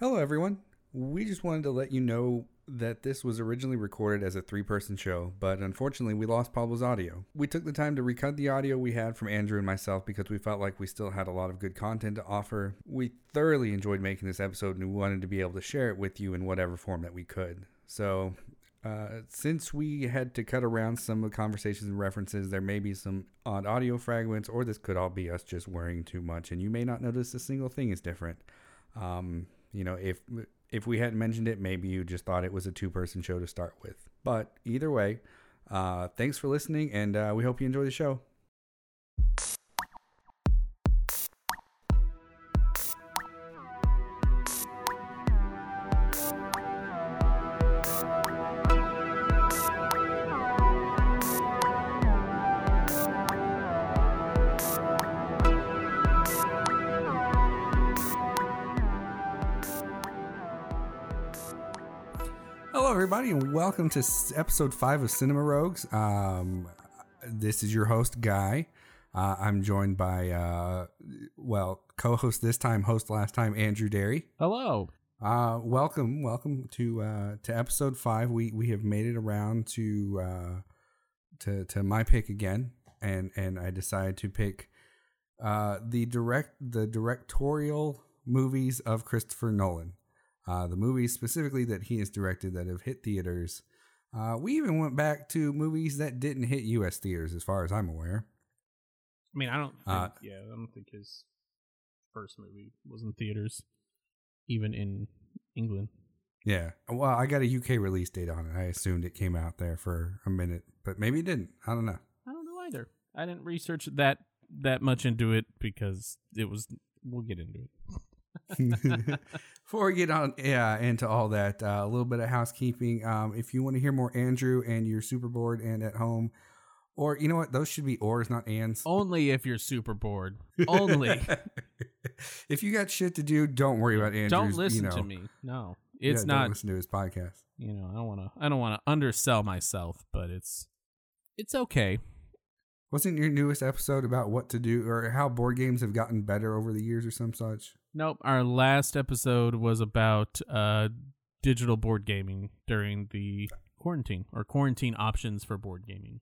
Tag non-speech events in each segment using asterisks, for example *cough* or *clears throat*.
Hello, everyone. We just wanted to let you know that this was originally recorded as a three person show, but unfortunately, we lost Pablo's audio. We took the time to recut the audio we had from Andrew and myself because we felt like we still had a lot of good content to offer. We thoroughly enjoyed making this episode and we wanted to be able to share it with you in whatever form that we could. So, uh, since we had to cut around some of the conversations and references, there may be some odd audio fragments, or this could all be us just worrying too much, and you may not notice a single thing is different. Um, you know, if if we hadn't mentioned it, maybe you just thought it was a two person show to start with. But either way, uh, thanks for listening, and uh, we hope you enjoy the show. Welcome to episode five of Cinema Rogues. Um, this is your host, Guy. Uh, I'm joined by, uh, well, co-host this time, host last time, Andrew Derry. Hello. Uh, welcome, welcome to uh, to episode five. We we have made it around to uh, to to my pick again, and and I decided to pick uh, the direct the directorial movies of Christopher Nolan. Uh, the movies specifically that he has directed that have hit theaters. Uh, we even went back to movies that didn't hit U.S. theaters, as far as I'm aware. I mean, I don't. Think, Uh, yeah, I don't think his first movie was in theaters, even in England. Yeah. Well, I got a UK release date on it. I assumed it came out there for a minute, but maybe it didn't. I don't know. I don't know either. I didn't research that that much into it because it was. We'll get into it. *laughs* Before we get on, yeah, into all that, uh, a little bit of housekeeping. Um, if you want to hear more Andrew and you're super bored and at home, or you know what, those should be ors, not ands. Only if you're super bored. Only. *laughs* if you got shit to do, don't worry about Andrew. don't listen you know, to me. No, yeah, it's don't not. listen to his podcast. You know, I don't want to. I don't want to undersell myself, but it's it's okay. Wasn't your newest episode about what to do or how board games have gotten better over the years or some such? Nope. Our last episode was about uh, digital board gaming during the quarantine or quarantine options for board gaming.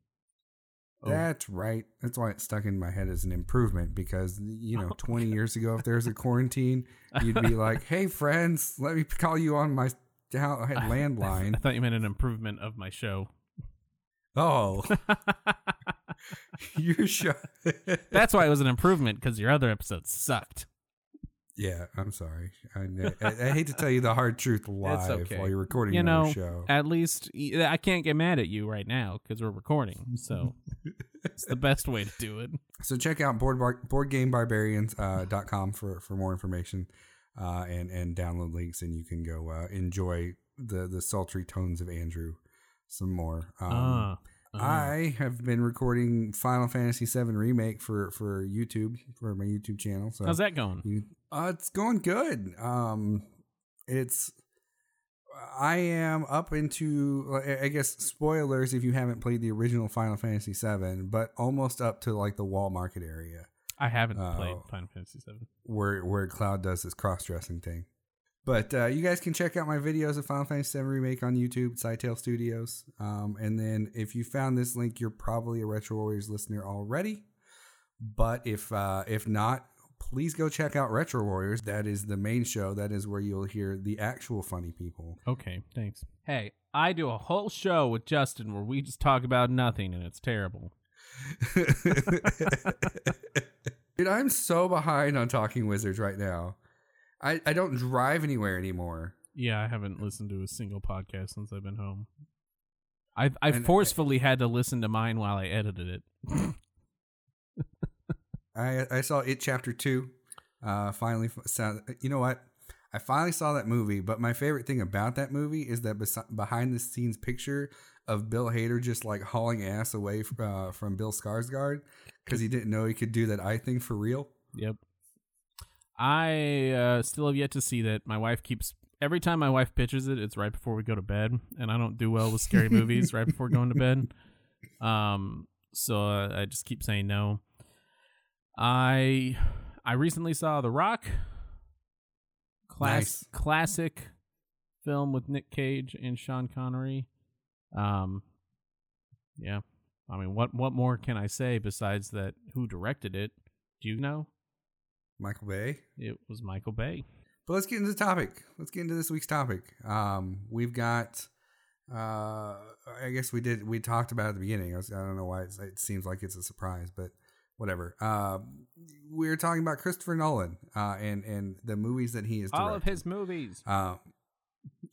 Oh. That's right. That's why it stuck in my head as an improvement because you know, *laughs* 20 years ago, if there's a quarantine, you'd be like, *laughs* "Hey, friends, let me call you on my *laughs* landline." I thought you meant an improvement of my show. Oh, *laughs* your show. That's why it was an improvement because your other episodes sucked. yeah, I'm sorry. I, *laughs* I, I hate to tell you the hard truth live okay. while you're recording You know, show. At least I can't get mad at you right now because we're recording. So it's the best way to do it. *laughs* So check out board bar, boardgamebarbarians uh, dot com for for more information uh, and and download links, and you can go uh, enjoy the the sultry tones of Andrew some more. Um, Ah, ah. I have been recording Final Fantasy VII remake for for YouTube for my YouTube channel. So How's that going? you, uh, it's going good. Um, it's I am up into I- guess spoilers if you haven't played the original Final Fantasy VII, but almost up to like the wall market area I haven't Oh. played Final Fantasy VII. where where Cloud does this cross dressing thing. But uh, you guys can check out my videos of Final Fantasy VII Remake on YouTube, Sidetail Studios. Um, and then if you found this link, you're probably a Retro Warriors listener already. But if uh, if not, please go check out Retro Warriors. That is the main show. That is where you'll hear the actual funny people. Okay, thanks. Hey, I do a whole show with Justin where we just talk about nothing and it's terrible. *laughs* Dude, I'm so behind on Talking Wizards right now. I, I don't drive anywhere anymore. Yeah, I haven't listened to a single podcast since I've been home. I've I And- forcefully had to listen to mine while I edited it. *laughs* I I saw it chapter two. Uh, finally, saw, you know what? I finally saw that movie. But my favorite thing about that movie is that behind the scenes picture of Bill Hader just like hauling ass away f- uh, from Bill Skarsgård because he didn't know he could do that eye thing for real. Yep. I uh, still have yet to see that. My wife keeps every time my wife pitches it, it's right before we go to bed, and I don't do well with scary movies right before going to bed. *laughs* Um, so uh, I just keep saying no. I I recently saw The Rock. Class Nice. classic film with Nick Cage and Sean Connery. Um, yeah. I mean, what what more can I say besides that? Who directed it? Do you know? Michael Bay. It was Michael Bay. But let's get into the topic. Let's get into this week's topic. Um, we've got. Uh, I guess we did. We talked about it at the beginning. I, was, I don't know why it's, it seems like it's a surprise, but whatever. Uh, we're talking about Christopher Nolan uh, and and the movies that he has directed. All of his movies. uh,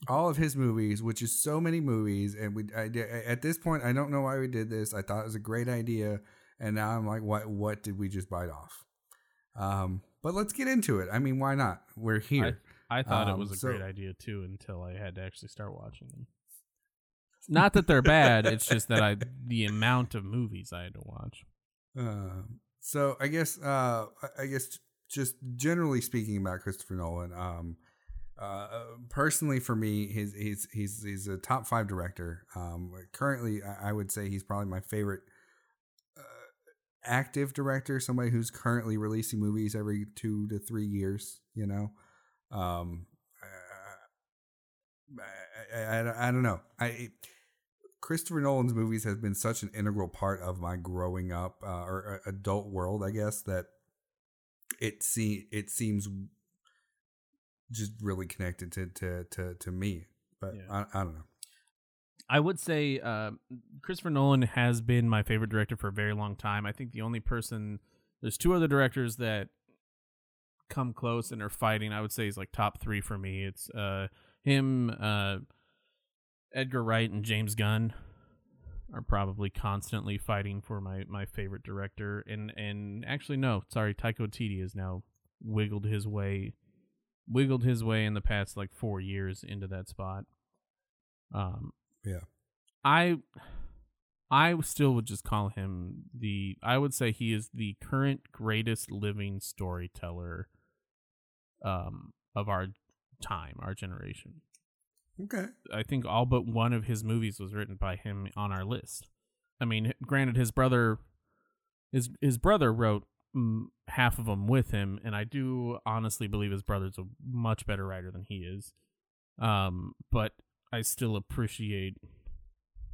all of his movies, which is so many movies, and we I, at this point I don't know why we did this. I thought it was a great idea, and now I'm like, what what did we just bite off? Um, but let's get into it. I mean, why not? We're here. I thought it Um, was a so- great idea too until I had to actually start watching them. Not that they're bad, it's just that I *laughs* the amount of movies I had to watch. Uh, so I guess uh, I- I guess just generally speaking about Christopher Nolan, um, uh, personally for me, he's he's he's he's a top five director. Um, currently, I I would say he's probably my favorite active director. Somebody who's currently releasing movies every two to three years. You know, um, uh, I, I, I, I don't know. I Christopher Nolan's movies has been such an integral part of my growing up uh, or uh, adult world, I guess that it see it seems just really connected to to to, to me. But Yeah. I, I don't know. I would say uh, Christopher Nolan has been my favorite director for a very long time. I think the only person, there's two other directors that come close and are fighting. I would say he's like top three for me. It's uh, him, uh, Edgar Wright, and James Gunn are probably constantly fighting for my, my favorite director. And and actually no, sorry, Taika Waititi has now wiggled his way, wiggled his way in the past like four years into that spot. Um, Yeah. I I still would just call him the I would say he is the current greatest living storyteller um of our time, our generation. Okay. I think all but one of his movies was written by him on our list. I mean, granted his brother his his brother wrote mm, half of them with him and I do honestly believe his brother's a much better writer than he is. Um but I still appreciate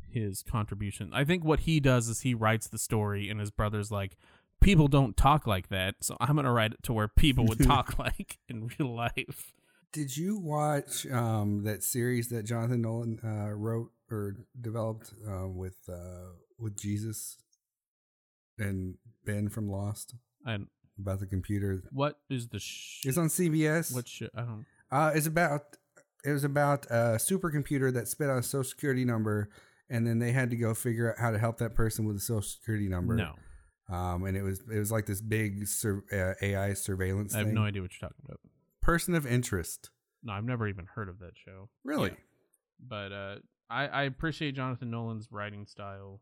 his contribution. I think what he does is he writes the story, and his brother's like, people don't talk like that, so I'm gonna write it to where people would talk *laughs* like in real life. Did you watch um, that series that Jonathan Nolan uh, wrote or developed uh, with uh, with Jesus and Ben from Lost And about the computer? what is the sh- It's on CBS. what sh- I don't Uh, it's about it was about a supercomputer that spit out a social security number, and then they had to go figure out how to help that person with the social security number. no. Um, and it was it was like this big sur- uh, AI surveillance I have thing. no idea what you're talking about. Person of interest. No, I've never even heard of that show. Really? Yeah. But uh, I I appreciate Jonathan Nolan's writing style.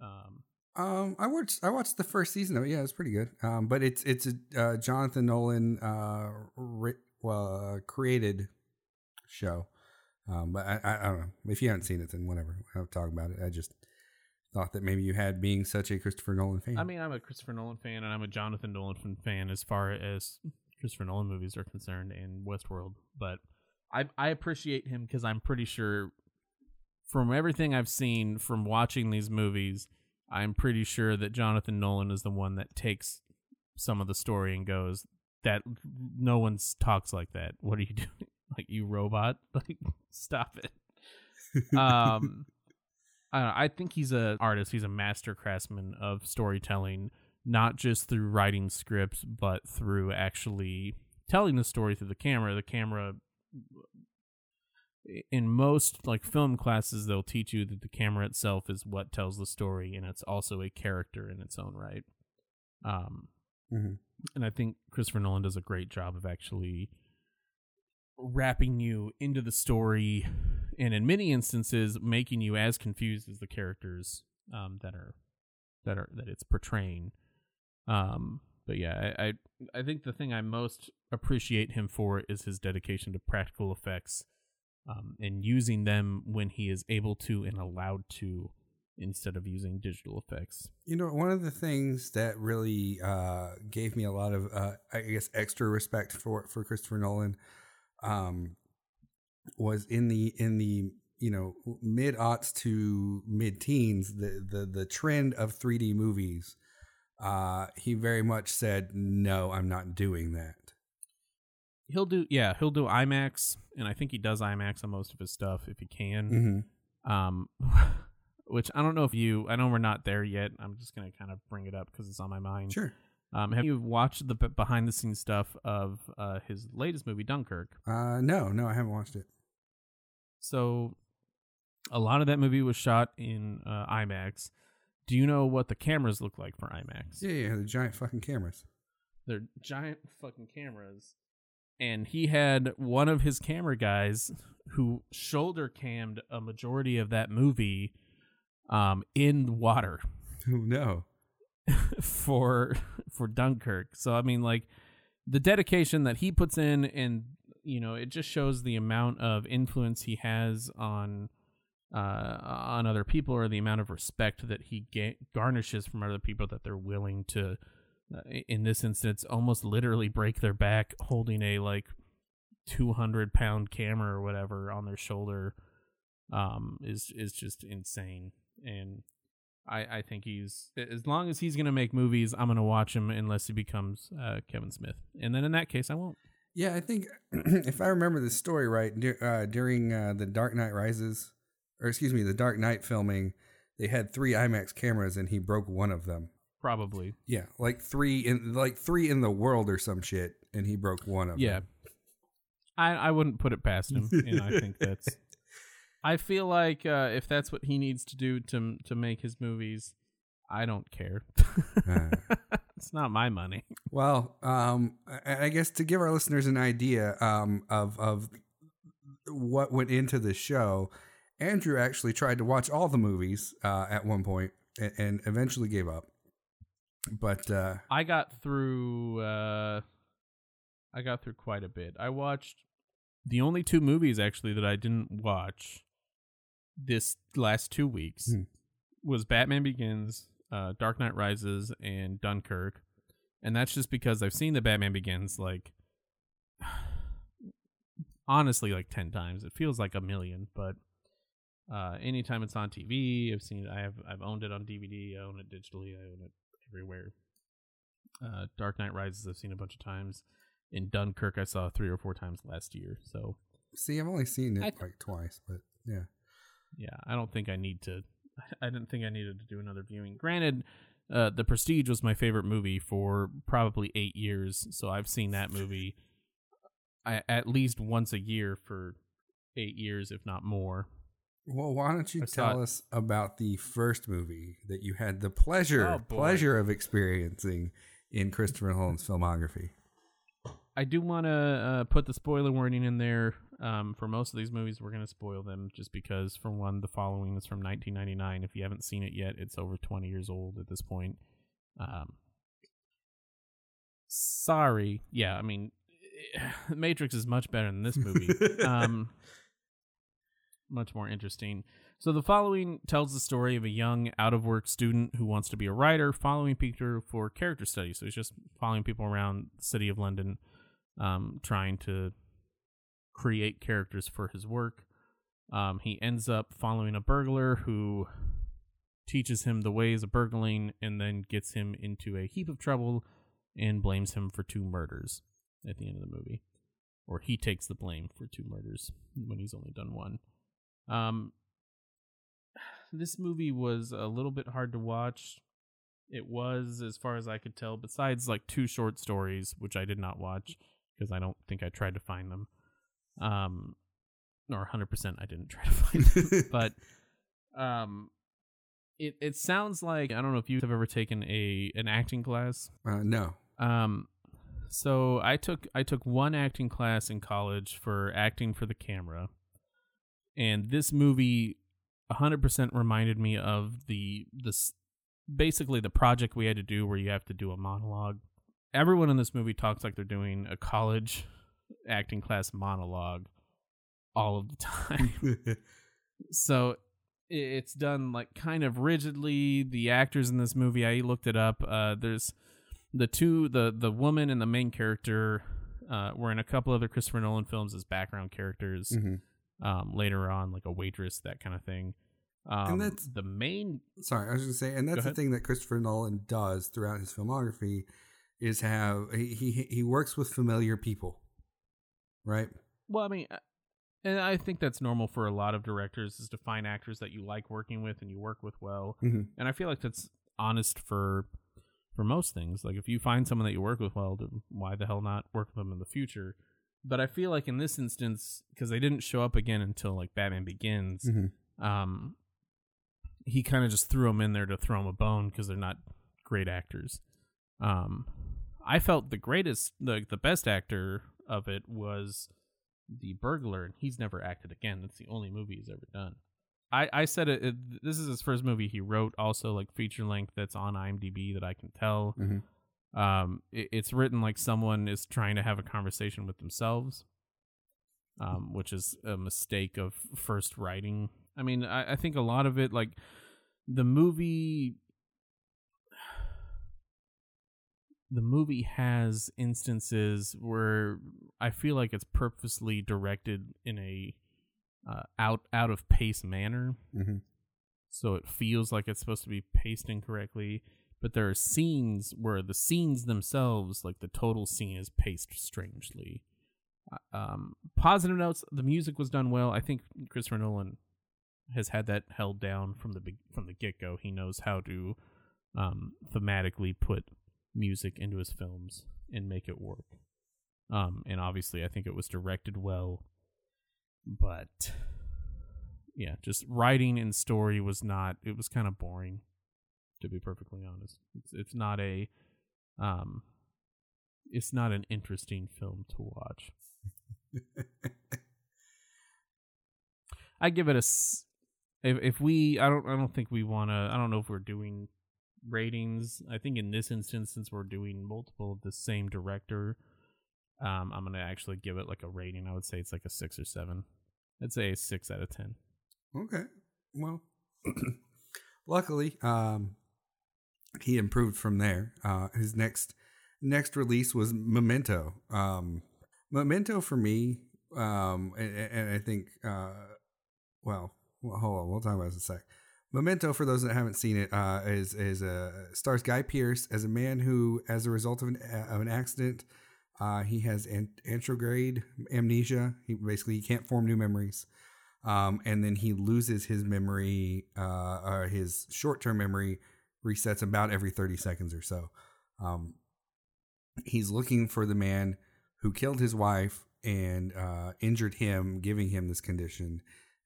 Um, Um, I watched I watched the first season of it. Yeah, it's pretty good. Um, but it's it's a uh, Jonathan Nolan uh, ri- well uh, created show. Um, but I, I I don't know if you haven't seen it, then whatever. I don't talk about it. I just thought that maybe you had being such a Christopher Nolan fan. I mean, I'm a Christopher Nolan fan, and I'm a Jonathan Nolan fan- as far as Christopher Nolan movies are concerned, and Westworld. But I I appreciate him because I'm pretty sure, from everything I've seen from watching these movies, I'm pretty sure that Jonathan Nolan is the one that takes some of the story and goes, "That no one talks like that. What are you *laughs* doing? Like you robot? *laughs* Like stop it." *laughs* um I don't know, I think he's a artist. He's a master craftsman of storytelling, not just through writing scripts, but through actually telling the story through the camera. The camera in most like film classes they'll teach you that the camera itself is what tells the story and it's also a character in its own right. Um Mhm. and I think Christopher Nolan does a great job of actually wrapping you into the story and in many instances making you as confused as the characters um, that are that are that it's portraying um but yeah I, I i think the thing i most appreciate him for is his dedication to practical effects um and using them when he is able to and allowed to instead of using digital effects. You know, one of the things that really uh, gave me a lot of, uh, I guess, extra respect for for Christopher Nolan, um, was in the in the you know mid aughts to mid teens, the the the trend of 3D movies. Uh, he very much said, "No, I'm not doing that." He'll do, yeah, he'll do IMAX, and I think he does IMAX on most of his stuff if he can. Mm-hmm. Um, *laughs* which I don't know if you, I know we're not there yet. I'm just gonna kind of bring it up because it's on my mind. Sure. Um, have you watched the behind the scenes stuff of uh, his latest movie, Dunkirk? Uh, no, no, I haven't watched it. So, a lot of that movie was shot in uh, IMAX. Do you know what the cameras look like for IMAX? Yeah, yeah, the giant fucking cameras. They're giant fucking cameras. And he had one of his camera guys who shoulder cammed a majority of that movie um, in water Oh *laughs* no. *laughs* for for Dunkirk. So I mean like the dedication that he puts in and you know it just shows the amount of influence he has on uh on other people or the amount of respect that he ga- garnishes from other people that they're willing to uh, in this instance almost literally break their back holding a like 200 pound camera or whatever on their shoulder um is is just insane and I, I think he's as long as he's gonna make movies, I'm gonna watch him unless he becomes uh, Kevin Smith, and then in that case, I won't. Yeah, I think *clears throat* if I remember the story right, uh, during uh, the Dark Knight Rises, or excuse me, the Dark Knight filming, they had three IMAX cameras, and he broke one of them. Probably, Yeah, like three in like three in the world or some shit, and he broke one of yeah. them. Yeah, I I wouldn't put it past him, and I think that's. *laughs* I feel like uh, if that's what he needs to do to to make his movies, I don't care. *laughs* It's not my money. Well, um, I I guess to give our listeners an idea um, of of what went into the show, Andrew actually tried to watch all the movies uh, at one point and, and eventually gave up. But uh, I got through. Uh, I got through quite a bit. I watched the only two movies actually that I didn't watch this last two weeks Hmm. was Batman Begins, uh, Dark Knight Rises, and Dunkirk, and that's just because I've seen the Batman Begins like *sighs* honestly like ten times. It feels like a million, but uh, anytime it's on TV, I've seen. I have. I've owned it on DVD. I own it digitally. I own it everywhere. Uh, Dark Knight Rises, I've seen a bunch of times. In Dunkirk, I saw three or four times last year. So see, I've only seen it I- like twice, but yeah. Yeah, I don't think I need to. *laughs* I didn't think I needed to do another viewing. Granted, uh, The Prestige was my favorite movie for probably eight years, so I've seen that movie I, at least once a year for eight years, if not more. Well, why don't you I tell it- us about the first movie that you had the pleasure Oh, pleasure of experiencing in Christopher Nolan's filmography? I do want to uh, put the spoiler warning in there. Um, for most of these movies, we're going to spoil them just because, for one, the following is from 1999. If you haven't seen it yet, it's over 20 years old at this point. Um, sorry. Yeah, I mean, *sighs* Matrix is much better than this movie. *laughs* um, much more interesting. So the following tells the story of a young out of work student who wants to be a writer, following Peter for character study. So he's just following people around the city of London, um, trying to create characters for his work. Um, he ends up following a burglar who teaches him the ways of burgling and then gets him into a heap of trouble and blames him for two murders at the end of the movie. Or he takes the blame for two murders when he's only done one. Um, this movie was a little bit hard to watch. It was, as far as I could tell, besides like two short stories, which I did not watch because I don't think I tried to find them. Um, or 100% I didn't *laughs* try to find *laughs* but um, it it sounds like I don't know if you have ever taken a an acting class. Uh, no. Um, so I took I took one acting class in college for acting for the camera, and this movie, hundred percent reminded me of the this basically the project we had to do where you have to do a monologue. Everyone in this movie talks like they're doing a college acting class monologue all of the *laughs* time. *laughs* so it's done like kind of rigidly. The actors in this movie, I looked it up. Uh, there's the two, the the woman and the main character, uh, were in a couple other Christopher Nolan films as background characters. Mhm. Um, later on, like a waitress, that kind of thing. Um, that's- the main. Sorry, I was going to say, and that's the thing that Christopher Nolan does throughout his filmography is have he he, he works with familiar people, right? Well, I mean, uh, and I think that's normal for a lot of directors is to find actors that you like working with and you work with well. Mhm. And I feel like that's honest for for most things. Like if you find someone that you work with well, why the hell not work with them in the future? But I feel like in this instance, because they didn't show up again until like Batman Begins, Mhm. um, he kind of just threw them in there to throw them a bone because they're not great actors. Um, I felt the greatest, the the best actor of it was the burglar, and he's never acted again. That's the only movie he's ever done. I I said it, it. This is his first movie he wrote, also like feature length that's on IMDb that I can tell. Mhm. Um, it, it's written like someone is trying to have a conversation with themselves, um, which is a mistake of first writing. I mean, I, I think a lot of it, like the movie, the movie has instances where I feel like it's purposely directed in a uh, out out of pace manner. Mhm. so it feels like it's supposed to be paced incorrectly but there are scenes where the scenes themselves like the total scene is paced strangely. Uh, um positive notes the music was done well. I think christopher nolan has had that held down from the big from the get-go. He knows how to um thematically put music into his films and make it work um and obviously i think it was directed well but yeah, just writing and story was not. It was kind of boring, to be perfectly honest. It's it's not a, um, it's not an interesting film to watch. *laughs* I give it a. s- If if we, I don't, I don't think we want to. I don't know if we're doing ratings. I think in this instance, since we're doing multiple of the same director, um, I'm gonna actually give it like a rating. I would say it's like a six or seven. I'd say a six out of ten. Okay. Well, *clears throat* luckily, um, he improved from there. Uh, his next next release was Memento. Um, Memento for me, um, and, and I think, uh, well, well, hold on, we'll talk about this in a sec. Memento, for those that haven't seen it, uh, is is uh, stars Guy Pearce as a man who, as a result of an of an accident, uh, he has an- anterograde amnesia. He basically he can't form new memories um, and then he loses his memory, uh, or his short term memory resets about every 30 seconds or so. Um, he's looking for the man who killed his wife and uh, injured him, giving him this condition.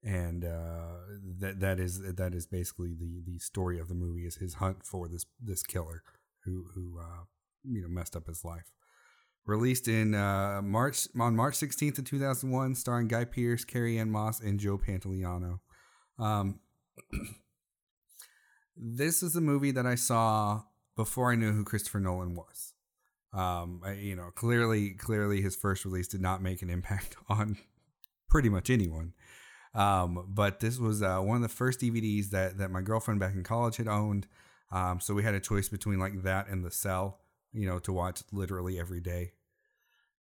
And uh, that that is that is basically the, the story of the movie is his hunt for this this killer who who uh, you know messed up his life released in uh, March on March 16th of 2001, starring Guy Pearce, Carrie-Anne Moss, and Joe Pantoliano. Um, *clears throat* this is a movie that I saw before I knew who Christopher Nolan was. Um, I, you know, clearly, clearly, his first release did not make an impact *laughs* on pretty much anyone. Um, but this was uh, one of the first DVDs that that my girlfriend back in college had owned. Um, so we had a choice between like that and The Cell, you know, to watch literally every day.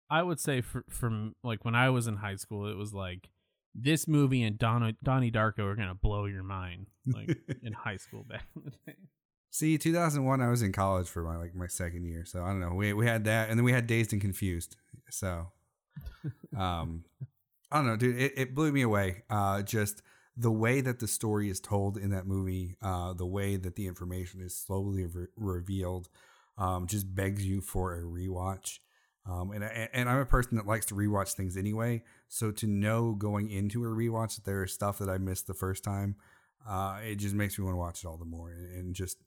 I would say for, from like when I was in high school, it was like this movie and Don, Donnie Darko are gonna blow your mind. Like in *laughs* high school back in the day. See, 2001, I was in college for my like my second year, so I don't know. We we had that, and then we had Dazed and Confused. So, *laughs* um, I don't know, dude. It, it blew me away. Uh, just the way that the story is told in that movie, uh, the way that the information is slowly re- revealed, um, just begs you for a rewatch. Um, and I, and I'm a person that likes to rewatch things anyway. So to know going into a rewatch that there is stuff that I missed the first time, uh, it just makes me want to watch it all the more. And, and just,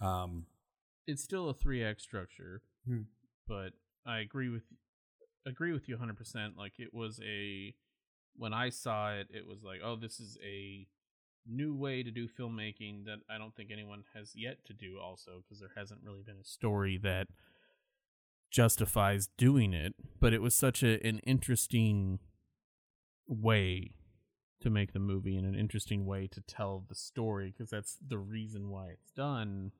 um, It's still a three act structure, Hmm. but I agree with agree with you 100. percent Like it was a when I saw it, it was like, oh, this is a new way to do filmmaking that I don't think anyone has yet to do. Also, because there hasn't really been a story that justifies doing it. But it was such a an interesting way to make the movie and an interesting way to tell the story because that's the reason why it's done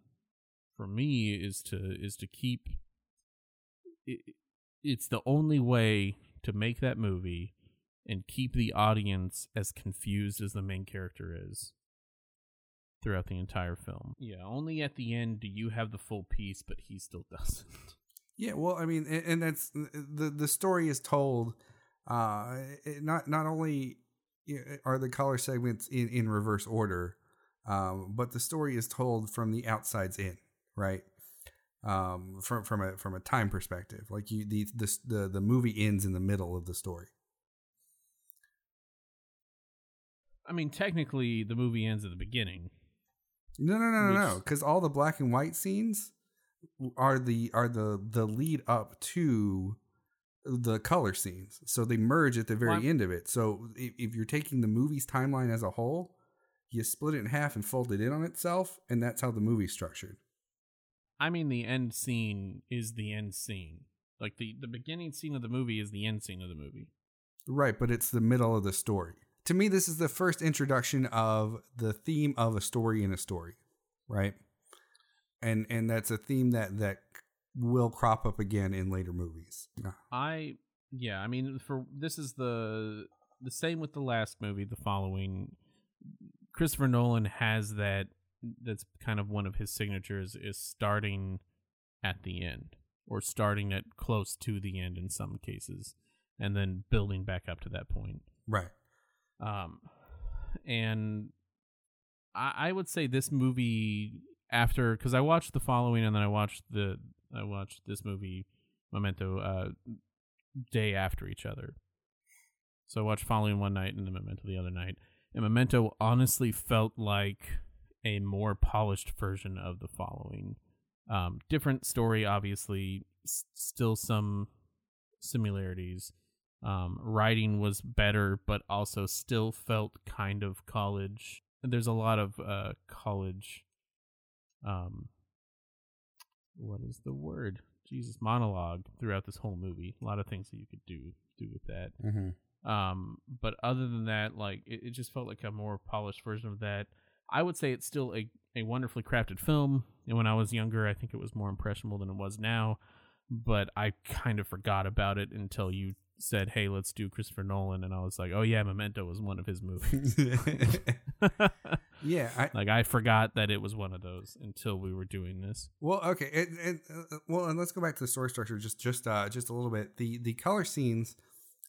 for me is to is to keep it's the only way to make that movie and keep the audience as confused as the main character is throughout the entire film. Yeah, only at the end do you have the full piece, but he still *laughs* doesn't. Yeah, well, I mean, and, and that's the the story is told. Uh, not not only are the color segments in in reverse order, um, but the story is told from the outsides in, right? Um, from from a from a time perspective, like you the the the, the movie ends in the middle of the story. I mean, technically, the movie ends at the beginning. No, no, no, no, no, because all the black and white scenes are the are the the lead up to the color scenes. So they merge at the very well, end of it. So if, if you're taking the movie's timeline as a whole, you split it in half and fold it in on itself, and that's how the movie's structured. I mean, the end scene is the end scene. Like the the beginning scene of the movie is the end scene of the movie. Right, but it's the middle of the story to me, this is the first introduction of the theme of a story in a story, right? And and that's a theme that that will crop up again in later movies. I yeah, I mean for this is the the same with the last movie, the following Christopher Nolan has that that's kind of one of his signatures is starting at the end or starting at close to the end in some cases and then building back up to that point. Right. Um, and I, I would say this movie after because I watched the following and then I watched the I watched this movie Memento uh day after each other. So I watched following one night and then Memento the other night. And Memento honestly felt like a more polished version of the following. Um, different story, obviously, s- still some similarities. Um, writing was better, but also still felt kind of college. There's a lot of uh, college. Um, what is the word? Jesus, monologue throughout this whole movie. A lot of things that you could do do with that. Mm-hmm. Um, but other than that, like it, it just felt like a more polished version of that. I would say it's still a, a wonderfully crafted film. And when I was younger, I think it was more impressionable than it was now. But I kind of forgot about it until you said, "Hey, let's do Christopher Nolan," and I was like, "Oh yeah, Memento was one of his movies." *laughs* yeah, I, *laughs* like I forgot that it was one of those until we were doing this. Well, okay, it, it, uh, well, and let's go back to the story structure just just uh, just a little bit. The the color scenes,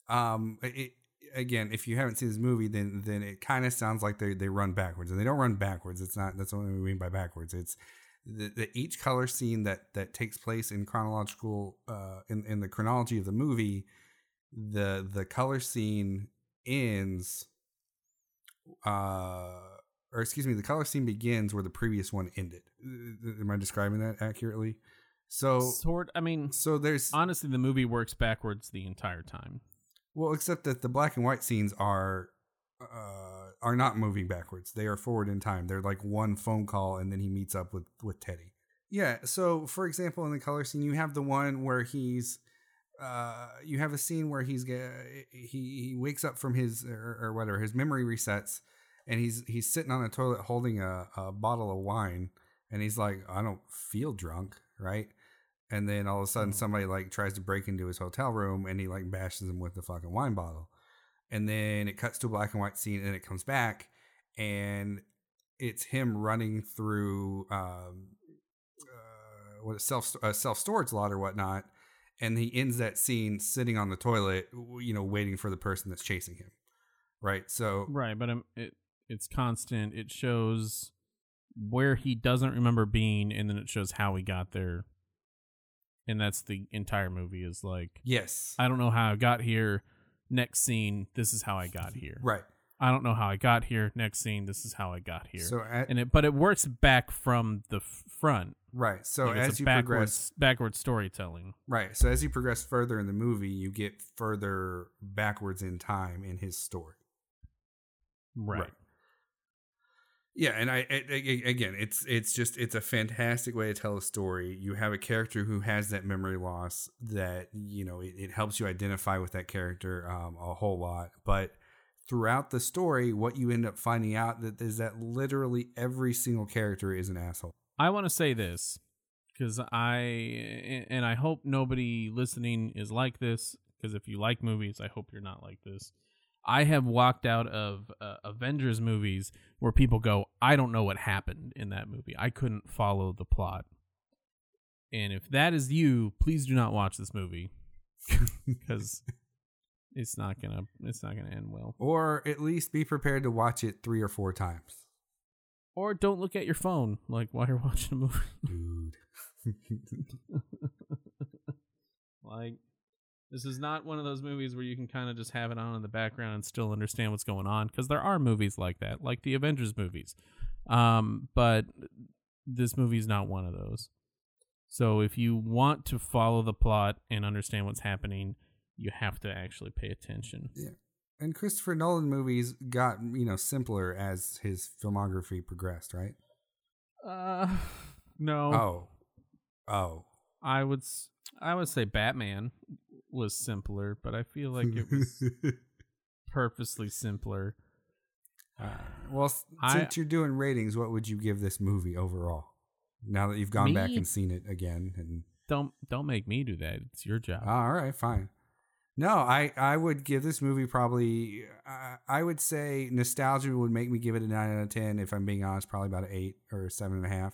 um, it, again, if you haven't seen this movie, then then it kind of sounds like they they run backwards, and they don't run backwards. It's not that's what we mean by backwards. It's the, the, each color scene that that takes place in chronological uh in in the chronology of the movie the the color scene ends uh or excuse me the color scene begins where the previous one ended am i describing that accurately so sort i mean so there's honestly the movie works backwards the entire time well except that the black and white scenes are uh are not moving backwards. They are forward in time. They're like one phone call and then he meets up with with teddy. Yeah so for example in the color scene you have the one where he's uh, you have a scene where he's he he wakes up from his or, or, whatever his memory resets, and he's he's sitting on a toilet holding a, a bottle of wine, and he's like, I don't feel drunk, right? And then all of a sudden, mm-hmm. somebody like tries to break into his hotel room, and he like bashes him with the fucking wine bottle, and then it cuts to a black and white scene, and it comes back, and it's him running through um, uh, what self uh, self storage lot or whatnot and he ends that scene sitting on the toilet, you know, waiting for the person that's chasing him. Right. So right, but um, it it's constant. It shows where he doesn't remember being, and then it shows how he got there. And that's the entire movie. Is like yes, I don't know how I got here. Next scene, this is how I got *laughs* here. Right. I don't know how I got here. Next scene, this is how I got here. So at, and it, but it works back from the front. Right. So like as you backwards, progress, backwards storytelling. Right. So as you progress further in the movie, you get further backwards in time in his story. Right. right. Yeah, and I, I, again, it's it's just it's a fantastic way to tell a story. You have a character who has that memory loss that you know it, it helps you identify with that character um, a whole lot, but throughout the story, what you end up finding out that is that literally every single character is an asshole. I want to say this because I and I hope nobody listening is like this. Because if you like movies, I hope you're not like this. I have walked out of uh, Avengers movies where people go, "I don't know what happened in that movie. I couldn't follow the plot." And if that is you, please do not watch this movie *laughs* because it's not gonna it's not gonna end well. Or at least be prepared to watch it three or four times. Or don't look at your phone like while you're *laughs* watching a movie. Dude. *laughs* like this is not one of those movies where you can kind of just have it on in the background and still understand what's going on because there are movies like that, like the Avengers movies. Um, but this movie is not one of those. So if you want to follow the plot and understand what's happening, you have to actually pay attention. Yeah. And Christopher Nolan movies got, you know, simpler as his filmography progressed, right? Uh *sighs* no. Oh. Oh. I would s- I would say Batman was simpler, but I feel like it was *laughs* purposely simpler. Uh, well, s- I- since you're doing ratings, what would you give this movie overall? Now that you've gone back and seen it again, and Don't don't make me do that. It's your job. all right, fine. No, I I would give this movie probably. Uh, I would say nostalgia would make me give it a nine out of ten. If I'm being honest, probably about an eight or a seven and a half.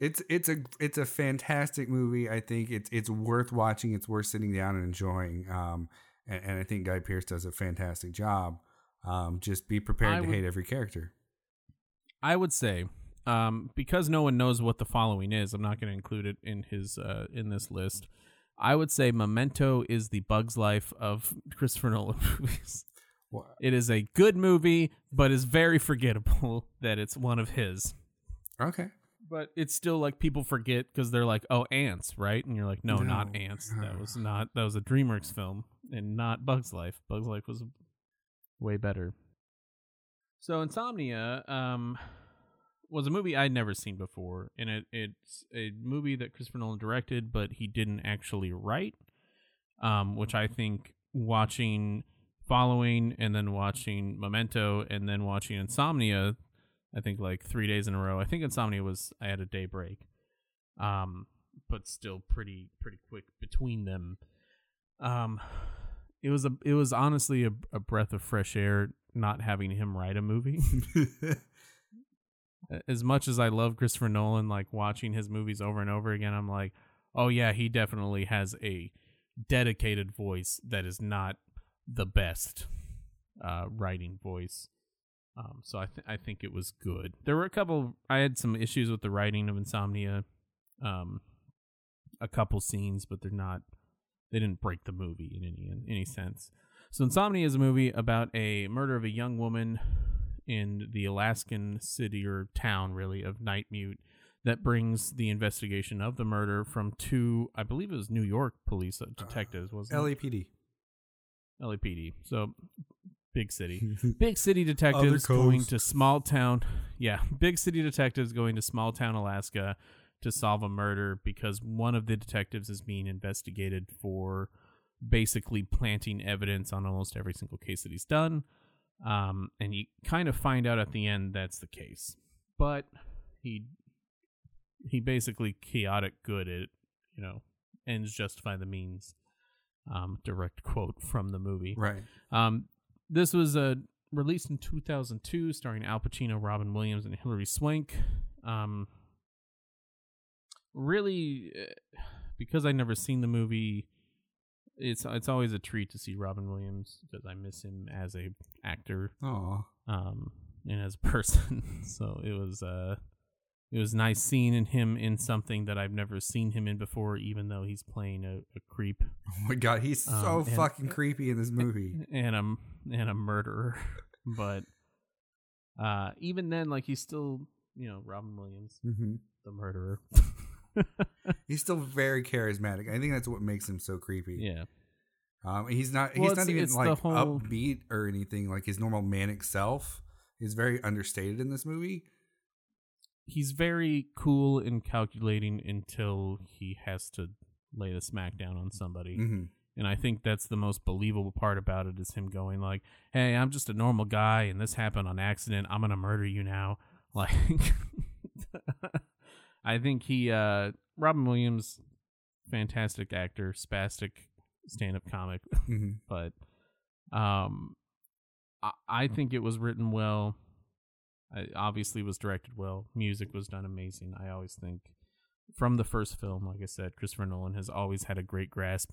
It's it's a it's a fantastic movie. I think it's it's worth watching. It's worth sitting down and enjoying. Um, and, and I think Guy Pearce does a fantastic job. Um, just be prepared I to would- hate every character. I would say, um, because no one knows what the following is, I'm not going to include it in his uh, in this list. I would say Memento is the Bugs Life of *laughs* Christopher Nolan movies. Wha- It is a good movie, but is very forgettable *laughs* that it's one of his. Okay. But it's still like people forget because they're like, "Oh, ants, right?" And you're like, "No, not ants. *sighs* That was not. That was a DreamWorks film, and not Bugs Life. Bugs Life was way better." So, Insomnia um, was a movie I'd never seen before, and it it's a movie that Christopher Nolan directed, but he didn't actually write. Um, which I think watching, following, and then watching Memento, and then watching Insomnia, I think like three days in a row. I think Insomnia was I had a day break, um, but still pretty pretty quick between them. Um, it was a it was honestly a, a breath of fresh air not having him write a movie. *laughs* as much as I love Christopher Nolan, like watching his movies over and over again, I'm like, oh yeah, he definitely has a dedicated voice that is not the best uh, writing voice. Um, so I th- I think it was good. There were a couple. I had some issues with the writing of Insomnia, um, a couple scenes, but they're not. They didn't break the movie in any in any sense. So Insomnia is a movie about a murder of a young woman in the Alaskan city or town, really, of Nightmute that brings the investigation of the murder from two, I believe it was New York police uh, detectives, wasn't? LAPD. LAPD. So big city. *laughs* Big city detectives going to small town. Yeah, big city detectives going to small town Alaska to solve a murder because one of the detectives is being investigated for basically planting evidence on almost every single case that he's done. Um, and you kind of find out at the end that's the case, but he he basically chaotic good at you know ends justify the means. Um, direct quote from the movie. Right. Um, this was uh, released in 2002, starring Al Pacino, Robin Williams, and Hilary Swank. Um, really, uh, because I never seen the movie, it's it's always a treat to see Robin Williams because I miss him as a actor Oh. um, and as a *laughs* person. so it was uh, it was nice seeing him in something that I've never seen him in before, even though he's playing a, a creep *laughs* Oh my god, he's so Um, and- fucking creepy in this movie. and a and a murderer. *laughs* but uh, even then, like he's still you know Robin Williams, hmm the murderer. *laughs* He's still very charismatic. I think that's what makes him so creepy. yeah, Um, he's not. Well, he's not even like whole- upbeat or anything. Like his normal manic self is very understated in this movie. He's very cool and calculating until he has to lay the smack down on somebody. hmm And I think that's the most believable part about it is him going like, "Hey, I'm just a normal guy, and this happened on accident. I'm gonna murder you now." *laughs* Like, I think he, uh, Robin Williams, fantastic actor, spastic stand-up comic, hmm *laughs* but um, I, I think it was written well. Obviously was directed well. Music was done amazing. I always think from the first film, like I said, Christopher Nolan has always had a great grasp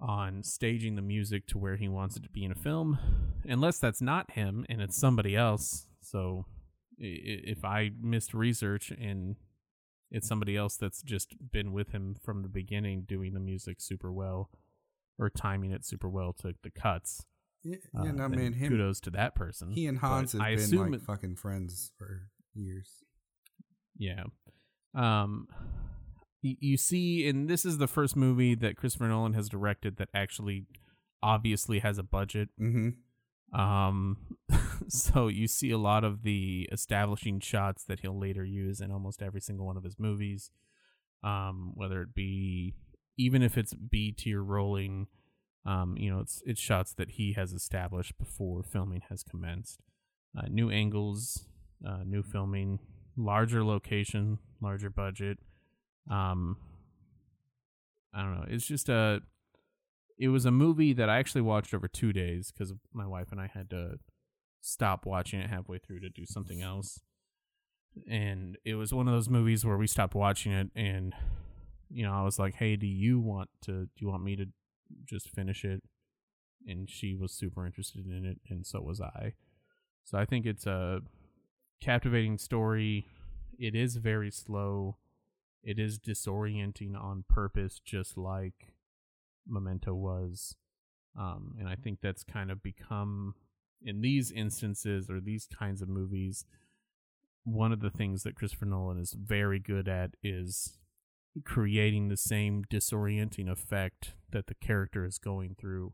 on staging the music to where he wants it to be in a film, unless that's not him and it's somebody else. So if I missed research and it's somebody else that's just been with him from the beginning doing the music super well or timing it super well to the cuts. Yeah, uh, yeah, no then man, him, kudos to that person. he and But Hans have I been assume like it- fucking friends for years. Yeah. Um y- you see and this is the first movie that Christopher Nolan has directed that actually obviously has a budget. Mm-hmm. Um *laughs* so you see a lot of the establishing shots that he'll later use in almost every single one of his movies. Um whether it be even if it's B tier rolling um you know it's it's shots that he has established before filming has commenced. Uh, new angles, uh, new filming, larger location, larger budget. Um, I don't know. It's just a. It was a movie that I actually watched over two days because my wife and I had to stop watching it halfway through to do something else. And it was one of those movies where we stopped watching it, and you know, I was like, "Hey, do you want to? Do you want me to just finish it?" And she was super interested in it, and so was I. So I think it's a captivating story. It is very slow. It is disorienting on purpose, just like Memento was. Um, and I think that's kind of become, in these instances or these kinds of movies, one of the things that Christopher Nolan is very good at is creating the same disorienting effect that the character is going through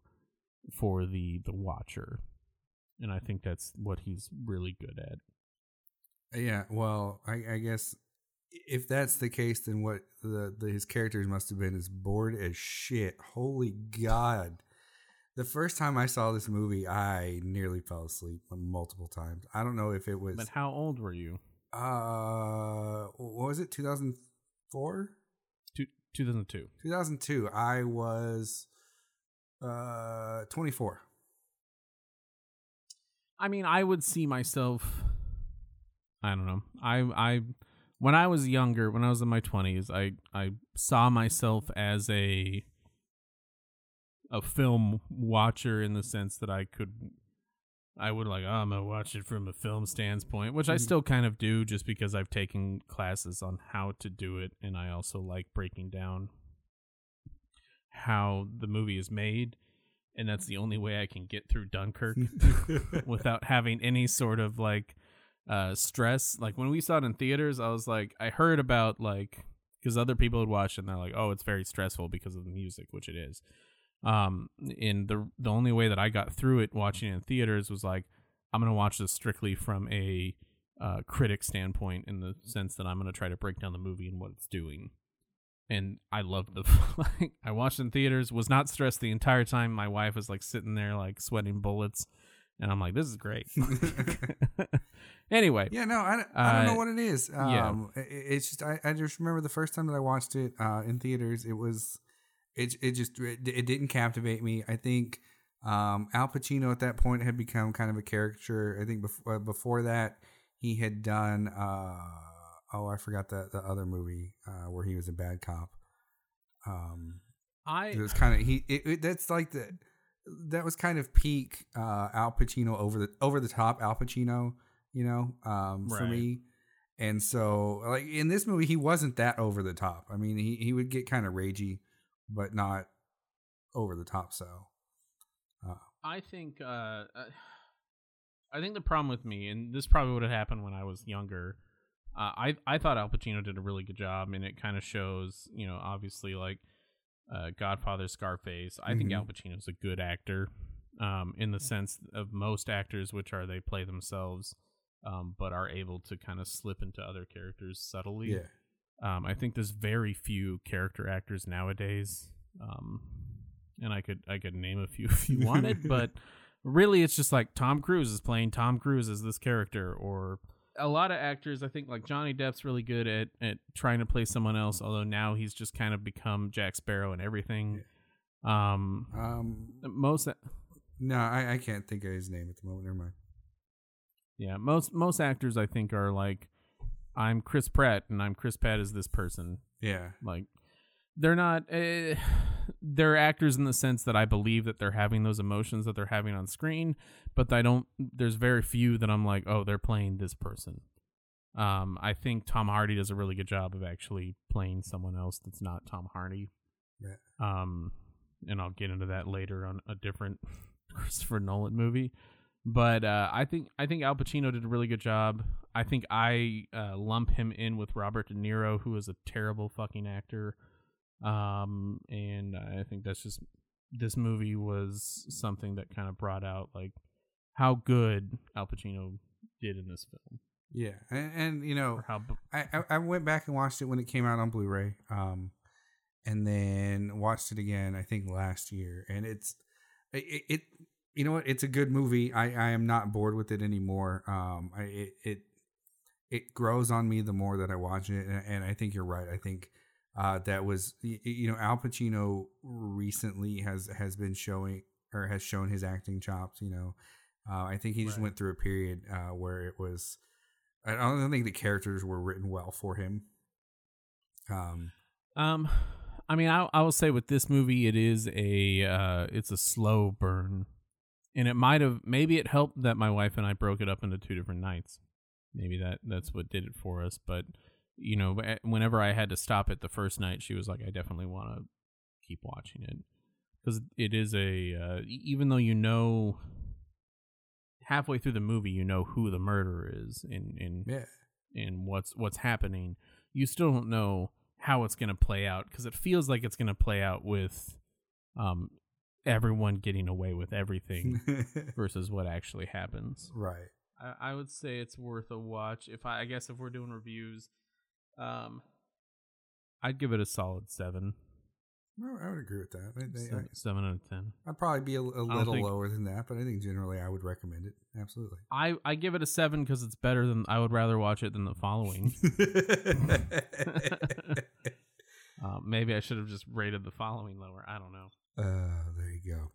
for the the watcher and I think that's what he's really good at. Yeah, well, I, I guess if that's the case, then what the, the his characters must have been is bored as shit. Holy God! The first time I saw this movie, I nearly fell asleep multiple times. I don't know if it was But how old were you? uh what was it 2004 Two, 2002. 2002 i was uh 24 I mean, I would see myself. I don't know. I I when I was younger, when I was in my twenties, I I saw myself as a a film watcher in the sense that I could. I would like, oh, I'm gonna watch it from a film standpoint, which I Mhm. still kind of do, just because I've taken classes on how to do it, and I also like breaking down how the movie is made, and that's the only way I can get through Dunkirk *laughs* without having any sort of like uh stress like when we saw it in theaters i was like i heard about like because other people had watched it and they're like oh it's very stressful because of the music which it is um and the the only way that i got through it watching it in theaters was like i'm gonna watch this strictly from a uh critic standpoint in the sense that i'm gonna try to break down the movie and what it's doing. And I loved the *laughs* like I watched in theaters was not stressed the entire time. My wife was like sitting there like sweating bullets and I'm like this is great. *laughs* *laughs* Anyway yeah no i, don't- I don't know Uh, what it is. yeah. um i- i- it's just I, I just remember the first time that i watched it uh in theaters it was it, it just it, it didn't captivate me. I think um al pacino at that point had become kind of a caricature. I think before, before that he had done uh oh i forgot the the other movie uh where he was a bad cop. Um I it was kind of he it, it, that's like the that was kind of peak uh al pacino over the over the top al pacino you know um for me. And so like in this movie he wasn't that over the top. I mean he, he would get kind of ragey but not over the top so I think uh, uh, I think the problem with me, and this probably would have happened when I was younger. Uh, I I thought Al Pacino did a really good job, and it kind of shows, you know, obviously like uh, Godfather, Scarface. I think Mhm. Al Pacino's a good actor, um, in the sense of most actors, which are they play themselves, um, but are able to kind of slip into other characters subtly. yeah Um, I think there's very few character actors nowadays, um, and I could I could name a few *laughs* if you wanted, *laughs* but really it's just like Tom Cruise is playing Tom Cruise as this character, or a lot of actors. I think like Johnny Depp's really good at at trying to play someone else, although now he's just kind of become Jack Sparrow and everything. Um, Um, most no, I, I can't think of his name at the moment. Never mind. yeah most most actors I think are like I'm Chris Pratt and I'm Chris Pratt as this person. Yeah, Like they're not uh, *sighs* they're actors in the sense that I believe that they're having those emotions that they're having on screen, but I don't there's very few that I'm like, "Oh, they're playing this person." Um I think Tom Hardy does a really good job of actually playing someone else that's not Tom Hardy. Yeah. Um and I'll get into that later on a different *laughs* Christopher Nolan movie. But uh, I think I think Al Pacino did a really good job. I think I uh, lump him in with Robert De Niro, who is a terrible fucking actor. Um, and I think that's just this movie was something that kind of brought out like how good Al Pacino did in this film, yeah, and, and you know, how b- I, I I went back and watched it when it came out on Blu-ray, um, and then watched it again. I think last year, and it's it, it you know what? It's a good movie. I I am not bored with it anymore. Um, I it it it grows on me the more that I watch it, and, and I think you're right. I think. Uh, that was you know Al Pacino recently has has been showing or has shown his acting chops. You know, uh, I think he just Right. went through a period uh, where it was. I don't think the characters were written well for him. Um, Um, I mean, I I will say with this movie, it is a uh, it's a slow burn, and it might have maybe it helped that my wife and I broke it up into two different nights. Maybe that that's what did it for us. But you know, eh, whenever I had to stop it the first night, she was like, "I definitely want to keep watching it because it is a uh, even though you know." Halfway through the movie, you know who the murderer is, and and yeah, and what's what's happening, you still don't know how it's going to play out because it feels like it's going to play out with um everyone getting away with everything *laughs* versus what actually happens. right. I, I would say it's worth a watch. If I, I guess if we're doing reviews, um, I'd give it a solid seven, No, I would agree with that. I, I, seven, seven out of ten. I'd probably be a, a little think- lower than that, but I think generally I would recommend it. Absolutely. I I give it a seven because it's better than I would rather watch it than the following. *laughs* *laughs* uh, maybe I should have just rated the following lower. I don't know. Uh, there you go.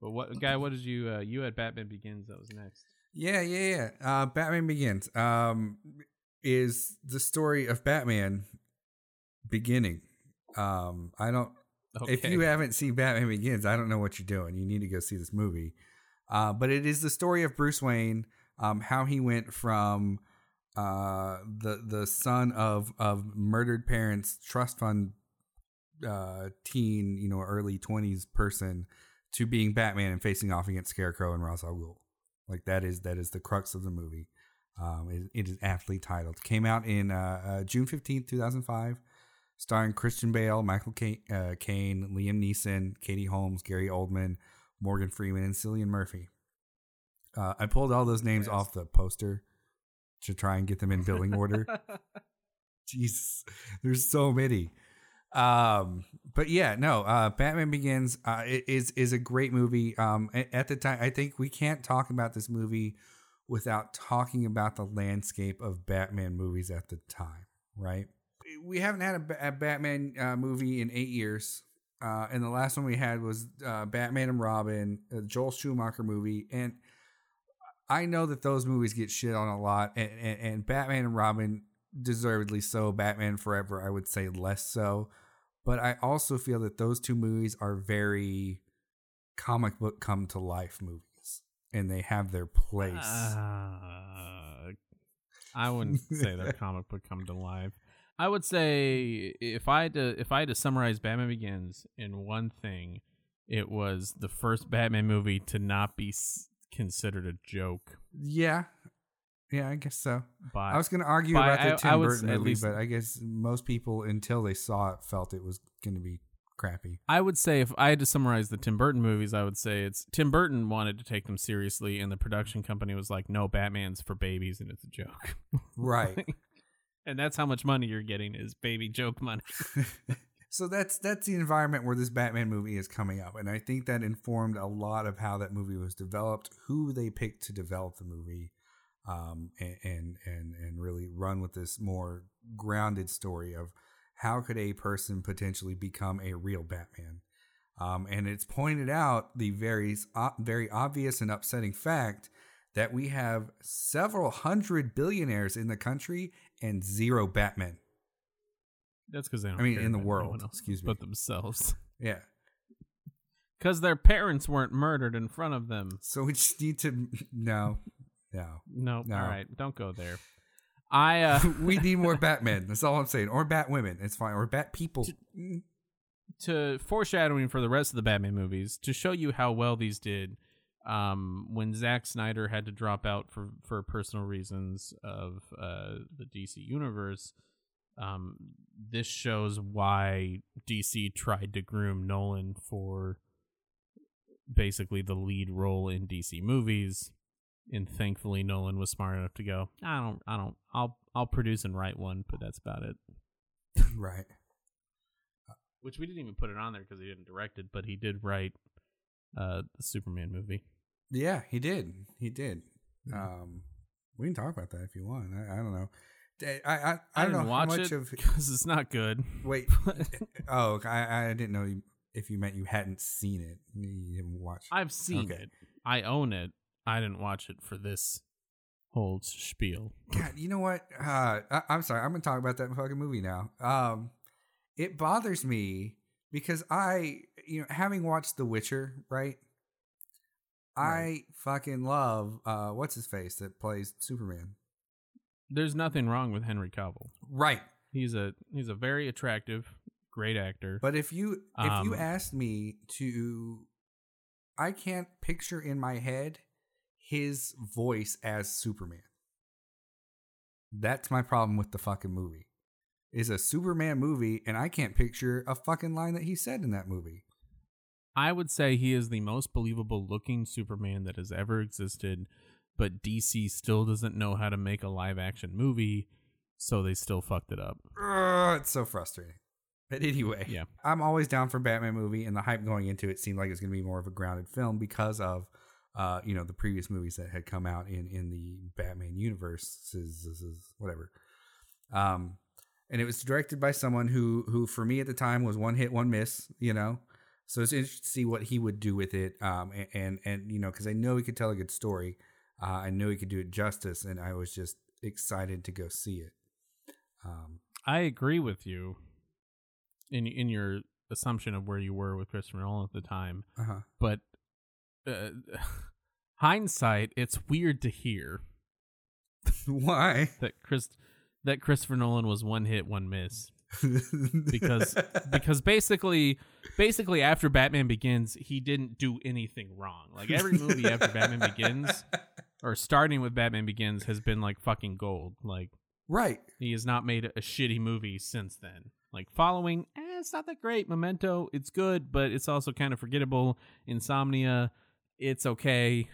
But what guy? What did you? Uh, you had Batman Begins. That was next. Yeah, yeah, yeah. Uh, Batman Begins um, is the story of Batman beginning. Um, I don't. Okay. If you haven't seen Batman Begins, I don't know what you're doing. You need to go see this movie. Uh, but it is the story of Bruce Wayne, um, how he went from uh, the the son of of murdered parents, trust fund uh, teen, you know, early twenties person, to being Batman and facing off against Scarecrow and Ra's al Ghul. Like that is that is the crux of the movie. Um, it, it is aptly titled. Came out in uh, uh, June fifteenth, two thousand five starring Christian Bale, Michael Caine, uh, Caine, Liam Neeson, Katie Holmes, Gary Oldman, Morgan Freeman, and Cillian Murphy. Uh, I pulled all those names Yes. off the poster to try and get them in billing order. *laughs* Jesus, there's so many. Um, but yeah, no. Uh, Batman Begins uh, is is a great movie. Um, at the time, I think we can't talk about this movie without talking about the landscape of Batman movies at the time, right? We haven't had a, a Batman uh, movie in eight years. Uh, and the last one we had was uh, Batman and Robin, a Joel Schumacher movie, and I know that those movies get shit on a lot, and, and, and Batman and Robin deservedly so. Batman Forever, I would say less so, but I also feel that those two movies are very comic book come to life movies, and they have their place. Uh, I wouldn't say they're *laughs* comic book come to life. I would say if I had to if I had to summarize Batman Begins in one thing, it was the first Batman movie to not be considered a joke yeah, yeah, I guess so. by I was going to argue about the I- Tim I Burton at movie, least- but I guess most people, until they saw it, felt it was going to be crappy. I would say if I had to summarize the Tim Burton movies, I would say it's Tim Burton wanted to take them seriously, and the production company was like, "No, Batman's for babies, and it's a joke." *laughs* Right. *laughs* and that's how much money you're getting is baby joke money. *laughs* so that's that's the environment where this Batman movie is coming up, and I think that informed a lot of how that movie was developed, who they picked to develop the movie, um, and, and and really run with this more grounded story of how could a person potentially become a real Batman. Um, and it's pointed out the very very obvious and upsetting fact that we have several hundred billionaires in the country and zero Batmen. That's because they don't. I mean, in the world, else excuse me. but themselves. *laughs* Yeah. Because their parents weren't murdered in front of them. So we just need to *laughs* no, no. No, No. all right, don't go there. I uh, *laughs* we need more *laughs* Batmen. That's all I'm saying. Or Bat women. It's fine. Or Bat people. to foreshadowing for the rest of the Batman movies to show you how well these did. Um, when Zack Snyder had to drop out for for personal reasons of uh, the DC universe, um, this shows why DC tried to groom Nolan for basically the lead role in DC movies. And thankfully, Nolan was smart enough to go. I don't. I don't. I'll. I'll produce and write one, but that's about it. *laughs* Right. which we didn't even put it on there because he didn't direct it, but he did write uh, the Superman movie. Yeah, he did. He did. Mhm. Um, we can talk about that if you want. I, I don't know. I I, I, I, don't know watch how much it of. because it's not good. Wait. *laughs* oh, I I didn't know you, if you meant you hadn't seen it. You didn't watch. I've seen Okay. it. I own it. I didn't watch it for this whole spiel. God, you know what? Uh, I, I'm sorry. I'm gonna talk about that fucking movie now. Um, it bothers me because I, you know, having watched The Witcher, right? I fucking love uh, what's his face that plays Superman. There's nothing wrong with Henry Cavill. Right. He's a he's a very attractive, great actor. But if you if you Um, asked me to, I can't picture in my head his voice as Superman. That's my problem with the fucking movie. Is a Superman movie, and I can't picture a fucking line that he said in that movie. I would say he is the most believable looking Superman that has ever existed, but DC still doesn't know how to make a live action movie, so they still fucked it up. Ugh, it's so frustrating. But anyway, Yeah. I'm always down for Batman movie, and the hype going into it seemed like it's going to be more of a grounded film because of, uh, you know, the previous movies that had come out in in the Batman universe, whatever. Um, and it was directed by someone who who for me at the time was one hit, one miss. You know, so it's interesting to see what he would do with it. Um, and and, and you know, because I know he could tell a good story. Uh, I know he could do it justice, and I was just excited to go see it. Um, I agree with you in in your assumption of where you were with Christopher Nolan at the time, uh-huh. but uh, *laughs* hindsight, it's weird to hear *laughs* Why? that Chris that Christopher Nolan was one hit, one miss. *laughs* Because- Because basically, basically after Batman Begins, he didn't do anything wrong. Like every movie after Batman Begins, or starting with Batman Begins, has been like fucking gold. Like right. He has not made a shitty movie since then. Like following, eh, it's not that great. Memento, it's good, but it's also kind of forgettable. Insomnia, it's okay.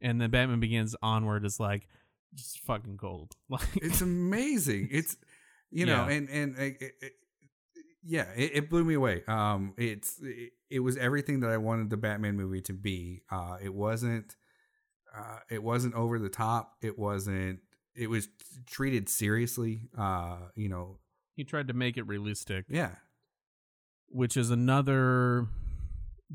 And then Batman Begins onward is like just fucking gold. *laughs* Like It's amazing. It's you know, Yeah. and and it, it, yeah, it, it blew me away. Um, it's it, it was everything that I wanted the Batman movie to be. Uh, it wasn't. Uh, it wasn't over the top. It wasn't. It was treated seriously. Uh, you know, he tried to make it realistic, yeah, which is another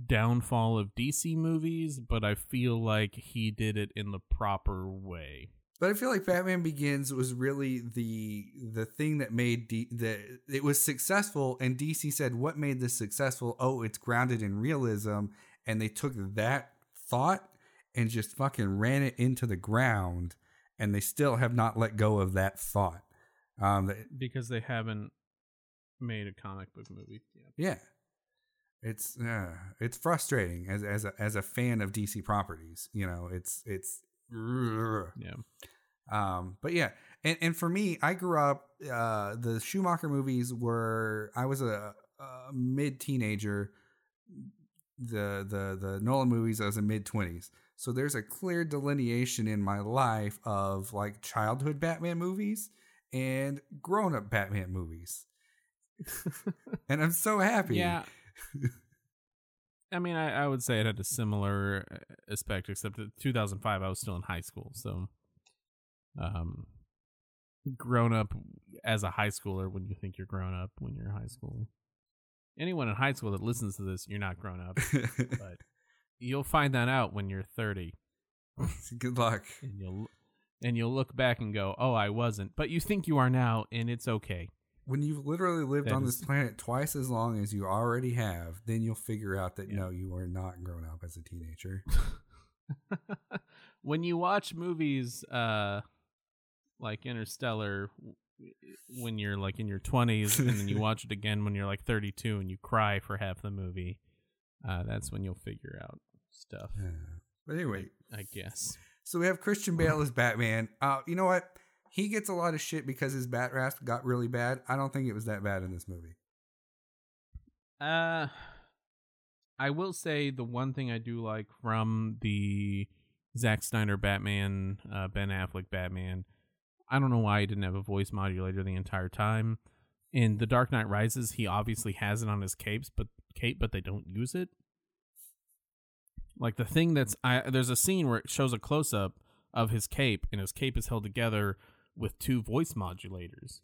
downfall of DC movies, but I feel like he did it in the proper way. But I feel like Batman Begins was really the the thing that made D, the it was successful, and DC said, "What made this successful? Oh, it's grounded in realism." And they took that thought and just fucking ran it into the ground, and they still have not let go of that thought. Um, Because they haven't made a comic book movie yet. yeah, it's uh, it's frustrating as as a, as a fan of DC properties. You know, it's it's. Yeah. Um, but yeah, and and for me, I grew up. Uh, the Schumacher movies were. I was a, a mid teenager. The the the Nolan movies, I was in mid twenties. So there's a clear delineation in my life of like childhood Batman movies and grown up Batman movies. *laughs* and I'm so happy. Yeah. I mean, I, I would say it had a similar uh, aspect, except that 2005, I was still in high school. So, um, grown up as a high schooler when you think you're grown up when you're in high school. Anyone in high school that listens to this, you're not grown up. but *laughs* you'll find that out when you're 30. *laughs* Good luck. And you'll and you'll look back and go, "Oh, I wasn't." But you think you are now, and it's okay. When you've literally lived That on is- this planet twice as long as you already have, then you'll figure out that Yeah. no, you are not grown up as a teenager. *laughs* when you watch movies uh like Interstellar when you're like in your 20s and then you *laughs* watch it again when you're like 32 and you cry for half the movie, uh that's when you'll figure out stuff, Yeah. but anyway, I guess. so we have Christian Bale as Batman. Uh, you know what? He gets a lot of shit because his bat rasp got really bad. I don't think it was that bad in this movie. Uh I will say the one thing I do like from the Zack Snyder Batman, uh, Ben Affleck Batman, I don't know why he didn't have a voice modulator the entire time. In The Dark Knight Rises, he obviously has it on his capes, but cape, but they don't use it. Like the thing that's I there's a scene where it shows a close up of his cape, and his cape is held together with two voice modulators.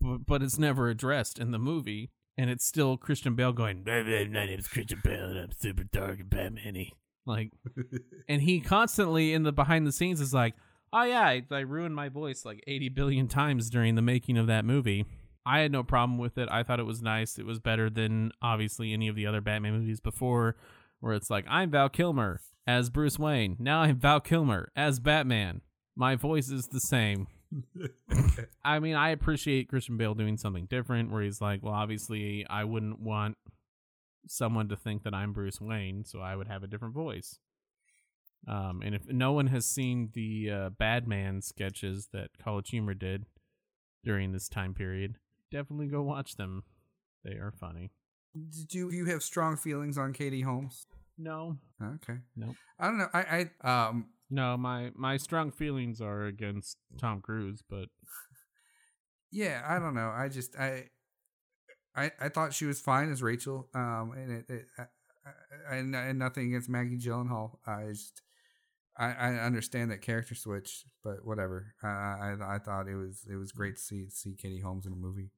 But, but it's never addressed in the movie, and it's still Christian Bale going, "Blah, blah, "My name is Christian Bale, and I'm super dark and Batman-y." Like, *laughs* and he constantly in the behind the scenes is like, "Oh yeah, I, I ruined my voice like 80 billion times during the making of that movie." I had no problem with it. I thought it was nice. It was better than obviously any of the other Batman movies before, where it's like, "I'm Val Kilmer as Bruce Wayne. Now I'm Val Kilmer as Batman. My voice is the same." *laughs* I mean, I appreciate Christian Bale doing something different where he's like, well, obviously, I wouldn't want someone to think that I'm Bruce Wayne, so I would have a different voice. Um, and if no one has seen the uh, Badman sketches that College Humor did during this time period, definitely go watch them. They are funny. Did you you have strong feelings on Katie Holmes? No, Okay. Nope. I don't know. I I um no, my my strong feelings are against Tom Cruise, but *laughs* yeah, I don't know. I just I I I thought she was fine as Rachel. Um and it, it I, I, and, nothing against Maggie Gyllenhaal. I just I, I understand that character switch, but whatever. I, I I thought it was it was great to see see Katie Holmes in a movie.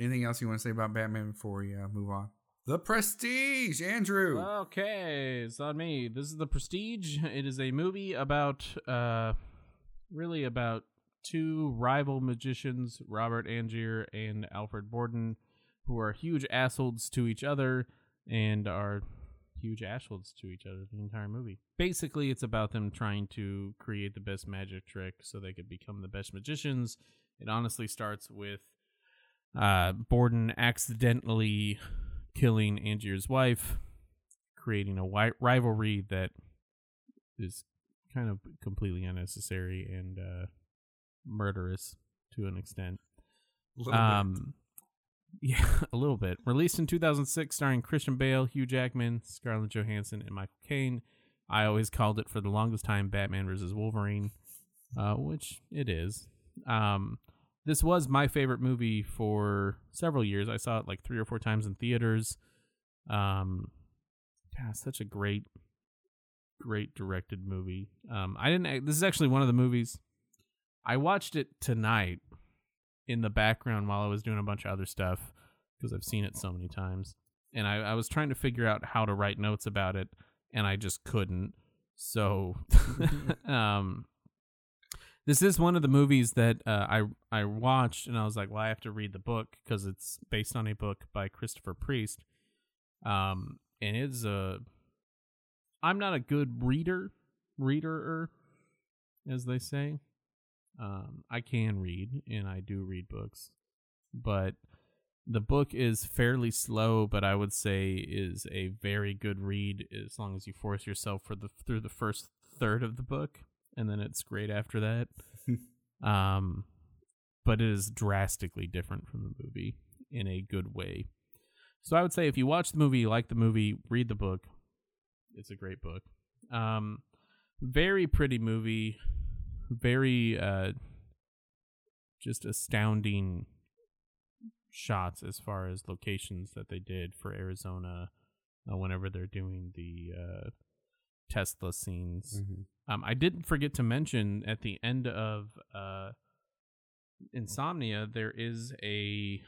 Anything else you want to say about Batman before we uh, move on? The Prestige, Andrew. Okay, it's on me. This is The Prestige. It is a movie about, uh, really about two rival magicians, Robert Angier and Alfred Borden, who are huge assholes to each other and are huge assholes to each other the entire movie. Basically, it's about them trying to create the best magic trick so they could become the best magicians. It honestly starts with uh, Borden accidentally killing Angier's wife, creating a wi- rivalry that is kind of completely unnecessary and uh, murderous to an extent. A little bit. Um, *laughs* yeah, a little bit. Released in 2006, starring Christian Bale, Hugh Jackman, Scarlett Johansson, and Michael Caine. I always called it for the longest time Batman versus Wolverine, uh, which it is. Um, this was my favorite movie for several years. I saw it like three or four times in theaters. Um, yeah, such a great, great directed movie. Um, I didn't. This is actually one of the movies I watched it tonight in the background while I was doing a bunch of other stuff because I've seen it so many times. And I, I was trying to figure out how to write notes about it, and I just couldn't. So, *laughs* um, this is one of the movies that uh, I I watched, and I was like, well, I have to read the book because it's based on a book by Christopher Priest. Um, and it's a. I'm not a good reader, reader, as they say. Um, I can read, and I do read books, but the book is fairly slow. But I would say is a very good read as long as you force yourself for the through the first third of the book, and then it's great after that. *laughs* um, but it is drastically different from the movie in a good way. So I would say if you watch the movie, you like the movie, read the book. It's a great book. Um, very pretty movie. Very uh, just astounding shots as far as locations that they did for Arizona uh, whenever they're doing the uh, Tesla scenes. Mm-hmm. Um, I didn't forget to mention at the end of uh, Insomnia, there is a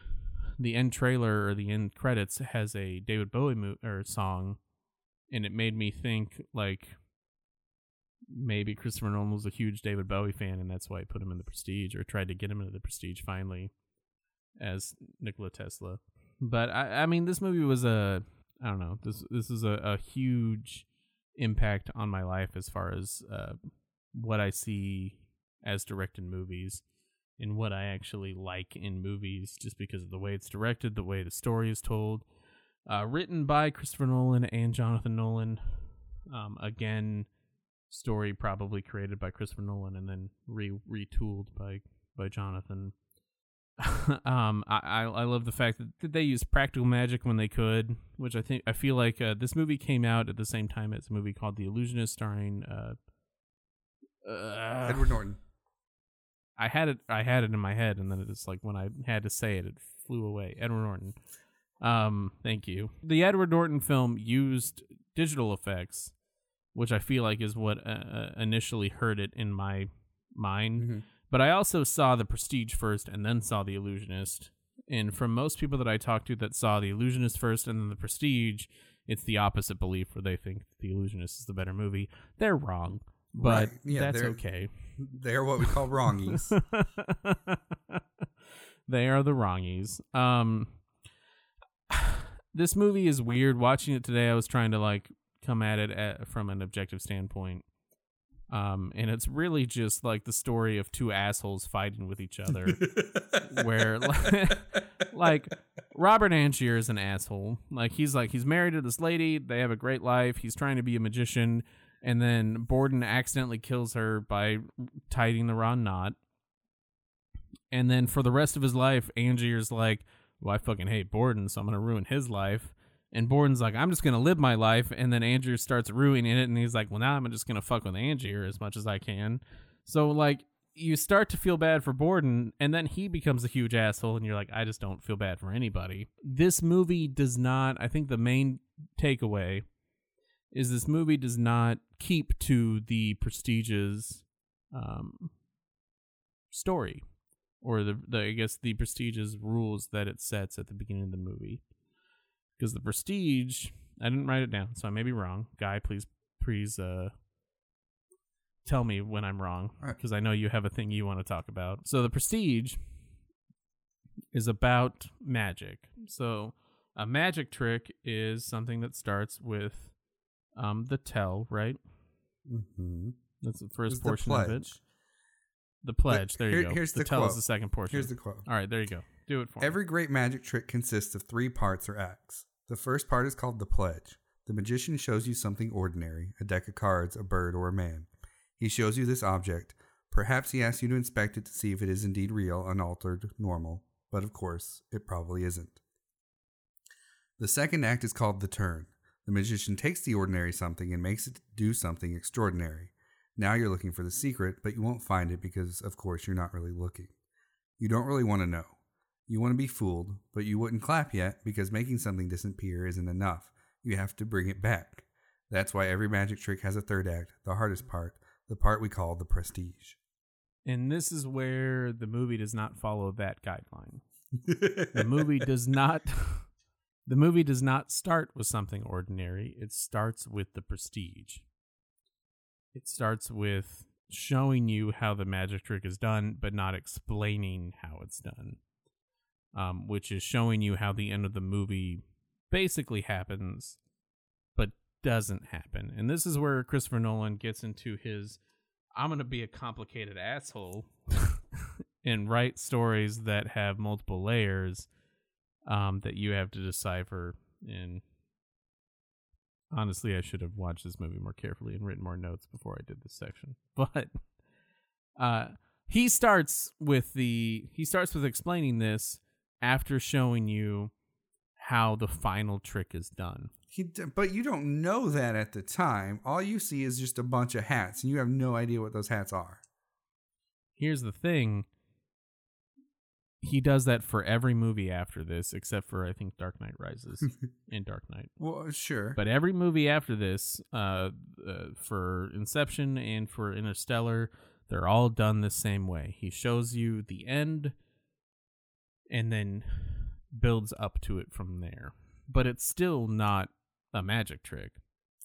the end trailer or the end credits has a David Bowie mo- or song, and it made me think like maybe Christopher Nolan was a huge David Bowie fan, and that's why he put him in the Prestige or tried to get him into the Prestige finally as Nikola Tesla. But I, I mean, this movie was a I don't know this this is a, a huge impact on my life as far as uh, what I see as directed movies and what I actually like in movies just because of the way it's directed, the way the story is told. Uh, written by Christopher Nolan and Jonathan Nolan. Um, again, story probably created by Christopher Nolan and then re retooled by by Jonathan. *laughs* um, I, I love the fact that they used practical magic when they could, which I think I feel like uh, this movie came out at the same time as a movie called The Illusionist, starring uh, uh, Edward Norton. I had it I had it in my head and then it's like when I had to say it it flew away. Edward Norton. Um thank you. The Edward Norton film used digital effects, which I feel like is what uh, initially hurt it in my mind. Mhm. But I also saw The Prestige first and then saw The Illusionist. And from most people that I talked to that saw The Illusionist first and then The Prestige, it's the opposite belief where they think The Illusionist is the better movie. They're wrong. But Right. Yeah, that's they're- okay. *laughs* They're what we call wrongies. *laughs* they are the wrongies. Um, *sighs* this movie is weird. Watching it today, I was trying to like come at it at, from an objective standpoint. Um, and it's really just like the story of two assholes fighting with each other. *laughs* Where, *laughs* like, Robert Angier is an asshole. Like, he's like he's married to this lady. They have a great life. He's trying to be a magician, and then Borden accidentally kills her by tying the wrong knot. And then for the rest of his life, Angier's like, "Well, I fucking hate Borden, so I'm gonna ruin his life." And Borden's like, "I'm just gonna live my life." And then Andrew starts ruining it, and he's like, "Well, now I'm just gonna fuck with Angier as much as I can." So like, you start to feel bad for Borden, and then he becomes a huge asshole, and you're like, "I just don't feel bad for anybody." This movie does not. I think the main takeaway is this movie does not keep to the prestige's um, story or the, the I guess the prestige's rules that it sets at the beginning of the movie. Because the prestige, I didn't write it down, so I may be wrong. Guy, please, please, uh, tell me when I'm wrong, because I know you have a thing you want to talk about. So the prestige is about magic. So a magic trick is something that starts with um the tell, right? hmm That's the first It's the portion of it. The pledge. There you here- go. here's the, tell is quote. the second portion. Here's the quote. All right, there you go. Do it for me. Every great magic trick consists of three parts or acts. The first part is called the pledge. The magician shows you something ordinary a deck of cards, a bird, or a man. He shows you this object. Perhaps he asks you to inspect it to see if it is indeed real, unaltered, normal, but of course, it probably isn't. The second act is called the turn. The magician takes the ordinary something and makes it do something extraordinary. Now you're looking for the secret, but you won't find it because, of course, you're not really looking. You don't really want to know. You want to be fooled, but you wouldn't clap yet because making something disappear isn't enough. You have to bring it back. That's why every magic trick has a third act, the hardest part, the part we call the prestige. and this is where the movie does not follow that guideline. *laughs* The movie does not *laughs* the movie does not start with something ordinary. It starts with the prestige. It starts with showing you how the magic trick is done, but not explaining how it's done. Um, which is showing you how the end of the movie basically happens, but doesn't happen. And this is where Christopher Nolan gets into his I'm going to be a complicated asshole *laughs* and write stories that have multiple layers um, that you have to decipher. And honestly, I should have watched this movie more carefully and written more notes before I did this section. *laughs* But uh, he starts with the he starts with explaining this after showing you how the final trick is done. He, d- but you don't know that at the time. All you see is just a bunch of hats, and you have no idea what those hats are. here's the thing he does that for every movie after this, except for I think Dark Knight Rises *laughs* and Dark Knight. Well, sure. But every movie after this, uh, uh, for Inception and for Interstellar, they're all done the same way. He shows you the end, and then builds up to it from there. But it's still not a magic trick.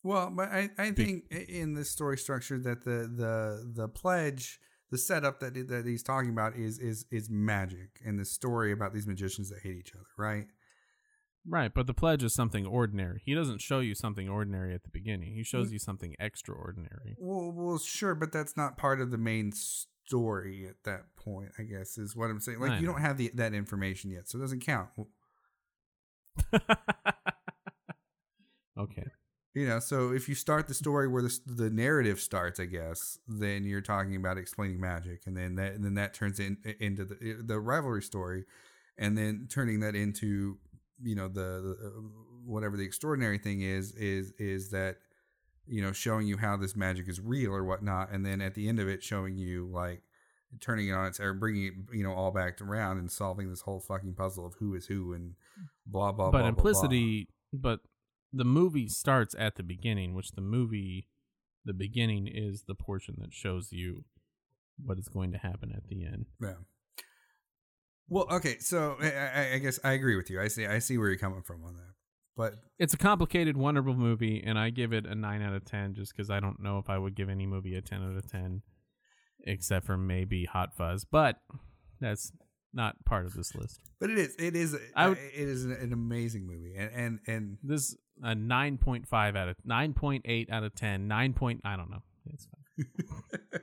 Well, but I, I think in the story structure that the the the pledge, the setup that that he's talking about is is is magic, and the story about these magicians that hate each other, right? Right, but the pledge is something ordinary. He doesn't show you something ordinary at the beginning. He shows you something extraordinary. Well, well, sure, but that's not part of the main story at that point. I guess is what I'm saying. Like I you know. don't have the that information yet, so it doesn't count. *laughs* okay. You know, so if you start the story where the the narrative starts, I guess, then you're talking about explaining magic, and then that and then that turns in, into the the rivalry story, and then turning that into you know the, the uh, whatever the extraordinary thing is is is that you know showing you how this magic is real or whatnot, and then at the end of it showing you like turning it on its or bringing it you know all back around and solving this whole fucking puzzle of who is who and blah blah. but blah, blah, blah. implicity but the movie starts at the beginning which the movie the beginning is the portion that shows you what is going to happen at the end Yeah. Well, okay, so I, I, guess I agree with you. I see, I see where you're coming from on that. But it's a complicated wonderful movie and i give it a 9 out of 10 just because i don't know if i would give any movie a 10 out of 10 except for maybe hot fuzz but that's not part of this list. But it is, it is, I would- it is an, amazing movie, and and and this a 9.5 out of 9.8 out of 10 9 point i don't know. It's fine.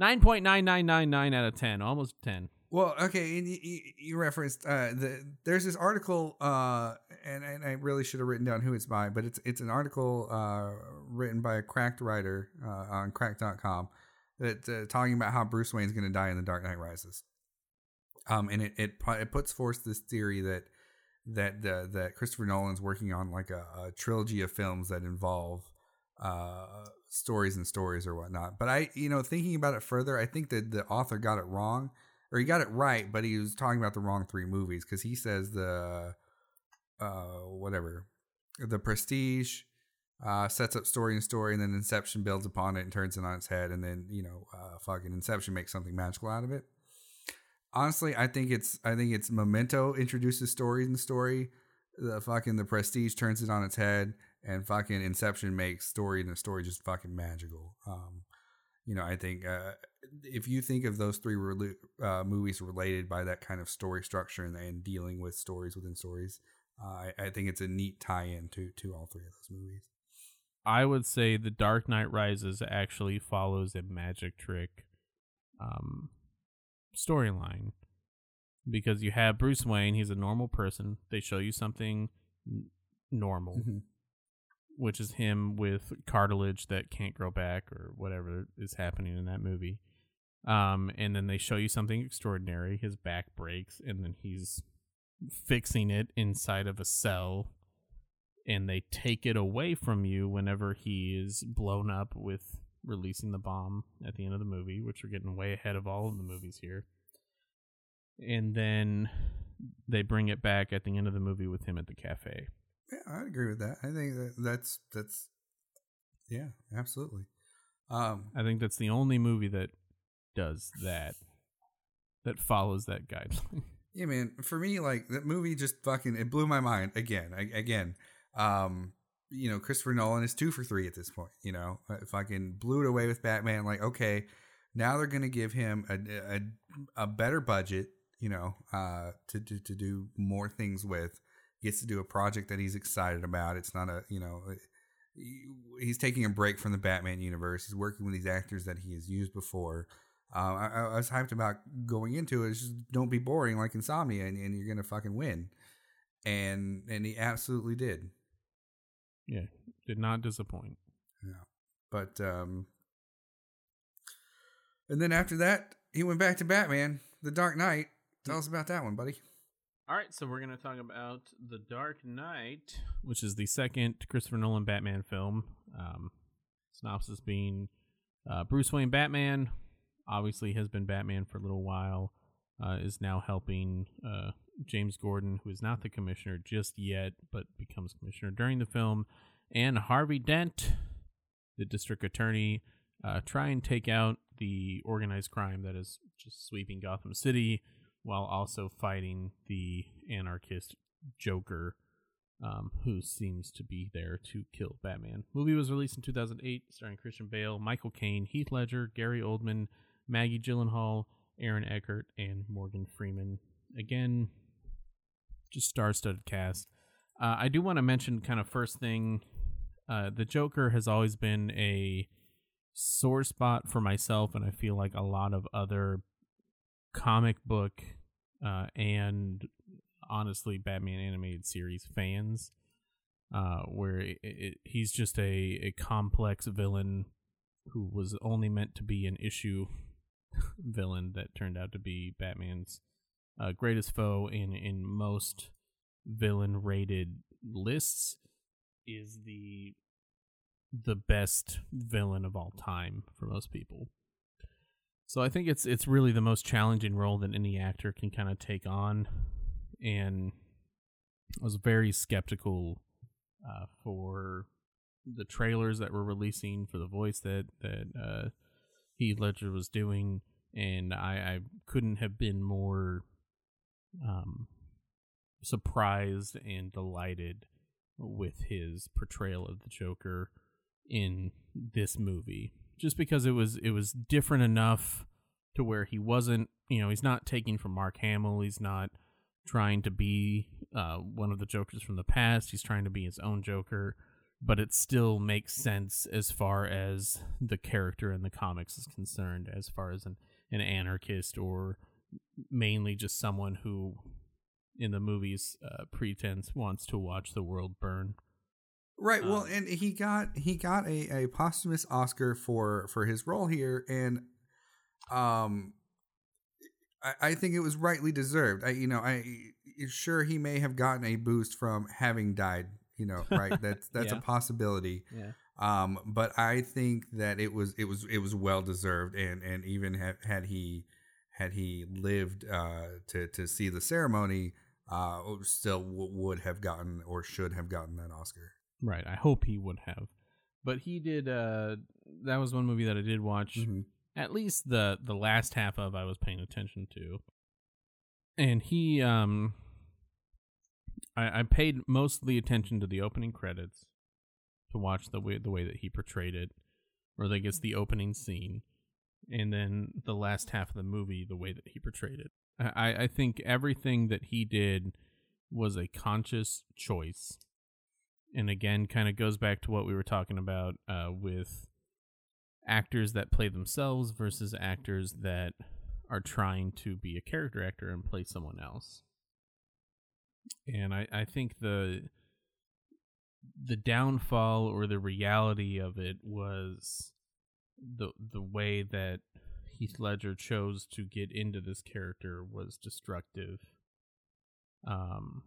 *laughs* 9.9999 out of 10 almost 10 well, okay, and you, you, referenced uh, the there's this article, uh, and and I really should have written down who it's by, but it's it's an article uh, written by a cracked writer uh, on Cracked.com that uh, talking about how Bruce Wayne's going to die in The Dark Knight Rises. Um, and it it it puts forth this theory that that uh, that Christopher Nolan's working on like a, a trilogy of films that involve uh, stories and stories or whatnot. But I, you know, thinking about it further, I think that the author got it wrong, or he got it right, but he was talking about the wrong three movies because he says the uh, whatever the Prestige. Uh, sets up story and story, and then Inception builds upon it and turns it on its head, and then you know, uh, fucking Inception makes something magical out of it honestly, I think it's I think it's Memento introduces story in the story. The fucking the Prestige turns it on its head, and fucking Inception makes story in the story just fucking magical. Um, you know, I think uh, if you think of those three rela- uh, movies related by that kind of story structure and, and dealing with stories within stories, uh, I, I think it's a neat tie-in to to all three of those movies. I would say The Dark Knight Rises actually follows a magic trick um, storyline because you have Bruce Wayne, he's a normal person. They show you something n- normal, Mhm. which is him with cartilage that can't grow back or whatever is happening in that movie. Um, and then they show you something extraordinary. His back breaks, and then he's fixing it inside of a cell and they take it away from you whenever he is blown up with releasing the bomb at the end of the movie, which we're getting way ahead of all of the movies here. And then they bring it back at the end of the movie with him at the cafe. Yeah, I agree with that. I think that that's that's yeah, absolutely. Um, I think that's the only movie that does that, that follows that guideline. *laughs* Yeah, man. For me, like that movie just fucking it blew my mind again. I, again, um, you know, Christopher Nolan is two for three at this point. You know, Uh, fucking blew it away with Batman. Like, okay, now they're gonna give him a a, a better budget. You know, uh, to, to to do more things with. Gets to do a project that he's excited about. It's not a you know. He's taking a break from the Batman universe. He's working with these actors that he has used before. Um, I, I was hyped about going into it. It's just don't be boring like Insomnia, and, and you're gonna fucking win. And and he absolutely did. Yeah, did not disappoint. Yeah. But um, and then after that, he went back to Batman, The Dark Knight. Tell us about that one, buddy. All right, so we're going to talk about The Dark Knight, which is the second Christopher Nolan Batman film. Um, synopsis being uh, Bruce Wayne Batman obviously has been Batman for a little while. uh, is now helping uh, James Gordon, who is not the commissioner just yet, but becomes commissioner during the film, and Harvey Dent, the district attorney, uh, try and take out the organized crime that is just sweeping Gotham City while also fighting the anarchist Joker, um, who seems to be there to kill Batman. Movie was released in 2008, starring Christian Bale, Michael Caine, Heath Ledger, Gary Oldman, Maggie Gyllenhaal, Aaron Eckhart, and Morgan Freeman. Again, just star-studded cast. Uh, I do want to mention, kind of first thing, uh, the Joker has always been a sore spot for myself, and I feel like a lot of other comic book uh, and honestly Batman animated series fans, uh, where it, it, he's just a, a complex villain who was only meant to be an issue *laughs* villain that turned out to be Batman's uh, greatest foe in in most villain rated lists is the the best villain of all time for most people. So I think it's it's really the most challenging role that any actor can kind of take on, and I was very skeptical uh, for the trailers that were releasing for the voice that that uh, Heath Ledger was doing, and I, I couldn't have been more um, surprised and delighted with his portrayal of the Joker in this movie. Just because it was it was different enough to where he wasn't you know he's not taking from Mark Hamill. He's not trying to be uh, one of the jokers from the past. He's trying to be his own joker. But it still makes sense as far as the character in the comics is concerned as far as an, an anarchist or mainly just someone who in the movies uh, pretends wants to watch the world burn Right. Well, um, and he got he got a, a posthumous Oscar for for his role here, and um, I, I think it was rightly deserved. I you know I sure he may have gotten a boost from having died. You know, *laughs* right? That's that's yeah. a possibility. Yeah. Um, but I think that it was it was it was well deserved, and and even had had he had he lived uh, to to see the ceremony, uh, still w- would have gotten or should have gotten that Oscar. Right. I hope he would have. But he did uh that was one movie that I did watch mm-hmm. at least the the last half of I was paying attention to. And he um I, I paid mostly attention to the opening credits to watch the way the way that he portrayed it. Or I guess the opening scene. And then the last half of the movie, the way that he portrayed it. I, I think everything that he did was a conscious choice and again kind of goes back to what we were talking about uh, with actors that play themselves versus actors that are trying to be a character actor and play someone else and i, I think the the downfall or the reality of it was the the way that Heath Ledger chose to get into this character was destructive um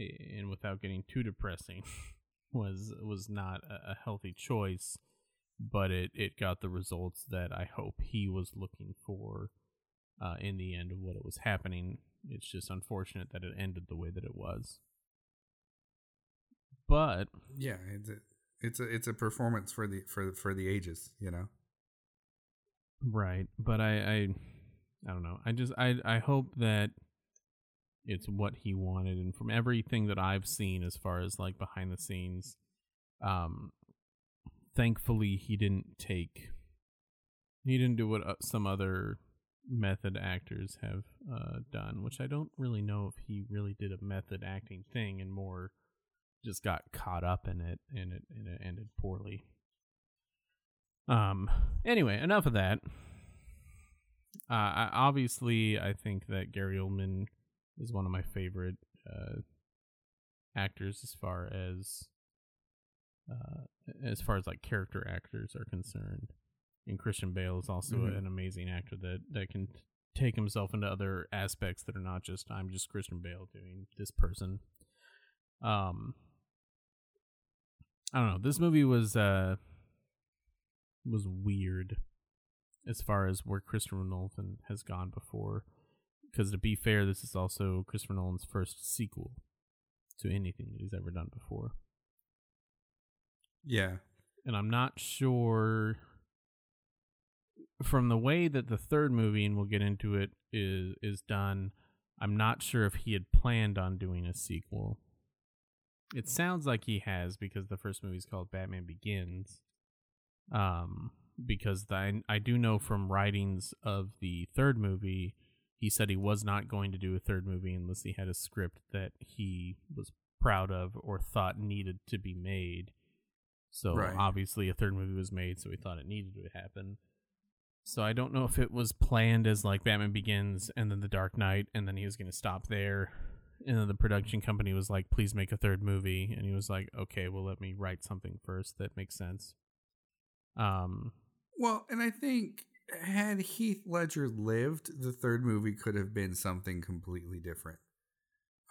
and without getting too depressing, *laughs* was was not a, healthy choice, but it it got the results that I hope he was looking for. Uh, in the end of what it was happening, it's just unfortunate that it ended the way that it was. But yeah, it's a it's a performance for the for for the ages, you know. Right, but I I I don't know. I just I I hope that it's what he wanted and from everything that i've seen as far as like behind the scenes um thankfully he didn't take he didn't do what uh, some other method actors have uh, done which i don't really know if he really did a method acting thing and more just got caught up in it and it and it ended poorly um anyway enough of that uh I, obviously i think that gary oldman is one of my favorite uh, actors as far as uh, as far as like character actors are concerned. And Christian Bale is also mm-hmm. an amazing actor that that can take himself into other aspects that are not just I'm just Christian Bale doing this person. Um, I don't know. This movie was uh was weird. as far as where Christopher Nolan has gone before. Because to be fair, this is also Christopher Nolan's first sequel to anything that he's ever done before. Yeah. And I'm not sure from the way that the third movie, and we'll get into it, is is done. I'm not sure if he had planned on doing a sequel. It sounds like he has because the first movie is called Batman Begins. Um, because the, I, I do know from writings of the third movie, he said he was not going to do a third movie unless he had a script that he was proud of or thought needed to be made. So Right. obviously a third movie was made, so he thought it needed to happen. So I don't know if it was planned as like Batman Begins and then The Dark Knight, and then he was going to stop there. And then the production company was like, please make a third movie. And he was like, okay, well, let me write something first that makes sense. Um, Well, and I think had Heath Ledger lived, the third movie could have been something completely different.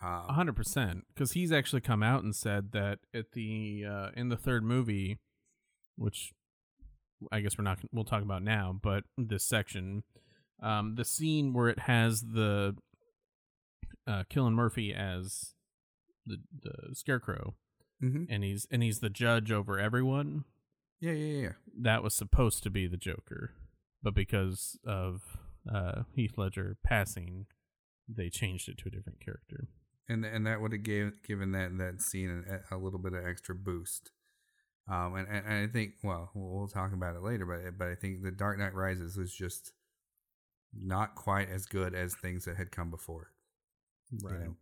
Um, A hundred percent, because he's actually come out and said that at the uh, in the third movie, which I guess we're not we'll talk about now, but this section, um, the scene where it has the uh, Cillian Murphy as the the scarecrow, mhm. and he's and he's the judge over everyone. Yeah, yeah, yeah. That was supposed to be the Joker, but because of uh, Heath Ledger passing, they changed it to a different character. and and that would have gave, given that that scene a, a little bit of extra boost. Um, and, and I think well, we'll we'll talk about it later, but but I think the Dark Knight Rises was just not quite as good as things that had come before. You know?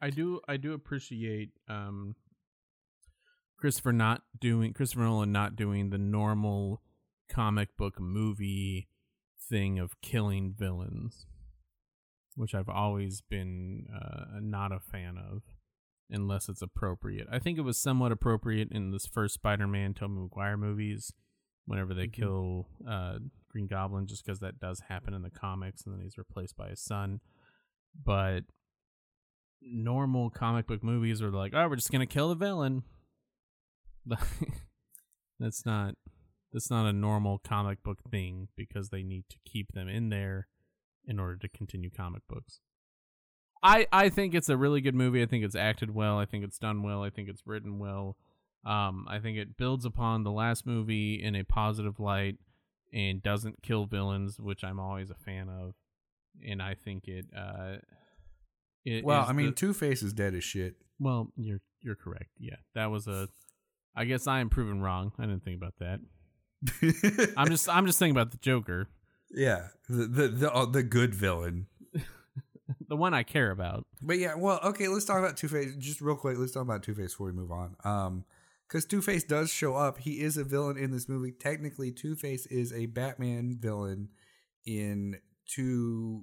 I do I do appreciate um Christopher not doing Christopher Nolan not doing the normal comic book movie thing of killing villains, which I've always been uh, not a fan of unless it's appropriate. I think it was somewhat appropriate in this first Spider-Man Tobey Maguire movies whenever they Mhm. kill uh, Green Goblin just because that does happen in the comics and then he's replaced by his son. But normal comic book movies are like, oh, we're just gonna kill the villain. *laughs* that's not that's not a normal comic book thing because they need to keep them in there in order to continue comic books. I I think it's a really good movie. I think it's acted well. I think it's done well. I think it's written well. Um, I think it builds upon the last movie in a positive light and doesn't kill villains, which I'm always a fan of. And I think it. Uh, it Well, I mean, the- Two Face is dead as shit. well, you're you're correct. Yeah, that was a. I guess I am proven wrong. I didn't think about that. *laughs* I'm just I'm just thinking about the Joker, yeah, the the the, uh, the good villain. *laughs* the one I care about. But yeah, well, okay, let's talk about Two Face just real quick. Let's talk about Two Face before we move on. Um, because Two Face does show up. He is a villain in this movie. Technically, Two Face is a Batman villain in two,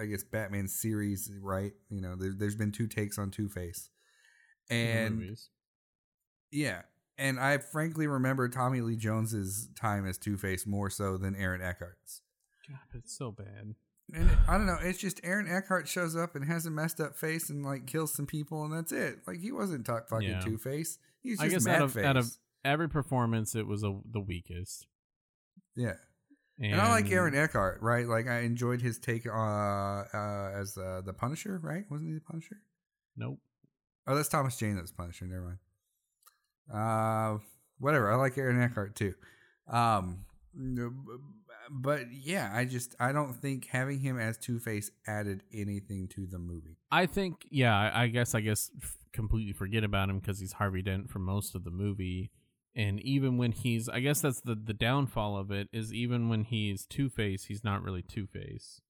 I guess, Batman series, right? You know, there, there's been two takes on Two Face, and yeah, and I frankly remember Tommy Lee Jones's time as Two Face more so than Aaron Eckhart's. God, it's so bad. And it, I don't know. It's just Aaron Eckhart shows up and has a messed up face and like kills some people and that's it. Like he wasn't talk fucking Yeah. Two Face. He's just I guess mad out of face. out of every performance, it was a, the weakest. yeah. And, And, I like Aaron Eckhart, right? Like I enjoyed his take uh, uh as uh, the Punisher, right? Wasn't he the Punisher? Nope. Oh, that's Thomas Jane. That's Punisher. Never mind. Uh, whatever. I like Aaron Eckhart too. Um, but yeah, I just I don't think having him as Two Face added anything to the movie. I think, yeah, I, guess, I guess, f- completely forget about him because he's Harvey Dent for most of the movie, and even when he's, I guess that's the the downfall of it is even when he's Two Face, he's not really Two Face,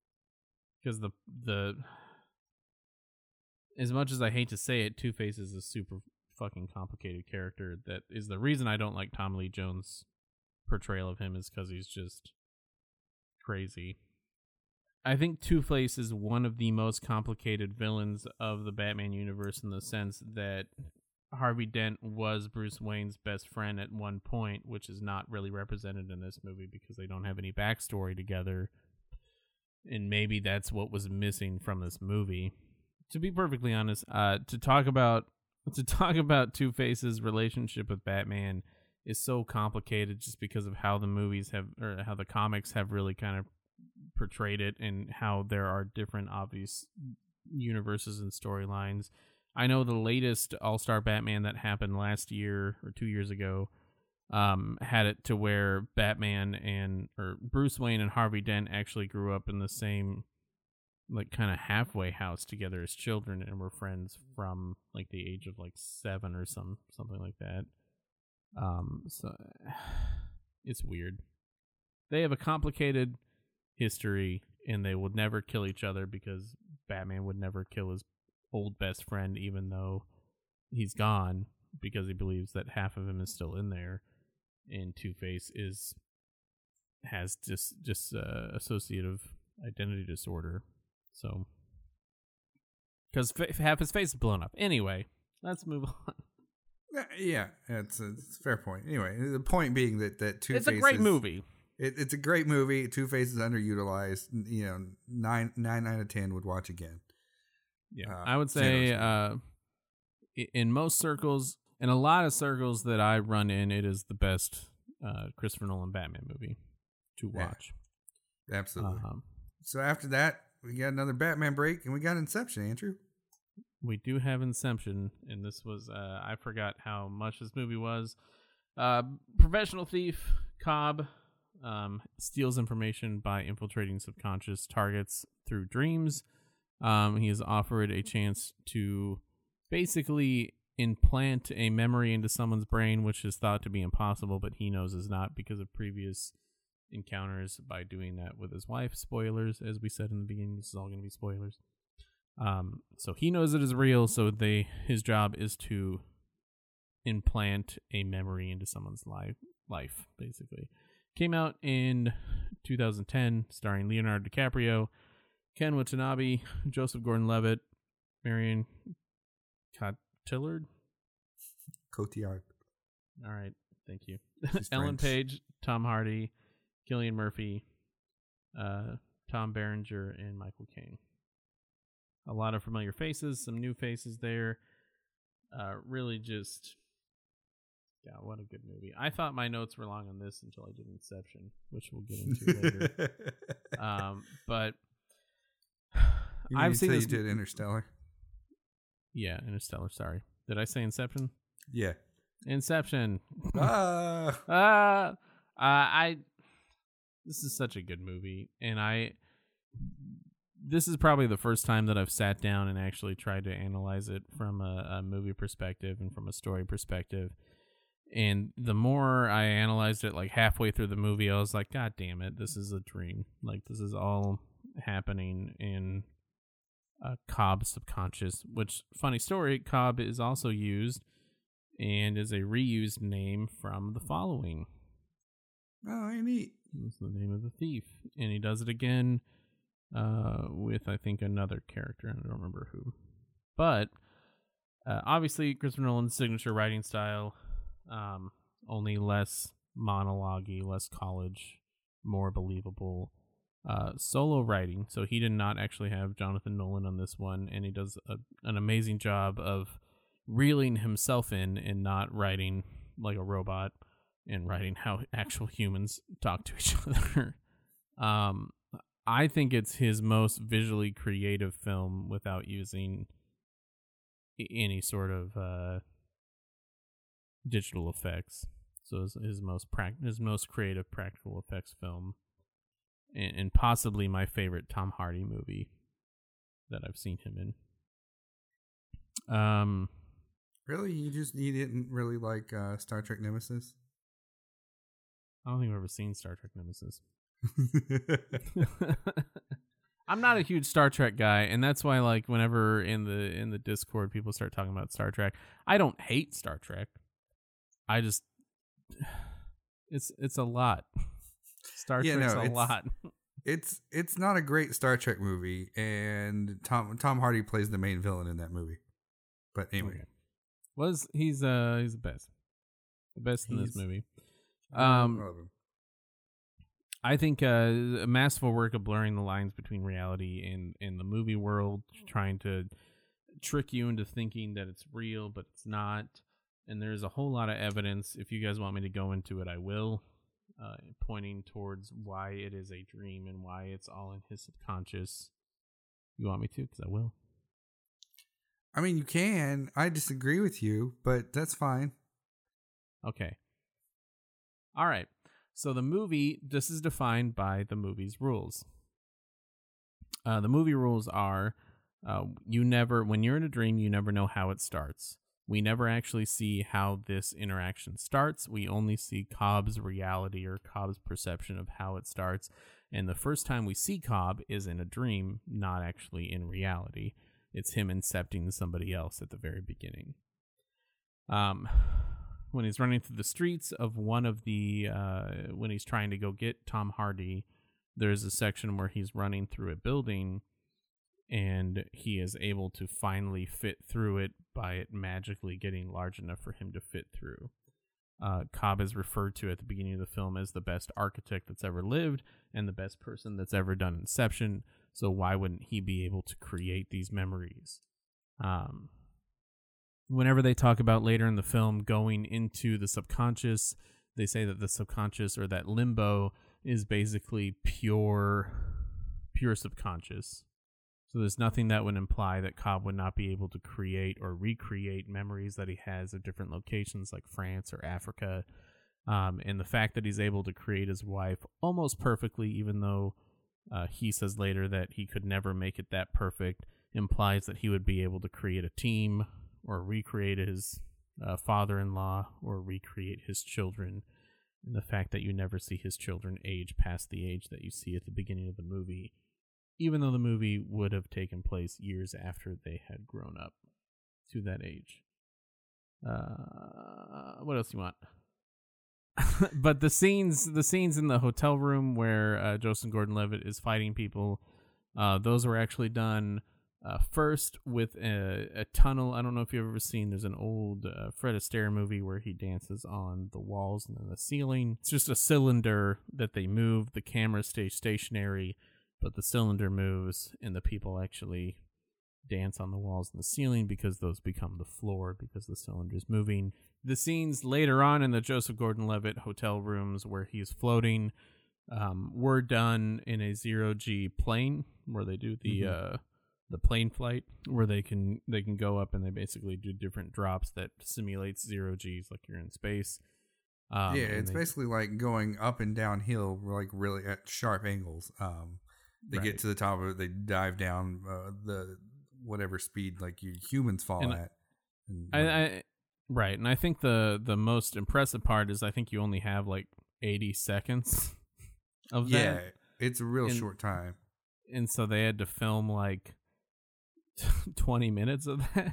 because the the as much as I hate to say it, Two Face is a super fucking complicated character. That is the reason I don't like Tom Lee Jones' portrayal of him is because he's just crazy. I think Two Face is one of the most complicated villains of the Batman universe in the sense that Harvey Dent was Bruce Wayne's best friend at one point, which is not really represented in this movie because they don't have any backstory together. And maybe that's what was missing from this movie. To be perfectly honest, uh, to talk about *laughs* to talk about Two Face's relationship with Batman is so complicated just because of how the movies have or how the comics have really kind of portrayed it and how there are different obvious universes and storylines. I know the latest All Star Batman that happened last year or two years ago um, had it to where Batman and or Bruce Wayne and Harvey Dent actually grew up in the same like kind of halfway house together as children and were friends from like the age of like seven or some something like that. Um, so *sighs* it's weird. They have a complicated history and they would never kill each other because Batman would never kill his old best friend even though he's gone because he believes that half of him is still in there and Two-Face is has just just uh, associative identity disorder. So cuz f- half his face is blown up. Anyway, let's move *laughs* on. Yeah, it's a, it's a fair point. Anyway, the point being that that Two it's a great movie. It, it's a great movie. Two Face is underutilized. You know, nine nine out of ten would watch again. Yeah, Uh, I would say uh, in most circles, in a lot of circles that I run in, it is the best uh, Christopher Nolan Batman movie to Yeah. watch. Absolutely. Um, so after that, we got another Batman break, and we got Inception. Andrew. we do have Inception, and this was uh, I forgot how much this movie was. Uh, professional thief Cobb um, steals information by infiltrating subconscious targets through dreams. Um, he is offered a chance to basically implant a memory into someone's brain, which is thought to be impossible, but he knows is not because of previous encounters by doing that with his wife. Spoilers, as we said in the beginning, this is all going to be spoilers. Um, so he knows it is real. So they his job is to implant a memory into someone's life. Life basically came out in 2010, starring Leonardo DiCaprio, Ken Watanabe, Joseph Gordon-Levitt, Marion Cotillard. Cotillard. All right, thank you. *laughs* Ellen French. Page, Tom Hardy, Cillian Murphy, uh, Tom Berenger, and Michael Caine. A lot of familiar faces, some new faces there. Uh, really just, yeah, what a good movie. I thought my notes were long on this until I did Inception, which we'll get into later. *laughs* Um, but You I've seen you did Interstellar. Yeah, Interstellar. Sorry, did I say Inception? Yeah. Inception. ah. Uh, *laughs* uh, I. This is such a good movie, and I. This is probably the first time that I've sat down and actually tried to analyze it from a, a movie perspective and from a story perspective. And the more I analyzed it, like halfway through the movie, I was like, "God damn it, this is a dream! Like this is all happening in uh, Cobb's subconscious." Which funny story, Cobb is also used and is a reused name from the following. Oh, I neat. That's the name of the thief, and he does it again uh, with I think another character. I don't remember who, but uh, obviously Christopher Nolan's signature writing style, um, only less monologue less college, more believable. Uh, solo writing, so he did not actually have Jonathan Nolan on this one, and he does a, an amazing job of reeling himself in and not writing like a robot and writing how actual humans talk to each *laughs* other. um, I think it's his most visually creative film without using any sort of uh, digital effects. So his, most prac- his most creative practical effects film, and, and possibly my favorite Tom Hardy movie that I've seen him in. Um, Really? You just you didn't really like uh, Star Trek Nemesis? I don't think I've ever seen Star Trek Nemesis. *laughs* *laughs* I'm not a huge Star Trek guy, and that's why like whenever in the in the Discord people start talking about Star Trek, I don't hate Star Trek. I just *sighs* it's it's a lot. Star Yeah, Trek's no, a lot. it's it's not a great Star Trek movie, and Tom Tom Hardy plays the main villain in that movie. But anyway, Okay. Was he's uh he's the best. The best in this He's- movie. I Um love him. I think uh, a masterful work of blurring the lines between reality and, and the movie world, trying to trick you into thinking that it's real, but it's not. and there's a whole lot of evidence. If you guys want me to go into it, I will. Uh, pointing towards why it is a dream and why it's all in his subconscious. You want me to? Because I will. I mean, you can. I disagree with you, but that's fine. Okay. All right. So the movie, this is defined by the movie's rules. Uh, the movie rules are uh, you never, when you're in a dream, you never know how it starts. We never actually see how this interaction starts. We only see Cobb's reality or Cobb's perception of how it starts. And the first time we see Cobb is in a dream, not actually in reality. It's him incepting somebody else at the very beginning. Um, when he's running through the streets of one of the uh, when he's trying to go get Tom Hardy, there's a section where he's running through a building and he is able to finally fit through it by it magically getting large enough for him to fit through. Uh, Cobb is referred to at the beginning of the film as the best architect that's ever lived and the best person that's ever done Inception. So why wouldn't he be able to create these memories? Um, whenever they talk about later in the film going into the subconscious, they say that the subconscious or that limbo is basically pure, pure subconscious. So there's nothing that would imply that Cobb would not be able to create or recreate memories that he has of different locations like France or Africa. Um, and the fact that he's able to create his wife almost perfectly, even though uh, he says later that he could never make it that perfect, implies that he would be able to create a team or recreate his uh, father in law or recreate his children. And the fact that you never see his children age past the age that you see at the beginning of the movie, even though the movie would have taken place years after they had grown up to that age. Uh, what else do you want? *laughs* but the scenes, the scenes in the hotel room where uh, Joseph Gordon-Levitt is fighting people, uh, those were actually done uh, first with a, a, tunnel. I don't know if you've ever seen. There's an old uh, Fred Astaire movie where he dances on the walls and then the ceiling. It's just a cylinder that they move. The camera stays stationary, but the cylinder moves, and the people actually dance on the walls and the ceiling because those become the floor because the cylinder is moving. The scenes later on in the Joseph Gordon-Levitt hotel rooms where he's floating um, were done in a zero G plane where they do the. Mm-hmm. Uh, the plane flight where they can they can go up and they basically do different drops that simulates zero g's like you're in space um, yeah it's they, basically like going up and downhill like really at sharp angles um, they right. get to the top of it they dive down uh, the whatever speed like you humans fall and at and, I, I, right and i think the the most impressive part is i think you only have like 80 seconds *laughs* of that. yeah that. it's a real and, short time and so they had to film like *laughs* 20 minutes of that.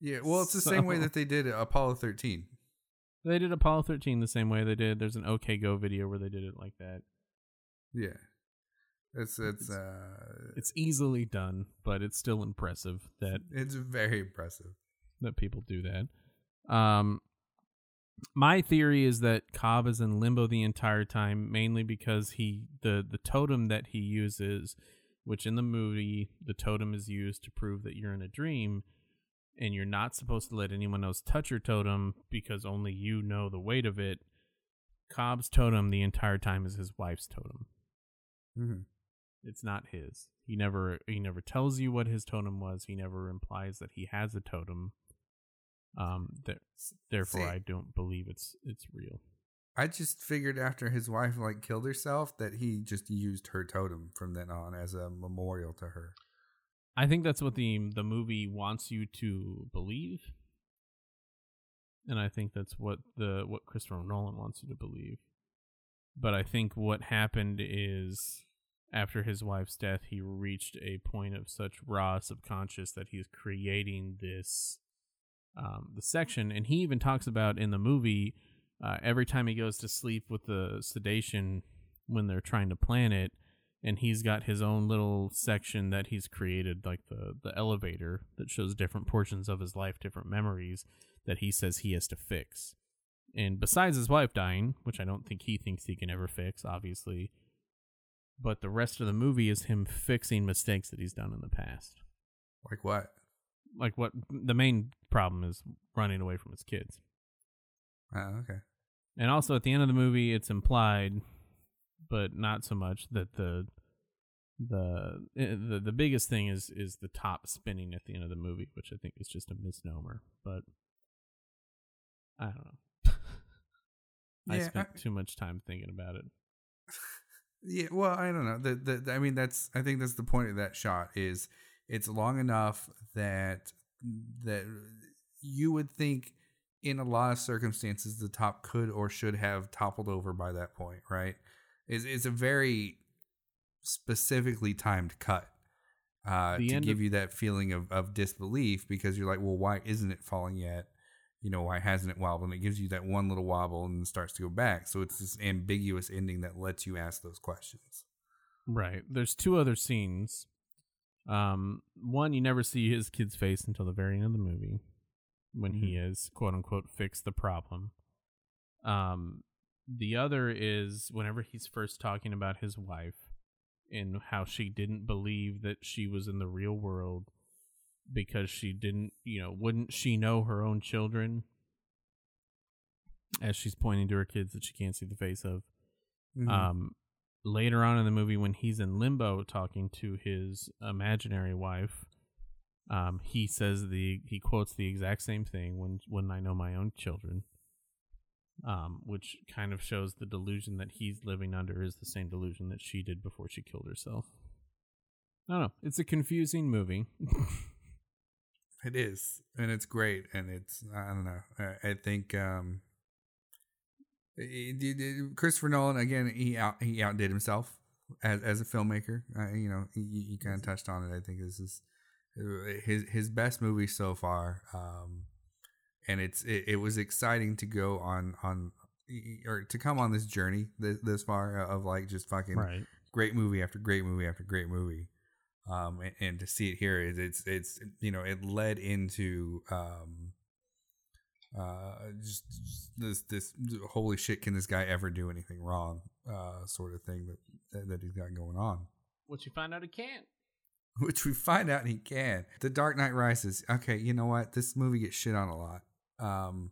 yeah, well, it's the so, same way that they did Apollo 13. They did Apollo 13 the same way they did. There's an OK Go video where they did it like that. Yeah. It's it's uh it's easily done, but it's still impressive that it's very impressive that people do that. Um my theory is that Cobb is in limbo the entire time mainly because he the the totem that he uses which in the movie the totem is used to prove that you're in a dream and you're not supposed to let anyone else touch your totem because only you know the weight of it. Cobb's totem the entire time is his wife's totem. Mm-hmm. It's not his. He never he never tells you what his totem was. He never implies that he has a totem. Um, there, therefore, See, I don't believe it's it's real. I just figured after his wife like killed herself that he just used her totem from then on as a memorial to her. I think that's what the the movie wants you to believe. And I think that's what the what Christopher Nolan wants you to believe. But I think what happened is after his wife's death, he reached a point of such raw subconscious that he's creating this um, the section, and he even talks about in the movie uh, every time he goes to sleep with the sedation when they're trying to plan it and he's got his own little section that he's created like the the elevator that shows different portions of his life different memories that he says he has to fix. And besides his wife dying which i don't think he thinks he can ever fix obviously but the rest of the movie is him fixing mistakes that he's done in the past like what like what the main problem is running away from his kids. Oh, okay. And also at the end of the movie, it's implied, but not so much that the the eh, the the biggest thing is is the top spinning at the end of the movie, which I think is just a misnomer. But I don't know. *laughs* I Yeah, spent I- too much time thinking about it. Yeah, well, I don't know. The, the, the- I mean, that's I think that's the point of that shot is it's long enough that that you would think in a lot of circumstances the top could or should have toppled over by that point, right? Is it's a very specifically timed cut uh, to give of- you that feeling of, of disbelief because you're like, well, why isn't it falling yet? You know, why hasn't it wobbled? And it gives you that one little wobble and starts to go back. So it's this ambiguous ending that lets you ask those questions. Right. There's two other scenes. Um, one you never see his kid's face until the very end of the movie, when he is quote unquote fixed the problem. Um, the other is whenever he's first talking about his wife and how she didn't believe that she was in the real world because she didn't, you know, wouldn't she know her own children? As she's pointing to her kids that she can't see the face of. Mhm. Um, later on in the movie, when he's in limbo talking to his imaginary wife, um, he says the he quotes the exact same thing when when I know my own children, um, which kind of shows the delusion that he's living under is the same delusion that she did before she killed herself. I don't know. It's a confusing movie. *laughs* It is, and it's great, and it's I don't know. I, I think um, it- it- it- Christopher Nolan again. He out he outdid himself as as a filmmaker. Uh, you know, you, kind of touched on it. I think this is uh, his his best movie so far. Um, and it's it, it was exciting to go on on or to come on this journey this, this far of like just fucking right. great movie after great movie after great movie um and, and to see it here is it's it's you know it led into um uh just, just this this holy shit can this guy ever do anything wrong uh sort of thing that that, that he's got going on Which you find out he can't. *laughs* which we find out he can the dark knight rises okay you know what this movie gets shit on a lot um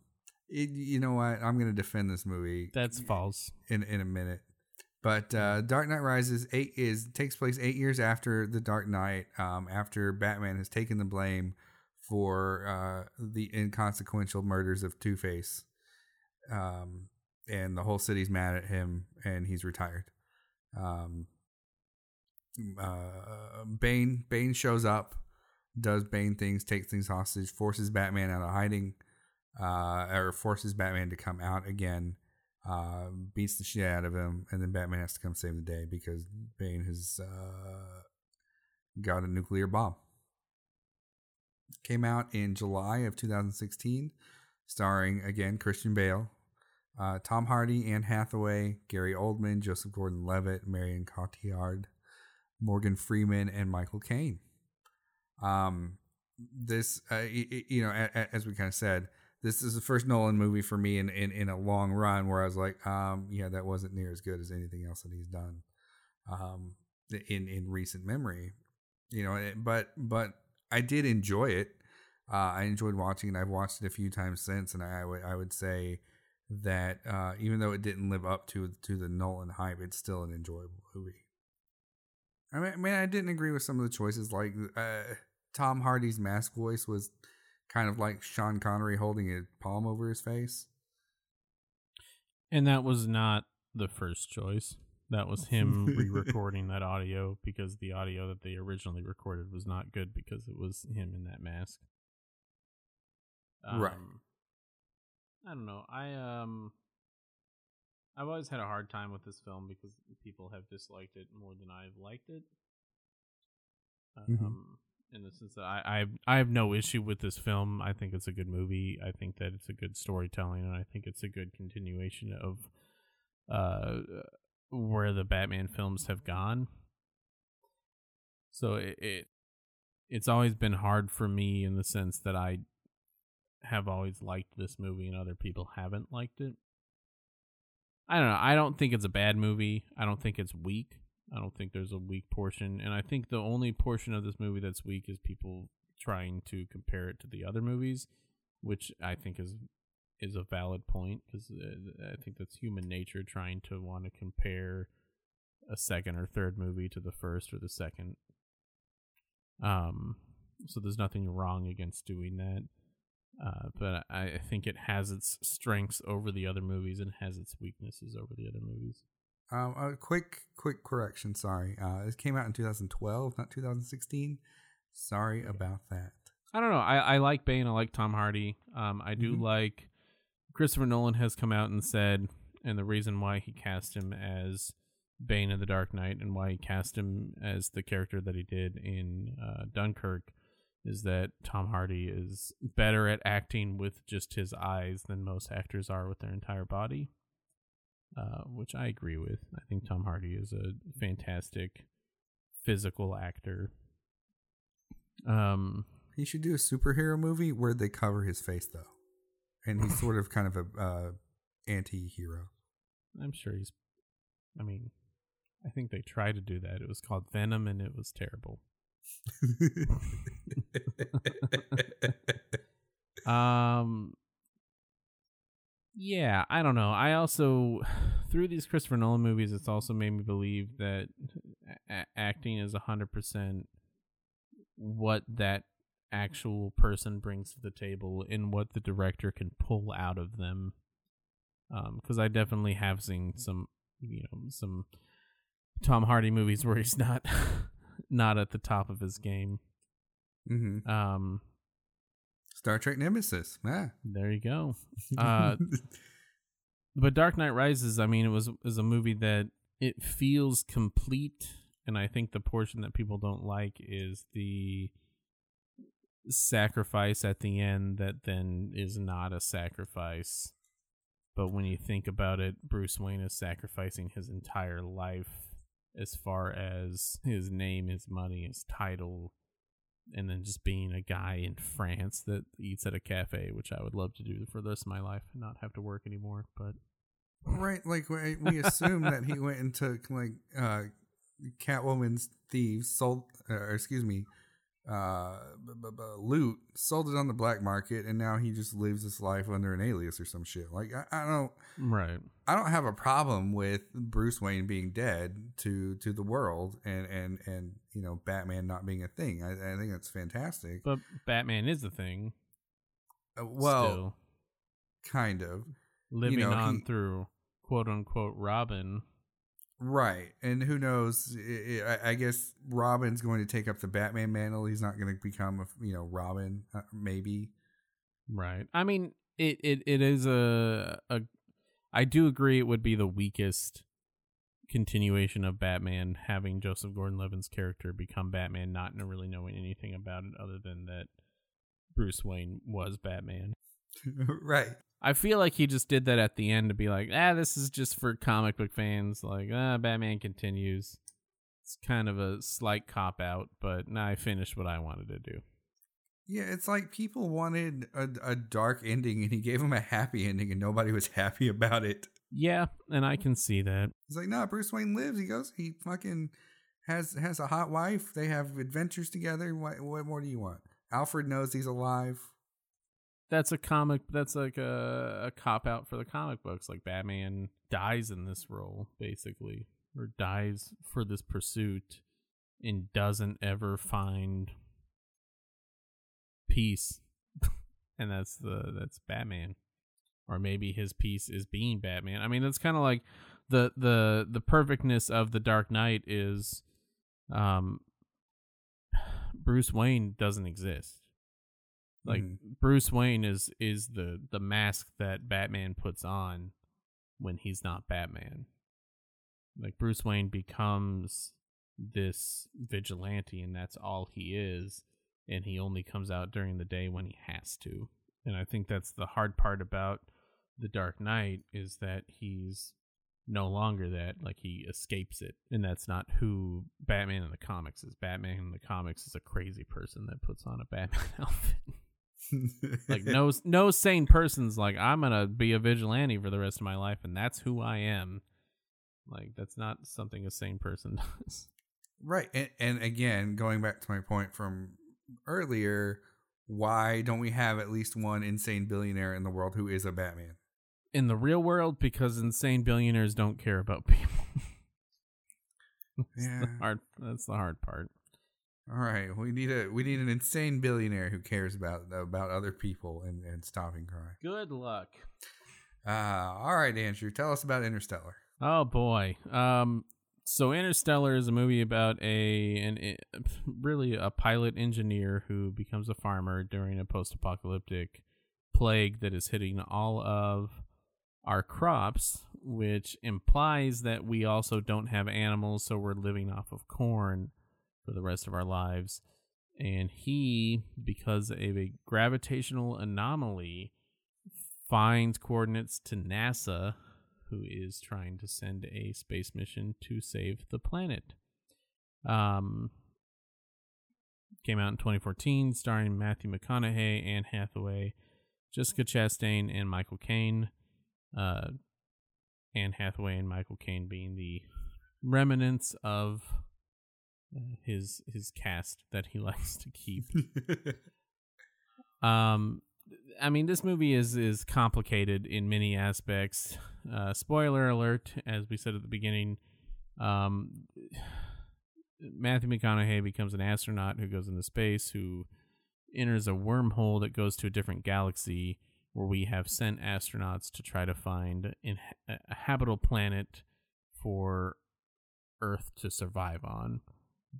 it, you know what i'm gonna defend this movie That's false. in in a minute. But uh, Dark Knight Rises eight is takes place eight years after the Dark Knight, um, after Batman has taken the blame for uh, the inconsequential murders of Two Face, um, and the whole city's mad at him, and he's retired. Um, uh, Bane Bane shows up, does Bane things, takes things hostage, forces Batman out of hiding, uh, or forces Batman to come out again uh, beats the shit out of him, and then Batman has to come save the day because Bane has uh, got a nuclear bomb. Came out in July of 2016, starring again Christian Bale, uh, Tom Hardy, Anne Hathaway, Gary Oldman, Joseph Gordon-Levitt, Marion Cotillard, Morgan Freeman, and Michael Caine. Um, this, uh, y- y- you know, a- a- as we kind of said, this is the first Nolan movie for me in, in, in a long run where I was like, um, yeah, that wasn't near as good as anything else that he's done, um, in in recent memory, you know. But but I did enjoy it. Uh, I enjoyed watching it. I've watched it a few times since, and I would I would say that uh, even though it didn't live up to to the Nolan hype, it's still an enjoyable movie. I mean, I, mean, I didn't agree with some of the choices, like uh, Tom Hardy's mask voice was kind of like Sean Connery holding a palm over his face. And that was not the first choice. That was him re-recording that audio because the audio that they originally recorded was not good because it was him in that mask. Right. Um, I don't know. I um I've always had a hard time with this film because people have disliked it more than I've liked it. Um Mhm. In the sense that I, I I have no issue with this film. I think it's a good movie. I think that it's a good storytelling and I think it's a good continuation of uh where the Batman films have gone. So it, it it's always been hard for me in the sense that I have always liked this movie and other people haven't liked it. I don't know. I don't think it's a bad movie. I don't think it's weak. I don't think there's a weak portion. And I think the only portion of this movie that's weak is people trying to compare it to the other movies, which I think is is a valid point because uh, I think that's human nature trying to want to compare a second or third movie to the first or the second. Um, so there's nothing wrong against doing that. Uh, but I, I think it has its strengths over the other movies and has its weaknesses over the other movies. Um, a quick, quick correction. Sorry, uh, it came out in 2012, not 2016. Sorry about that. I don't know. I, I like Bane. I like Tom Hardy. Um, I do Mhm. like Christopher Nolan has come out and said, and the reason why he cast him as Bane in the Dark Knight and why he cast him as the character that he did in uh, Dunkirk is that Tom Hardy is better at acting with just his eyes than most actors are with their entire body. Uh, which I agree with. I think Tom Hardy is a fantastic physical actor. Um, He should do a superhero movie where they cover his face though, and he's sort of kind of a uh, anti-hero. I'm sure he's. I mean, I think they tried to do that. It was called Venom, and it was terrible. *laughs* *laughs* Um. Yeah, I don't know. I also *sighs* through these Christopher Nolan movies, it's also made me believe that a- acting is hundred percent what that actual person brings to the table and what the director can pull out of them. Because I definitely have seen some, you know, some Tom Hardy movies where he's not *laughs* not at the top of his game. hmm Um, Star Trek Nemesis. Ah. there you go. *laughs* Uh, but Dark Knight Rises, I mean, it was is a movie that it feels complete, and I think the portion that people don't like is the sacrifice at the end that then is not a sacrifice. But when you think about it, Bruce Wayne is sacrificing his entire life as far as his name, his money, his title, and then just being a guy in France that eats at a cafe, which I would love to do for the rest of my life and not have to work anymore. But right, like we, assume that he went and took like uh, Catwoman's thieves, sold, uh, or excuse me, uh, b- b- b- loot, sold it on the black market, and now he just lives his life under an alias or some shit. Like I, I don't. right, I don't have a problem with Bruce Wayne being dead to to the world and and and you know Batman not being a thing. I, I think that's fantastic. but Batman is a thing. Uh, well, still. kind of living know, on he- through quote unquote Robin. Right. And who knows? I, guess Robin's going to take up the Batman mantle. He's not going to become a you know Robin. Uh, maybe. Right. I mean, it, it, it is a a. I do agree it would be the weakest continuation of Batman having Joseph Gordon-Levitt's character become Batman, not really knowing anything about it other than that Bruce Wayne was Batman. *laughs* right. I feel like he just did that at the end to be like, ah, this is just for comic book fans. Like, ah, Batman continues. It's kind of a slight cop out, but now I finished what I wanted to do. Yeah, it's like people wanted a, a dark ending, and he gave them a happy ending, and nobody was *laughs* happy about it. Yeah, and I can see that. He's like, no, Bruce Wayne lives. He goes, he fucking has has a hot wife. They have adventures together. What what more do you want? Alfred knows he's alive. That's a comic. That's like a, a cop out for the comic books. Like Batman dies in this role, basically, or dies for this pursuit, and doesn't ever find peace. *laughs* and that's the that's Batman, or maybe his peace is being Batman. I mean, it's kind of like the the the perfectness of the Dark Knight is, um, *sighs* Bruce Wayne doesn't exist like Mhm. Bruce Wayne is is the the mask that Batman puts on when he's not Batman. Like Bruce Wayne becomes this vigilante and that's all he is and he only comes out during the day when he has to. And I think that's the hard part about the Dark Knight is that he's no longer that like he escapes it and that's not who Batman in the comics is. Batman in the comics is a crazy person that puts on a Batman *laughs* outfit like *laughs* no no sane person's like i'm gonna be a vigilante for the rest of my life and that's who i am like that's not something a sane person *laughs* does right. And, and again, going back to my point from earlier, why don't we have at least one insane billionaire in the world who is a Batman? In the real world, because insane billionaires don't care about people. *laughs* that's Yeah. the hard. That's the hard part. All right, we need a we need an insane billionaire who cares about about other people and, and stopping crime. Good luck. Uh, all right, Andrew, tell us about Interstellar. Oh boy. Um. So Interstellar is a movie about a an i- really a pilot engineer who becomes a farmer during a post-apocalyptic plague that is hitting all of our crops, which implies that we also don't have animals, so we're living off of corn for the rest of our lives. And he, because of a gravitational anomaly, finds coordinates to NASA, who is trying to send a space mission to save the planet. Um, came out in 2014, starring Matthew McConaughey, Anne Hathaway, Jessica Chastain, and Michael Caine. Uh, Anne Hathaway and Michael Caine being the remnants of his his cast that he *laughs* likes to keep. *laughs* Um, I mean, this movie is is complicated in many aspects. Uh, spoiler alert, as we said at the beginning. Um, Matthew McConaughey becomes an astronaut who goes into space, who enters a wormhole that goes to a different galaxy, where we have sent astronauts to try to find in, a habitable planet for Earth to survive on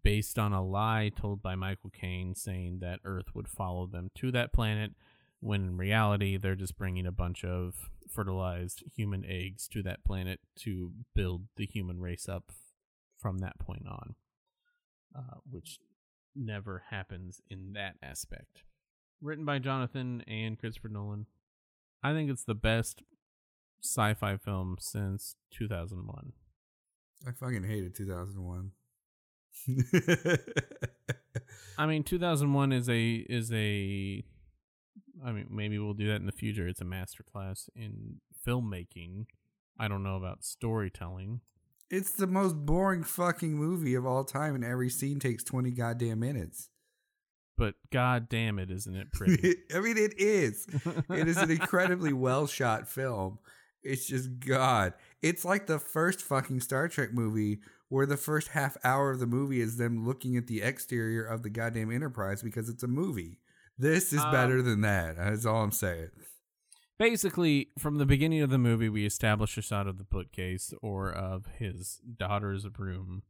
based on a lie told by Michael Caine saying that Earth would follow them to that planet, when in reality, they're just bringing a bunch of fertilized human eggs to that planet to build the human race up from that point on, uh, which never happens in that aspect. Written by Jonathan and Christopher Nolan. I think it's the best sci fi film since 2001. I fucking hated 2001. *laughs* I mean, 2001 is a is a. I mean, maybe we'll do that in the future. It's a masterclass in filmmaking. I don't know about storytelling. it's the most boring fucking movie of all time, and every scene takes 20 goddamn minutes. But god damn it, isn't it pretty? *laughs* I mean, it is. It is an *laughs* incredibly well shot film. It's just God. It's like the first fucking Star Trek movie where the first half hour of the movie is them looking at the exterior of the goddamn Enterprise because it's a movie. This is Um, better than that. That's all I'm saying. Basically, from the beginning of the movie, we establish a shot of the bookcase or of his daughter's room,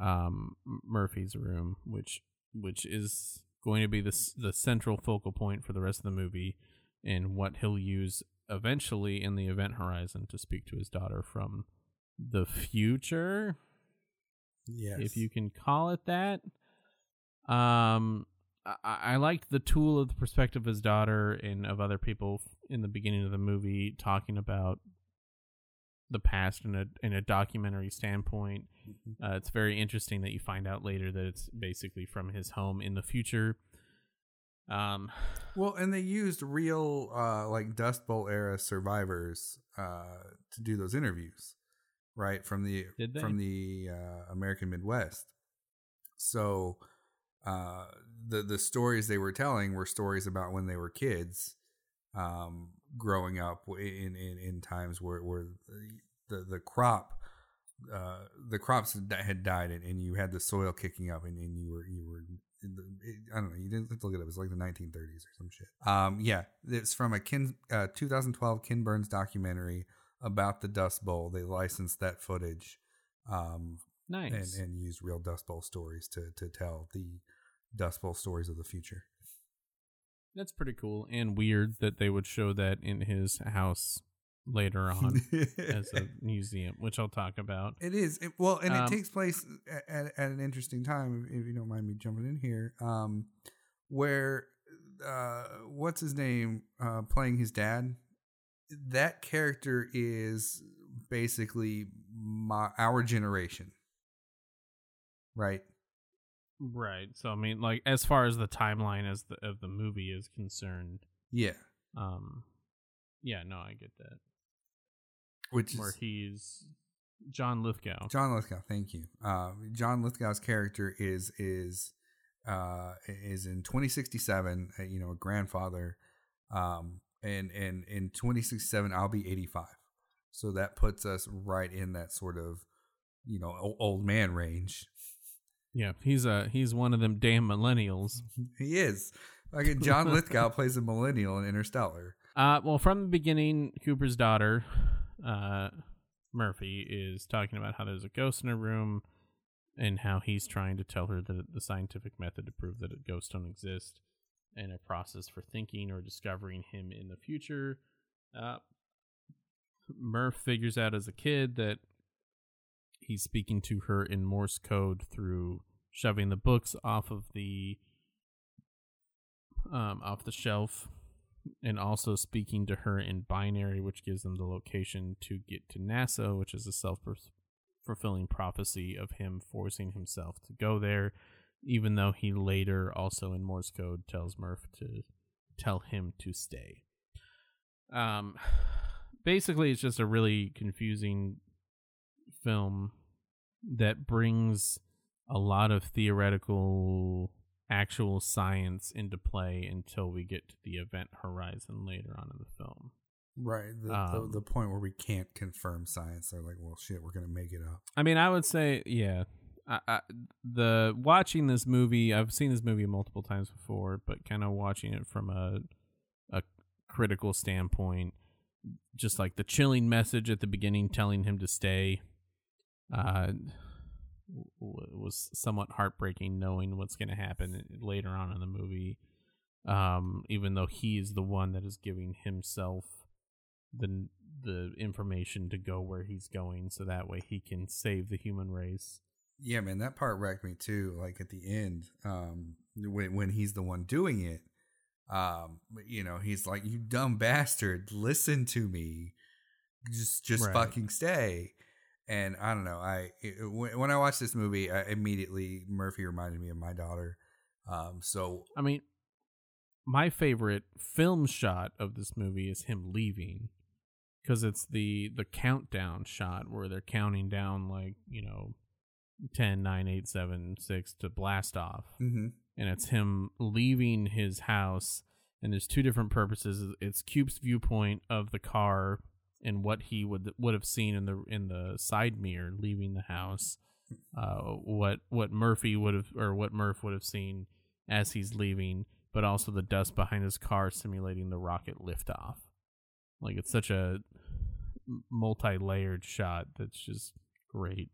um, Murphy's room, which which is going to be the the central focal point for the rest of the movie, and what he'll use eventually in the event horizon to speak to his daughter from the future Yes. if you can call it that. Um, I, I liked the tool of the perspective of his daughter and of other people in the beginning of the movie talking about the past in a in a documentary standpoint. Uh, it's very interesting that you find out later that it's basically from his home in the future. Um, *sighs* Well, and they used real uh like Dust Bowl era survivors uh to do those interviews, right? From the from the uh, American Midwest. So uh the the stories they were telling were stories about when they were kids um growing up in in in times where where the the crop uh, the crops had had died and, and you had the soil kicking up and, and you were you were in the, it, I don't know you didn't have to look it up it's like the 1930s or some shit um yeah it's from a Ken uh, 2012 Ken Burns documentary about the Dust Bowl they licensed that footage um nice. and and used real Dust Bowl stories to to tell the Dust Bowl stories of the future That's pretty cool and weird that they would show that in his house later *laughs* on as a museum, which I'll talk about. It is it, well, and Um, it takes place at, at, at an interesting time. If, if you don't mind me jumping in here, um, where uh, what's his name uh, playing his dad? That character is basically my our generation, right? Right. So I mean, like as far as the timeline as the of the movie is concerned, Yeah, um, yeah, no, I get that. which is Where he's John Lithgow. John Lithgow. Thank you. Uh, John Lithgow's character is is uh, is in 2067. uh, You know, a grandfather, um, and and in 2067 I'll be 85. So that puts us right in that sort of, you know, old man range. Yeah, he's a he's one of them damn millennials. *laughs* He is. Like John *laughs* Lithgow plays a millennial in Interstellar. Uh, well, from the beginning, Cooper's daughter, uh, Murphy, is talking about how there's a ghost in her room, and how he's trying to tell her the the scientific method to prove that ghosts don't exist, and a process for thinking or discovering him in the future. Uh, Murph figures out as a kid that he's speaking to her in Morse code through shoving the books off of the um, off the shelf and also speaking to her in binary, which gives them the location to get to NASA, which is a self fulfilling prophecy of him forcing himself to go there, even though he later also in Morse code tells Murph to tell him to stay. Um, *sighs* basically, it's just a really confusing film that brings a lot of theoretical actual science into play until we get to the event horizon later on in the film. Right. The, Um, the, the point where we can't confirm science. They're like, well, shit, we're going to make it up. I mean, I would say, yeah. I, the watching this movie, I've seen this movie multiple times before, but kind of watching it from a a critical standpoint, just like the chilling message at the beginning telling him to stay, uh, was somewhat heartbreaking. Knowing what's going to happen later on in the movie, um, even though he is the one that is giving himself the the information to go where he's going so that way he can save the human race. Yeah, man, that part wrecked me too. Like at the end, um, when when he's the one doing it, um, you know, he's like, "You dumb bastard, listen to me, just just Right. fucking stay." And I don't know, I it, when, when I watched this movie, I immediately Murphy reminded me of my daughter. Um, so I mean, my favorite film shot of this movie is him leaving because it's the the countdown shot where they're counting down like, you know, 10 9 8 7 6 to blast off. mhm. and it's him leaving his house and there's two different purposes it's Coop's viewpoint of the car and what he would would have seen in the in the side mirror leaving the house uh what what Murphy would have or what Murph would have seen as he's leaving but also the dust behind his car simulating the rocket liftoff like it's such a multi-layered shot that's just great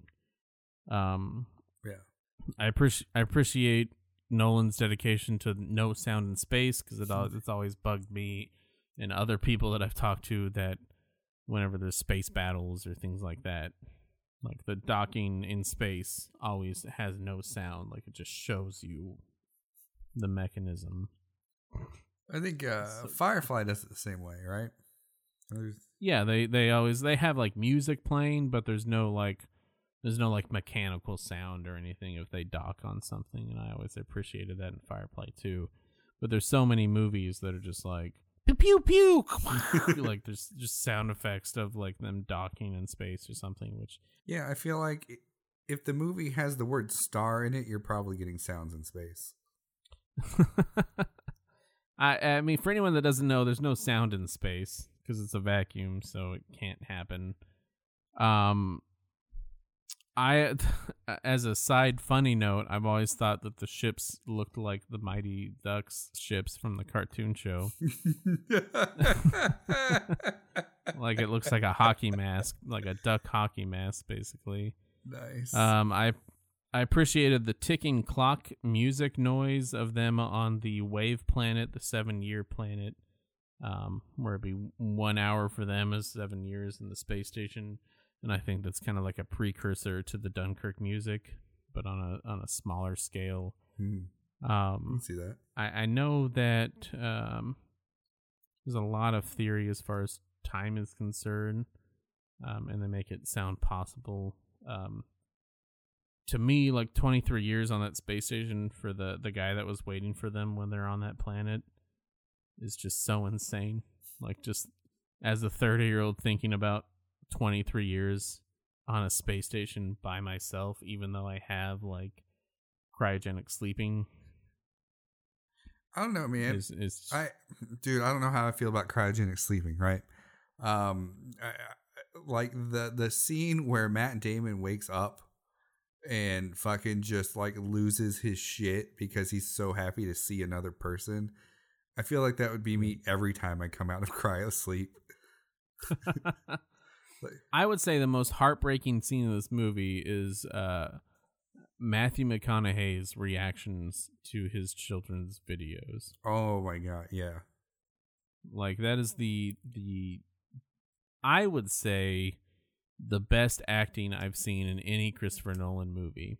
um yeah, I appreciate I appreciate Nolan's dedication to no sound in space because it al- *laughs* it's always bugged me and other people that I've talked to that whenever there's space battles or things like that, like the docking in space always has no sound, like it just shows you the mechanism. I think uh, So- Firefly does it the same way, right? There's- Yeah, they they always they have like music playing, but there's no like there's no like mechanical sound or anything if they dock on something, and I always appreciated that in Firefly too. But there's so many movies that are just like pew pew pew, *laughs* *laughs* like there's just sound effects of like them docking in space or something, which Yeah, I feel like if the movie has the word star in it, you're probably getting sounds in space. *laughs* I I mean for anyone that doesn't know, there's no sound in space because it's a vacuum, so it can't happen. Um, I *laughs* as a side funny note, I've always thought that the ships looked like the Mighty Ducks ships from the cartoon show. *laughs* like it looks like a hockey mask, like a duck hockey mask, basically. nice. Um, I I appreciated the ticking clock music noise of them on the wave planet, the seven year planet, um, where it'd be one hour for them as seven years in the space station, and I think that's kind of like a precursor to the Dunkirk music, but on a on a smaller scale. Hmm, Um, I see that. I, I know that um, there's a lot of theory as far as time is concerned, um, and they make it sound possible. Um, to me, like 23 years on that space station for the the guy that was waiting for them when they're on that planet is just so insane. Like just as a 30 year old thinking about 23 years on a space station by myself, even though I have like cryogenic sleeping I don't know, man. Is is I, dude, I don't know how I feel about cryogenic sleeping. Right? Um, I, I- like the the scene where Matt Damon wakes up and fucking just like loses his shit because he's so happy to see another person. I feel like that would be me every time I come out of *laughs* cryo sleep. *laughs* I would say the most heartbreaking scene of this movie is uh, Matthew McConaughey's reactions to his children's videos. Oh my god, yeah. Like that is the the I would say the best acting I've seen in any Christopher Nolan movie.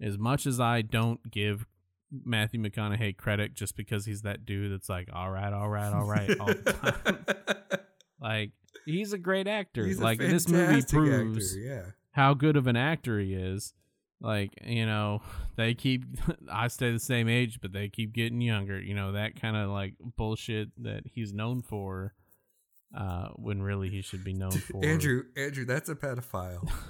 As much as I don't give Matthew McConaughey credit just because he's that dude that's like, all right, all right, all right, all the time. *laughs* like he's a great actor. He's a like this movie proves actor, yeah. how good of an actor he is. Like, you know, they keep *laughs* I stay the same age, but they keep getting younger. You know, that kind of like bullshit that he's known for uh when really he should be known *laughs* for Andrew, Andrew, that's a pedophile. *laughs*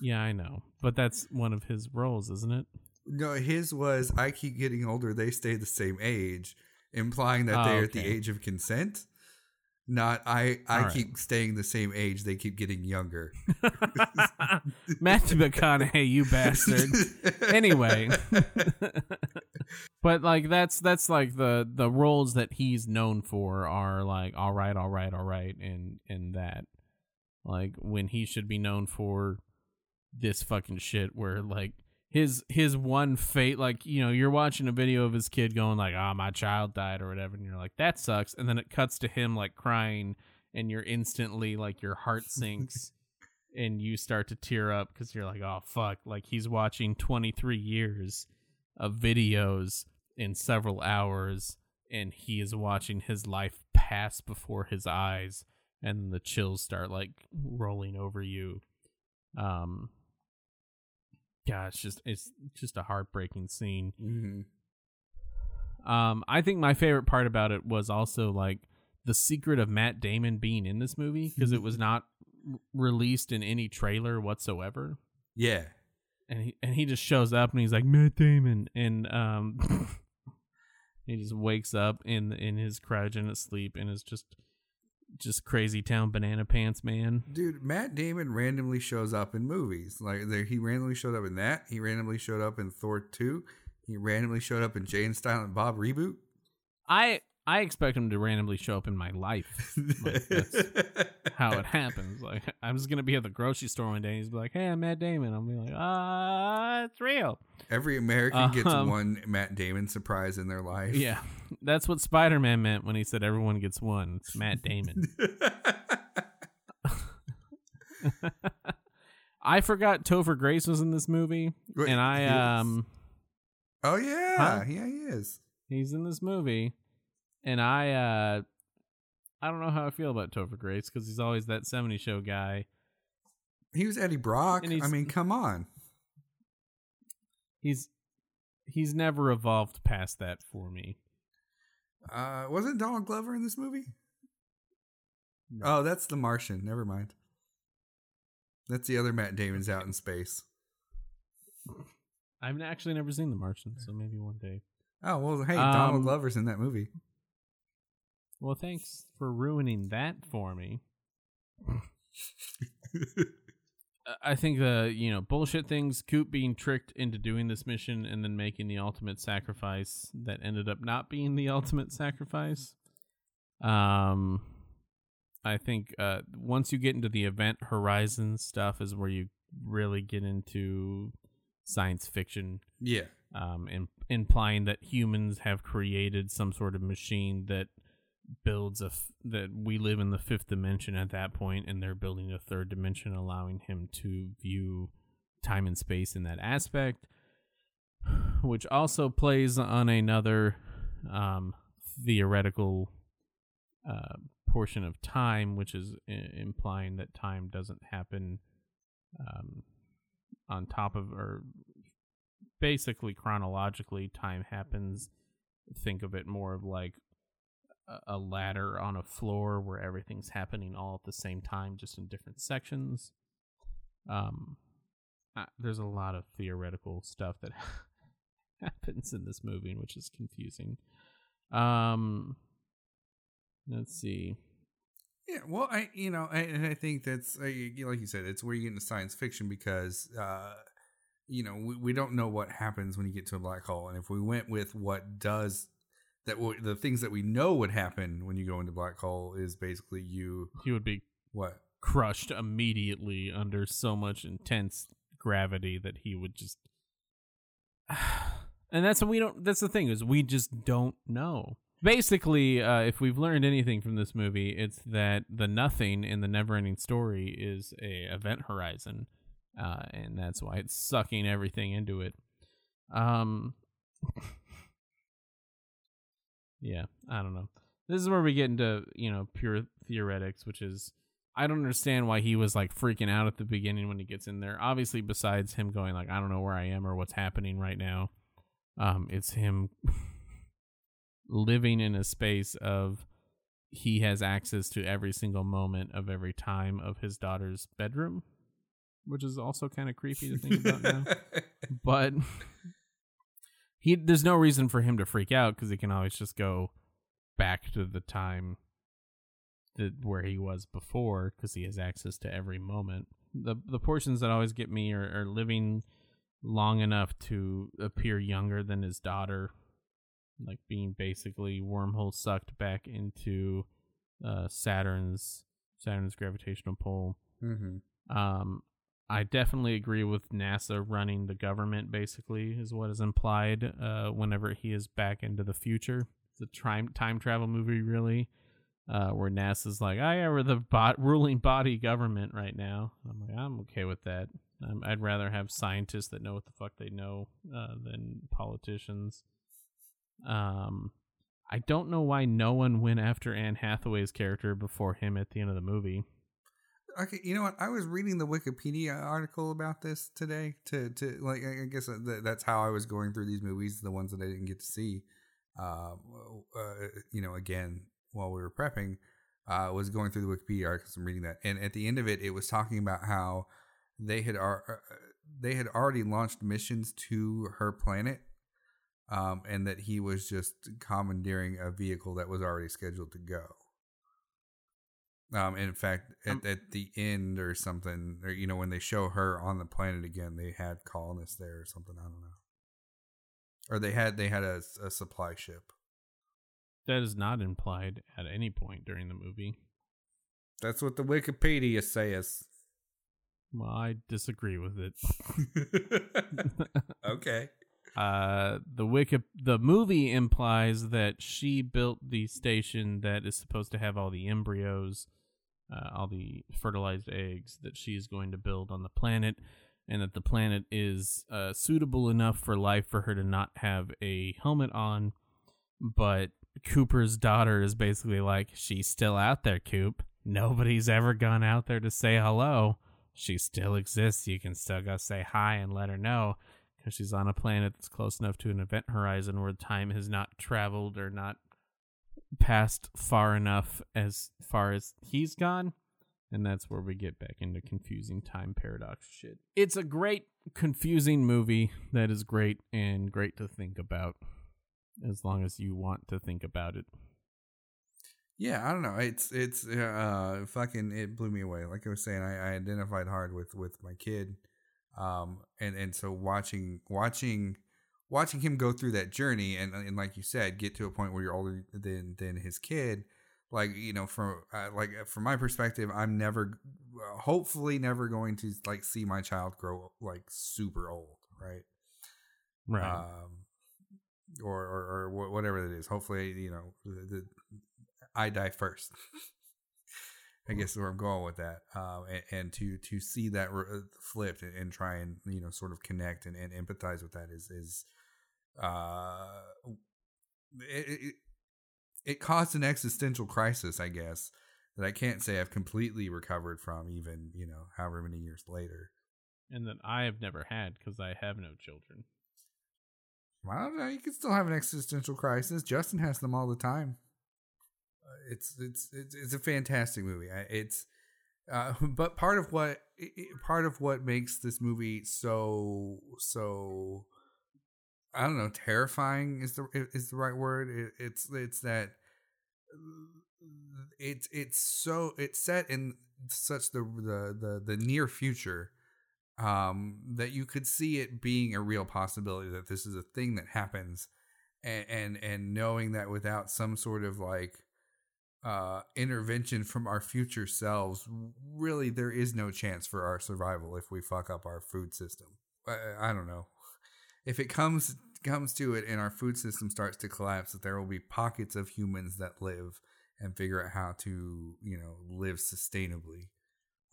Yeah, I know. But that's one of his roles, isn't it? no, his was I keep getting older, they stay the same age, implying that Oh, they're at the age of consent. Not I I right. keep staying the same age, they keep getting younger. *laughs* Matthew McConaughey, you bastard. *laughs* anyway *laughs* but like that's that's like the the roles that he's known for are like all right all right all right and and that like when he should be known for this fucking shit where like his his one fate like you know you're watching a video of his kid going like oh my child died or whatever and you're like that sucks and then it cuts to him like crying and you're instantly like your heart *laughs* sinks and you start to tear up because you're like oh fuck like he's watching 23 years of videos in several hours and he is watching his life pass before his eyes and the chills start like rolling over you. Um yeah it's just it's just a heartbreaking scene Mhm. um i think my favorite part about it was also like the secret of matt damon being in this movie because it was *laughs* not r- released in any trailer whatsoever Yeah. and he and he just shows up and he's like Matt Damon and um *laughs* he just wakes up in in his cryogenic sleep and is just just crazy town banana pants man. Dude, Matt Damon randomly shows up in movies. Like there, he randomly showed up in that. He randomly showed up in Thor 2. He randomly showed up in Jay and Silent Bob reboot. I I expect him to randomly show up in my life. Like, that's *laughs* how it happens. Like I'm just gonna be at the grocery store one day and he's be like, Hey, I'm Matt Damon. I'll be like, ah, it's real. Every American gets Um, one Matt Damon surprise in their life. Yeah. That's what Spider Man meant when he said everyone gets one. It's Matt Damon. *laughs* *laughs* I forgot Topher Grace was in this movie, Wait, and? I um oh yeah, Huh? yeah, he is. he's in this movie, and I uh I don't know how I feel about Topher Grace because he's always that '70s show guy. He was Eddie Brock. I mean, come on. He's he's never evolved past that for me. Uh, wasn't Donald Glover in this movie? Oh, that's The Martian. Never mind. That's the other Matt Damon's out in space. I've actually never seen The Martian, so maybe one day. Oh well, hey, Donald Um, Glover's in that movie. Well, thanks for ruining that for me. *laughs* I think the you know bullshit things, Coop being tricked into doing this mission and then making the ultimate sacrifice that ended up not being the *laughs* ultimate sacrifice. Um, I think uh, once you get into the event horizon stuff is where you really get into science fiction yeah, um, im- implying that humans have created some sort of machine that builds a f- that we live in the fifth dimension at that point, and they're building a third dimension, allowing him to view time and space in that aspect, *sighs* which also plays on another um, theoretical uh, portion of time, which is I- implying that time doesn't happen um, on top of or basically chronologically time happens. Think of it more of like a- ladder on a floor where everything's happening all at the same time just in different sections um uh, there's a lot of theoretical stuff that *laughs* happens in this movie, which is confusing. Um, let's see. Yeah, well, I you know, I, and I think that's like you said, it's where you get into science fiction because uh, you know we, we don't know what happens when you get to a black hole, and if we went with what does that, w- the things that we know would happen when you go into black hole is basically you He would be what? crushed immediately under so much intense gravity that he would just *sighs* and that's what we don't that's the thing is we just don't know. Basically uh, if we've learned anything from this movie it's that the nothing in the never ending story is a event horizon uh, and that's why it's sucking everything into it. Um *laughs* yeah i don't know this is where we get into you know pure theoretics which is I don't understand why he was like freaking out at the beginning when he gets in there. Obviously, besides him going like, I don't know where I am or what's happening right now, um, it's him *laughs* living in a space of he has access to every single moment of every time of his daughter's bedroom, which is also kind of creepy to think about now. *laughs* But *laughs* he there's no reason for him to freak out because he can always just go back to the time that where he was before because he has access to every moment. The the portions that always get me are, are living long enough to appear younger than his daughter, like being basically wormhole sucked back into uh, Saturn's Saturn's gravitational pull. mm-hmm. Um, I definitely agree with NASA running the government. Basically, is what is implied. Uh, whenever he is back into the future, it's a time time travel movie, really. Uh, where NASA's like, I am the bot ruling body government right now. I'm like, I'm okay with that. Um, I'd rather have scientists that know what the fuck they know uh, than politicians. Um, I don't know why no one went after Anne Hathaway's character before him at the end of the movie. Okay, you know what? I was reading the Wikipedia article about this today. To to like, I guess that's how I was going through these movies, the ones that I didn't get to see. Uh, uh, you know, again while we were prepping, uh, was going through the Wikipedia articles and reading that, and at the end of it, it was talking about how they had ar- uh, they had already launched missions to her planet, um, and that he was just commandeering a vehicle that was already scheduled to go. Um, in fact, at, Um, at the end or something, or you know, when they show her on the planet again, they had colonists there or something. I don't know, or they had they had a, a supply ship. That is not implied at any point during the movie. That's what the Wikipedia says. Well, I disagree with it. *laughs* okay. *laughs* Uh, the wiki the movie implies that she built the station that is supposed to have all the embryos, uh, all the fertilized eggs that she is going to build on the planet, and that the planet is uh, suitable enough for life for her to not have a helmet on. But Cooper's daughter is basically like, she's still out there, Coop. Nobody's ever gone out there to say hello. She still exists. You can still go say hi and let her know because she's on a planet that's close enough to an event horizon where time has not traveled or not passed far enough as far as he's gone. And that's where we get back into confusing time paradox shit. It's a great, confusing movie that is great and great to think about as long as you want to think about it. Yeah, I don't know. It's it's uh fucking it blew me away. Like I was saying, I, I identified hard with with my kid, um, and and so watching watching watching him go through that journey, and and like you said, get to a point where you're older than than his kid. Like you know, from uh, like from my perspective, I'm never, hopefully, never going to like see my child grow like super old, right? Right. um, or, or or whatever it is. Hopefully, you know, the, the, I die first. *laughs* I guess where I'm going with that, um, and, and to to see that re- uh, flipped and, and try and you know sort of connect and, and empathize with that is is uh it, it it caused an existential crisis, I guess, that I can't say I've completely recovered from, even you know however many years later. and that I have never had because I have no children. Well, you can still have an existential crisis. Justin has them all the time. Uh, It's it's it's, it's a fantastic movie. It's uh, *laughs* but part of what part of what makes this movie so so I don't know, terrifying is the is the right word. It, it's it's that it's it's so it's set in such the the the, the near future um that you could see it being a real possibility that this is a thing that happens and and, and knowing that without some sort of like uh intervention from our future selves really there is no chance for our survival if we fuck up our food system I, I don't know if it comes comes to it and our food system starts to collapse that there will be pockets of humans that live and figure out how to you know live sustainably.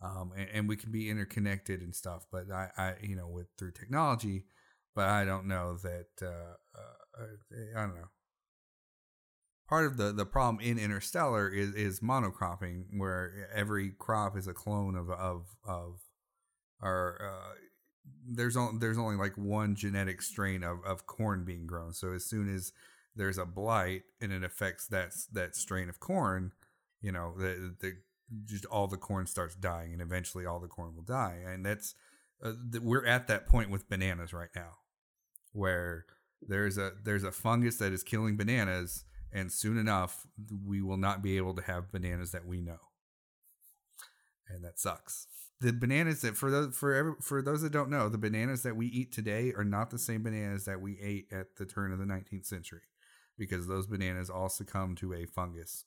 Um, and, and, we can be interconnected and stuff but I, I you know with through technology but i don't know that uh, uh, i don't know. Part of the the problem in interstellar is is monocropping where every crop is a clone of of of or uh, there's only there's only like one genetic strain of, of corn being grown. So as soon as there's a blight and it affects that that strain of corn, you know, the the just all the corn starts dying, and eventually all the corn will die. And that's uh, we're at that point with bananas right now, where there's a there's a fungus that is killing bananas, and soon enough we will not be able to have bananas that we know, and that sucks the bananas that for those for every, for those that don't know, the bananas that we eat today are not the same bananas that we ate at the turn of the 19th century, because those bananas all succumb to a fungus.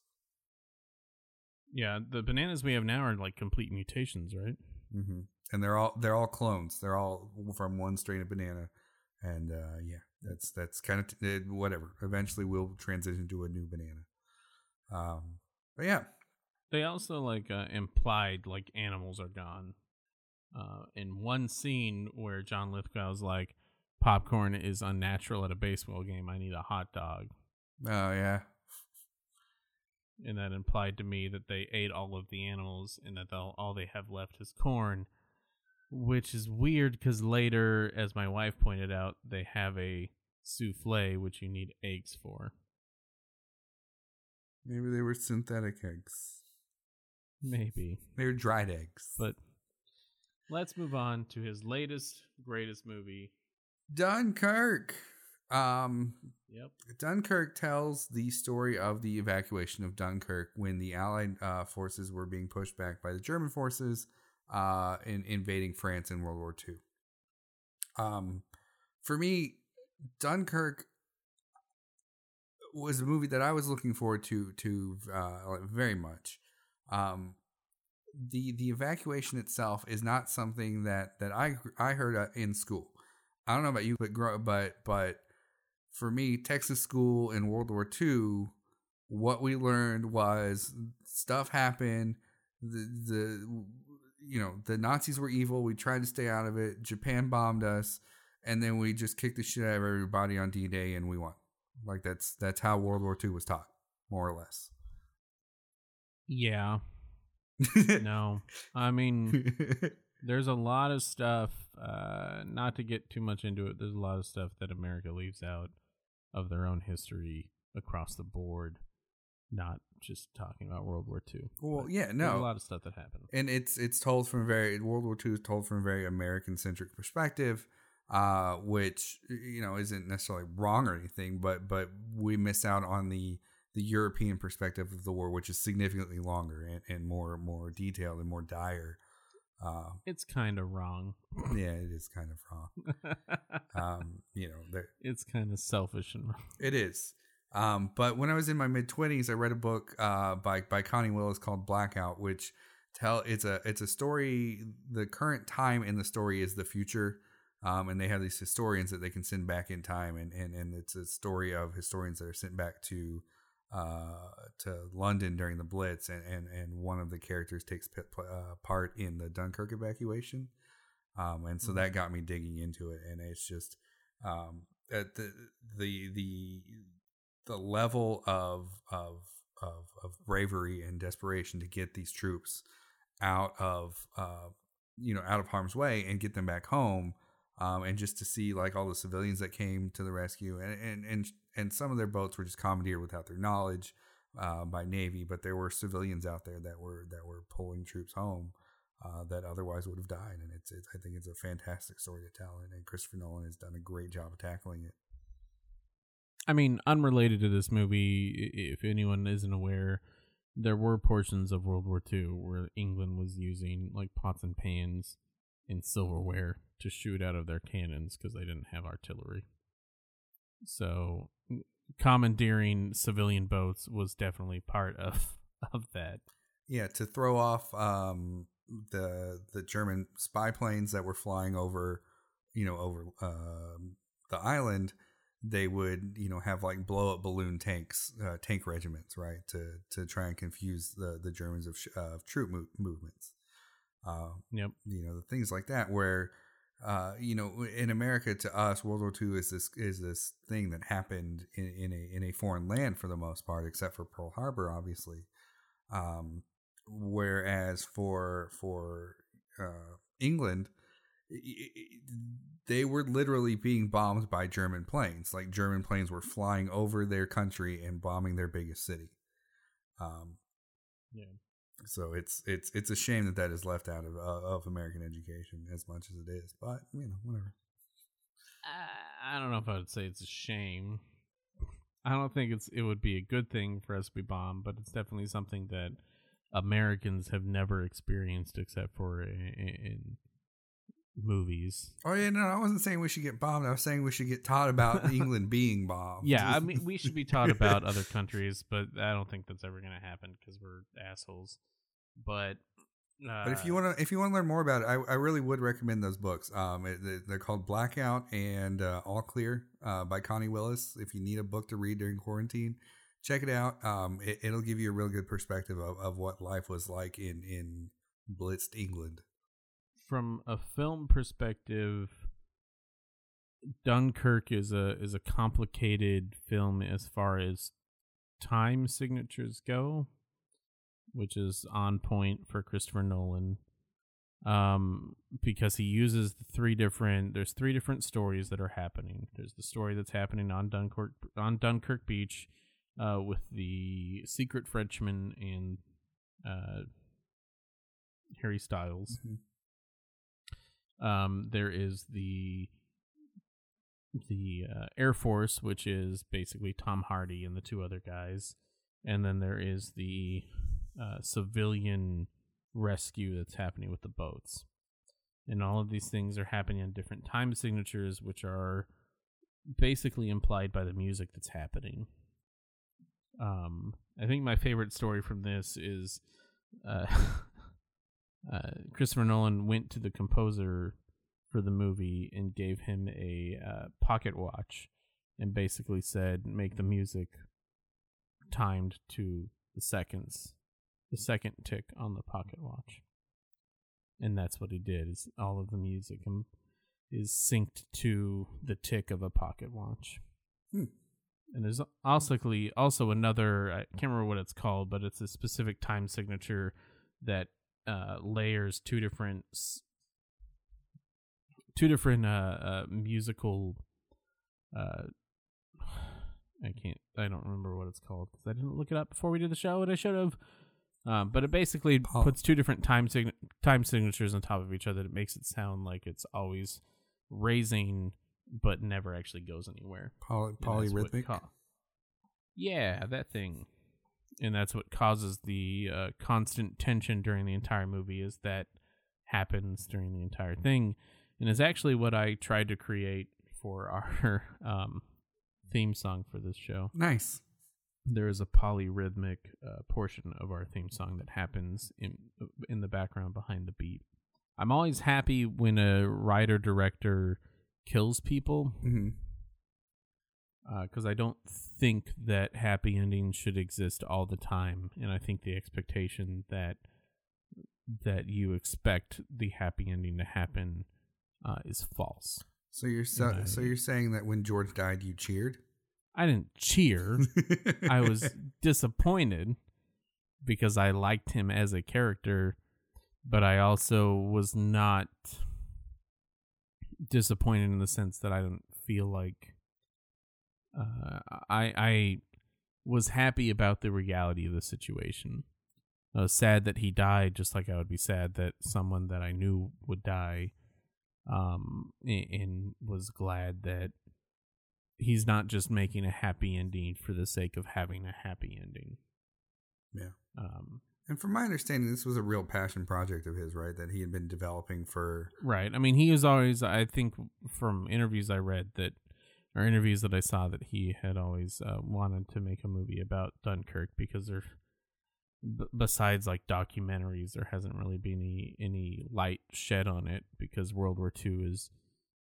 Yeah, the bananas we have now are like complete mutations, right? Mm-hmm. And they're all they're all clones. They're all from one strain of banana, and uh, yeah, that's that's kind of t- whatever. Eventually, we'll transition to a new banana. Um, but yeah, they also like uh, implied like animals are gone. Uh, in one scene where John Lithgow's like, popcorn is unnatural at a baseball game. I need a hot dog. Oh yeah. And that implied to me that they ate all of the animals and that all they have left is corn, which is weird because later, as my wife pointed out, they have a souffle which you need eggs for. Maybe they were synthetic eggs. Maybe. They're dried eggs. But let's move on to his latest, greatest movie Dunkirk. Um, yep. Dunkirk tells the story of the evacuation of Dunkirk when the Allied uh, forces were being pushed back by the German forces uh, in invading France in World War II. Um, for me, Dunkirk was a movie that I was looking forward to to uh, very much. Um, the the evacuation itself is not something that that I I heard uh, in school. I don't know about you, but but but for me, Texas school in World War II, what we learned was stuff happened. The the you know the Nazis were evil. We tried to stay out of it. Japan bombed us, and then we just kicked the shit out of everybody on D Day, and we won. Like that's that's how World War II was taught, more or less. Yeah. no. *laughs* I mean, *laughs* there's a lot of stuff, uh, not to get too much into it, there's a lot of stuff that America leaves out of their own history across the board, not just talking about World War II. Well, yeah, no. a lot of stuff that happened. And it's it's told from a very World War II is told from a very American centric perspective. Uh, which you know isn't necessarily wrong or anything, but but we miss out on the the European perspective of the war, which is significantly longer and, and more more detailed and more dire. Uh, it's kind of wrong. *clears throat* *laughs* Yeah, it is kind of wrong. um, you know, it's kind of selfish and wrong. It is. Um, but when I was in my mid twenties, I read a book uh, by by Connie Willis called Blackout, which tell it's a it's a story. The current time in the story is the future. Um, and they have these historians that they can send back in time, and, and, and it's a story of historians that are sent back to uh, to London during the Blitz, and, and, and one of the characters takes p- uh, part in the Dunkirk evacuation. Um, and so mm-hmm. that got me digging into it, and it's just um, at the the the the level of of of of bravery and desperation to get these troops out of uh, you know out of harm's way and get them back home um, and just to see like all the civilians that came to the rescue, and and and, and some of their boats were just commandeered without their knowledge uh, by Navy, but there were civilians out there that were that were pulling troops home uh, that otherwise would have died, and it's, it's I think it's a fantastic story to tell, and, and Christopher Nolan has done a great job of tackling it. I mean, unrelated to this movie, if anyone isn't aware, there were portions of World War II where England was using like pots and pans and silverware to shoot out of their cannons because they didn't have artillery. So, commandeering civilian boats was definitely part of *laughs* of that. Yeah, to throw off um, the the German spy planes that were flying over, you know, over um, the island, they would you know have like blow up balloon tanks, uh, tank regiments, right, to to try and confuse the the Germans of, sh- uh, of troop mo- movements. Uh, Yep. you know, the things like that where. Uh, you know, in America, to us, World War II is this is this thing that happened in, in a in a foreign land for the most part, except for Pearl Harbor, obviously. Um, whereas for for uh, England, they were literally being bombed by German planes. Like German planes were flying over their country and bombing their biggest city. Um, Yeah. So it's it's it's a shame that that is left out of uh, of American education as much as it is. But you know, whatever. I I don't know if I would say it's a shame. I don't think it's it would be a good thing for us to be bombed, but it's definitely something that Americans have never experienced except for in, in movies. Oh yeah, no, I wasn't saying we should get bombed. I was saying we should get taught about *laughs* England being bombed. Yeah, I mean we should be taught about other countries, but I don't think that's ever going to happen because we're assholes. But uh, But if you want to, if you want to learn more about it, I, I really would recommend those books. Um, it, they- they're called Blackout and uh, All Clear uh, by Connie Willis. If you need a book to read during quarantine, check it out. Um, it, it'll give you a real good perspective of, of what life was like in in blitzed England. From a film perspective, Dunkirk is a is a complicated film as far as time signatures go, which is on point for Christopher Nolan. Um, because he uses the three different there's three different stories that are happening. There's the story that's happening on Dunkirk on Dunkirk Beach, uh, with the secret Frenchman and uh Harry Styles. Um, there is the the uh, Air Force, which is basically Tom Hardy and the two other guys, and then there is the uh, civilian rescue that's happening with the boats. And all of these things are happening in different time signatures, which are basically implied by the music that's happening. Um, I think my favorite story from this is uh, *laughs* uh, Christopher Nolan went to the composer for the movie and gave him a uh, pocket watch and basically said, make the music timed to the seconds, the second tick on the pocket watch. And that's what he did. Is all of the music um, is synced to the tick of a pocket watch. Hmm. And there's also also another I can't remember what it's called, but it's a specific time signature that uh, layers two different two different uh, uh, musical. Uh, *sighs* I can't. I don't remember what it's called because I didn't look it up before we did the show, and I should have. Um, but it basically Paul- puts two different time sign- time signatures on top of each other. It makes it sound like it's always raising, but never actually goes anywhere. Poly, And that's what polyrhythmic. ca- yeah, that thing. And that's what causes the uh, constant tension during the entire movie. Is that happens during the entire thing, and is actually what I tried to create for our *laughs* um, theme song for this show. nice. There is a polyrhythmic uh, portion of our theme song that happens in in the background behind the beat. I'm always happy when a writer director kills people hmm because I don't think that happy endings should exist all the time, and I think the expectation that that you expect the happy ending to happen uh, is false. So you're so, Right. so you're saying that when George died, you cheered? I didn't cheer. *laughs* I was disappointed because I liked him as a character, but I also was not disappointed in the sense that I didn't feel like uh, I I was happy about the reality of the situation. I was sad that he died, just like I would be sad that someone that I knew would die. Um, a- and was glad that he's not just making a happy ending for the sake of having a happy ending. Yeah. Um, And from my understanding, this was a real passion project of his, right? That he had been developing for. right. I mean, he was always. I think from interviews I read that, or interviews that I saw that he had always uh, wanted to make a movie about Dunkirk because there, b- besides like documentaries, there hasn't really been any any light shed on it because World War II is,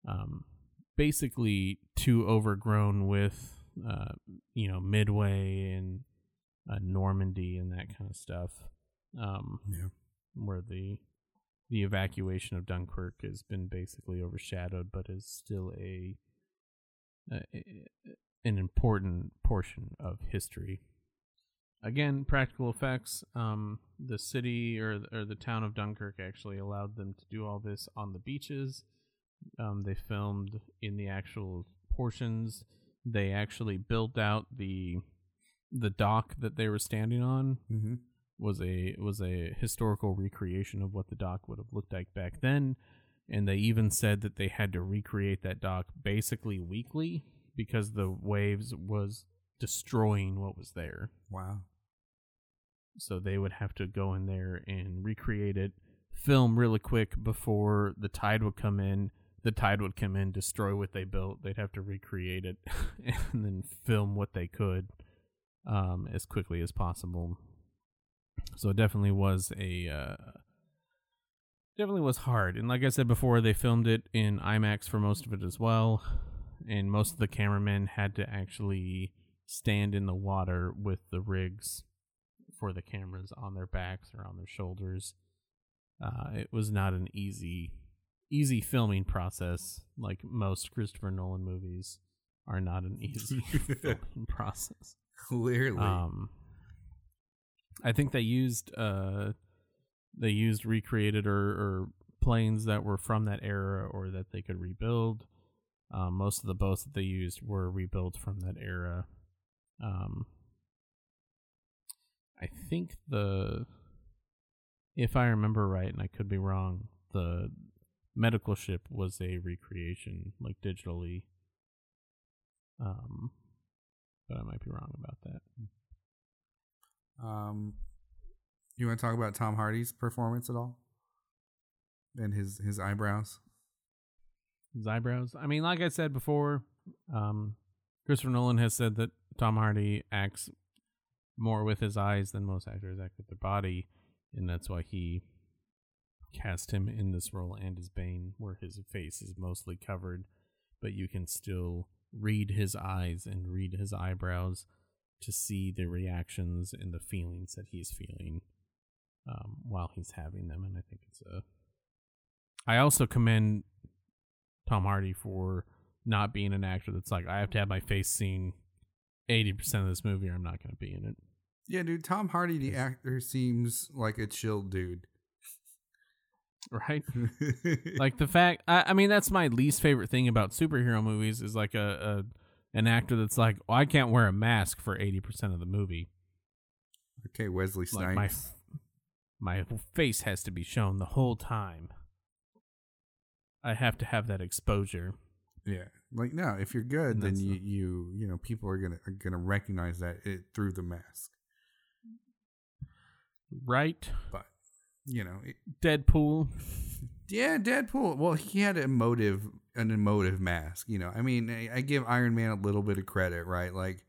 um, basically too overgrown with, uh, you know, Midway and uh, Normandy and that kind of stuff. Um, Yeah. where the the evacuation of Dunkirk has been basically overshadowed, but is still a, a an important portion of history. Again, practical effects. Um, the city or or the town of Dunkirk actually allowed them to do all this on the beaches. Um, they filmed in the actual portions. They actually built out the the dock that they were standing on Mm-hmm. was a was a historical recreation of what the dock would have looked like back then and they even said that they had to recreate that dock basically weekly because the waves was destroying what was there. Wow. so they would have to go in there and recreate it film really quick before the tide would come in. The tide would come in destroy what they built. They'd have to recreate it *laughs* and then film what they could um, as quickly as possible. So it definitely was a uh, definitely was hard and like i said before they filmed it in imax for most of it as well and most of the cameramen had to actually stand in the water with the rigs for the cameras on their backs or on their shoulders uh, it was not an easy easy filming process like most christopher nolan movies are not an *laughs* easy filming process Clearly. um, I think they used uh, they used recreated or, or planes that were from that era or that they could rebuild. Um, most of the boats that they used were rebuilt from that era. Um, I think the, if I remember right, and I could be wrong, the medical ship was a recreation, like digitally. Um, but I might be wrong about that. um, you want to talk about Tom Hardy's performance at all? And his his eyebrows. his eyebrows. I mean, like I said before, um, Christopher Nolan has said that Tom Hardy acts more with his eyes than most actors act with their body, and that's why he cast him in this role and as Bane, where his face is mostly covered, but you can still read his eyes and read his eyebrows to see the reactions and the feelings that he's feeling um, while he's having them, and I think it's a. I also commend Tom Hardy for not being an actor that's like I have to have my face seen eighty percent of this movie or I'm not going to be in it. Yeah, dude. Tom Hardy, the actor, seems like a chill dude. Right? *laughs* like the fact I, I mean that's my least favorite thing about superhero movies is like a, a an actor that's like oh, I can't wear a mask for eighty percent of the movie. okay, Wesley Like my Snipes. My face has to be shown the whole time. I have to have that exposure. yeah, like no, if you're good, then you you you know people are gonna are gonna recognize that it through the mask. Right? But you know, it, Deadpool. *laughs* yeah, Deadpool. Well, he had a emotive an emotive mask. You know, I mean, I, I give Iron Man a little bit of credit, right? Like,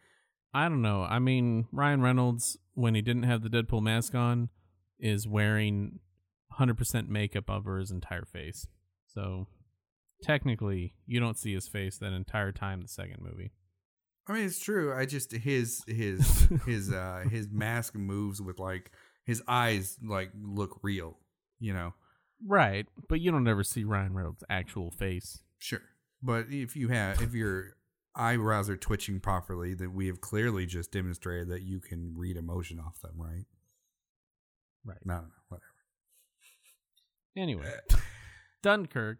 I don't know. I mean, Ryan Reynolds, when he didn't have the Deadpool mask on, is wearing 100% makeup over his entire face. So technically, you don't see his face that entire time the second movie. I mean, it's true. I just his his *laughs* his uh his mask moves with like his eyes like look real. You know, Right, but you don't ever see Ryan Reynolds' actual face. sure. But if you have if your eyebrows are twitching properly, then we have clearly just demonstrated that you can read emotion off them, right? Right. No, no, no whatever. Anyway, *laughs* Dunkirk,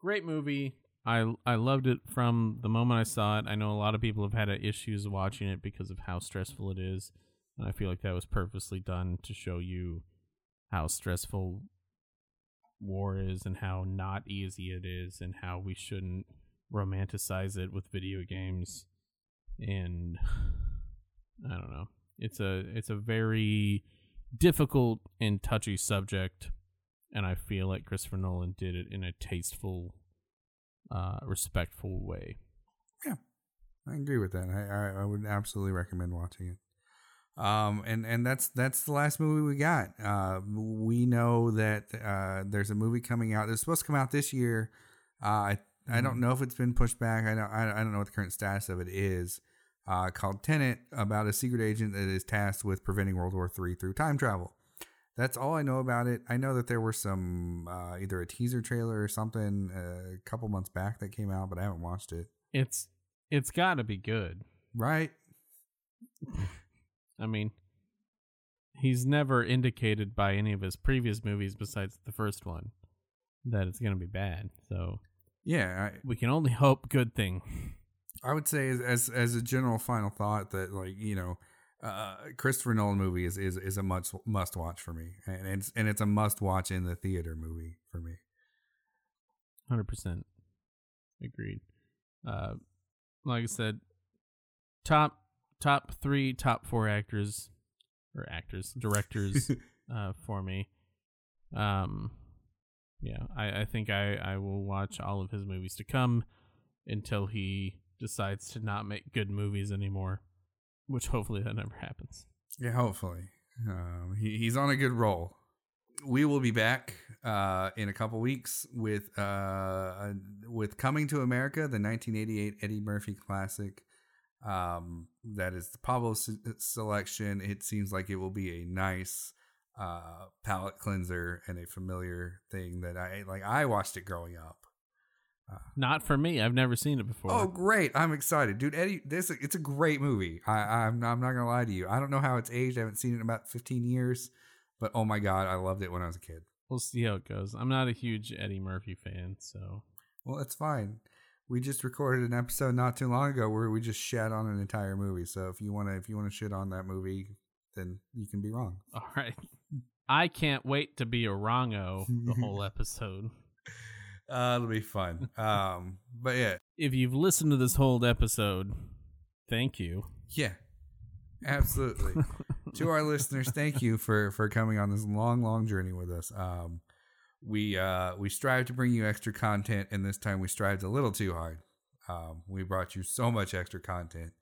great movie. I I loved it from the moment I saw it. I know a lot of people have had issues watching it because of how stressful it is, and I feel like that was purposely done to show you how stressful war is and how not easy it is and how we shouldn't romanticize it with video games and *sighs* I don't know. It's a it's a very difficult and touchy subject and I feel like Christopher Nolan did it in a tasteful uh respectful way. Yeah, I agree with that. I, I I would absolutely recommend watching it. Um, and and that's that's the last movie we got. Uh, we know that uh, there's a movie coming out. It's supposed to come out this year. Uh, I I don't know if it's been pushed back. I don't I, I don't know what the current status of it is. Uh, called Tenet about a secret agent that is tasked with preventing World War III through time travel. That's all I know about it. I know that there were some uh, either a teaser trailer or something uh, a couple months back that came out, but I haven't watched it. It's it's got to be good. Right? I mean, he's never indicated by any of his previous movies besides the first one that it's going to be bad. So, yeah, I, we can only hope good thing. I would say as, as as a general final thought that like you know, uh, Christopher Nolan movie is is, is a must must watch for me, and it's and it's a must watch in the theater movie for me. Hundred percent agreed. Uh, like I said, top top three, top four actors or actors, directors *laughs* uh, for me. Um, yeah, I, I think I, I will watch all of his movies to come until he decides to not make good movies anymore, which hopefully that never happens. Yeah, hopefully. Um, he, he's on a good roll. We will be back uh, in a couple weeks with uh, with Coming to America, the 1988 Eddie Murphy classic. Um, that is the Pablo se- selection. It seems like it will be a nice uh, palate cleanser and a familiar thing that I like. I watched it growing up. Not for me. I've never seen it before. Oh, great! I'm excited, dude. Eddie, this it's a great movie. I, I'm I'm not gonna lie to you. I don't know how it's aged. I haven't seen it in about 15 years, but oh my god, I loved it when I was a kid. We'll see how it goes. I'm not a huge Eddie Murphy fan, so Well, it's fine. We just recorded an episode not too long ago where we just shat on an entire movie. So if you wanna if you wanna shit on that movie, then you can be wrong. all right. *laughs* I can't wait to be a wrongo the whole *laughs* episode. Uh, it'll be fun. *laughs* Um, but yeah, If you've listened to this whole episode, thank you. yeah, absolutely. *laughs* to our listeners, thank you for for coming on this long, long journey with us. Um, we uh we strive to bring you extra content, and this time we strived a little too hard. Um, we brought you so much extra content.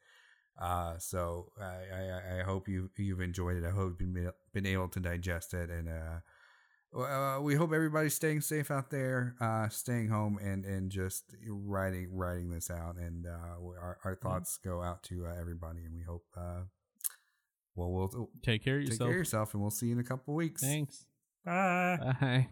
Uh, so I, I, I hope you you've enjoyed it. I hope you've been, been able to digest it, and uh, uh, we hope everybody's staying safe out there, uh, staying home, and and just writing writing this out. And uh, our our thoughts go out to uh, everybody, and we hope. Uh, well, we'll Take care of take yourself. care of yourself, and we'll see you in a couple weeks. Thanks. Bye. Bye.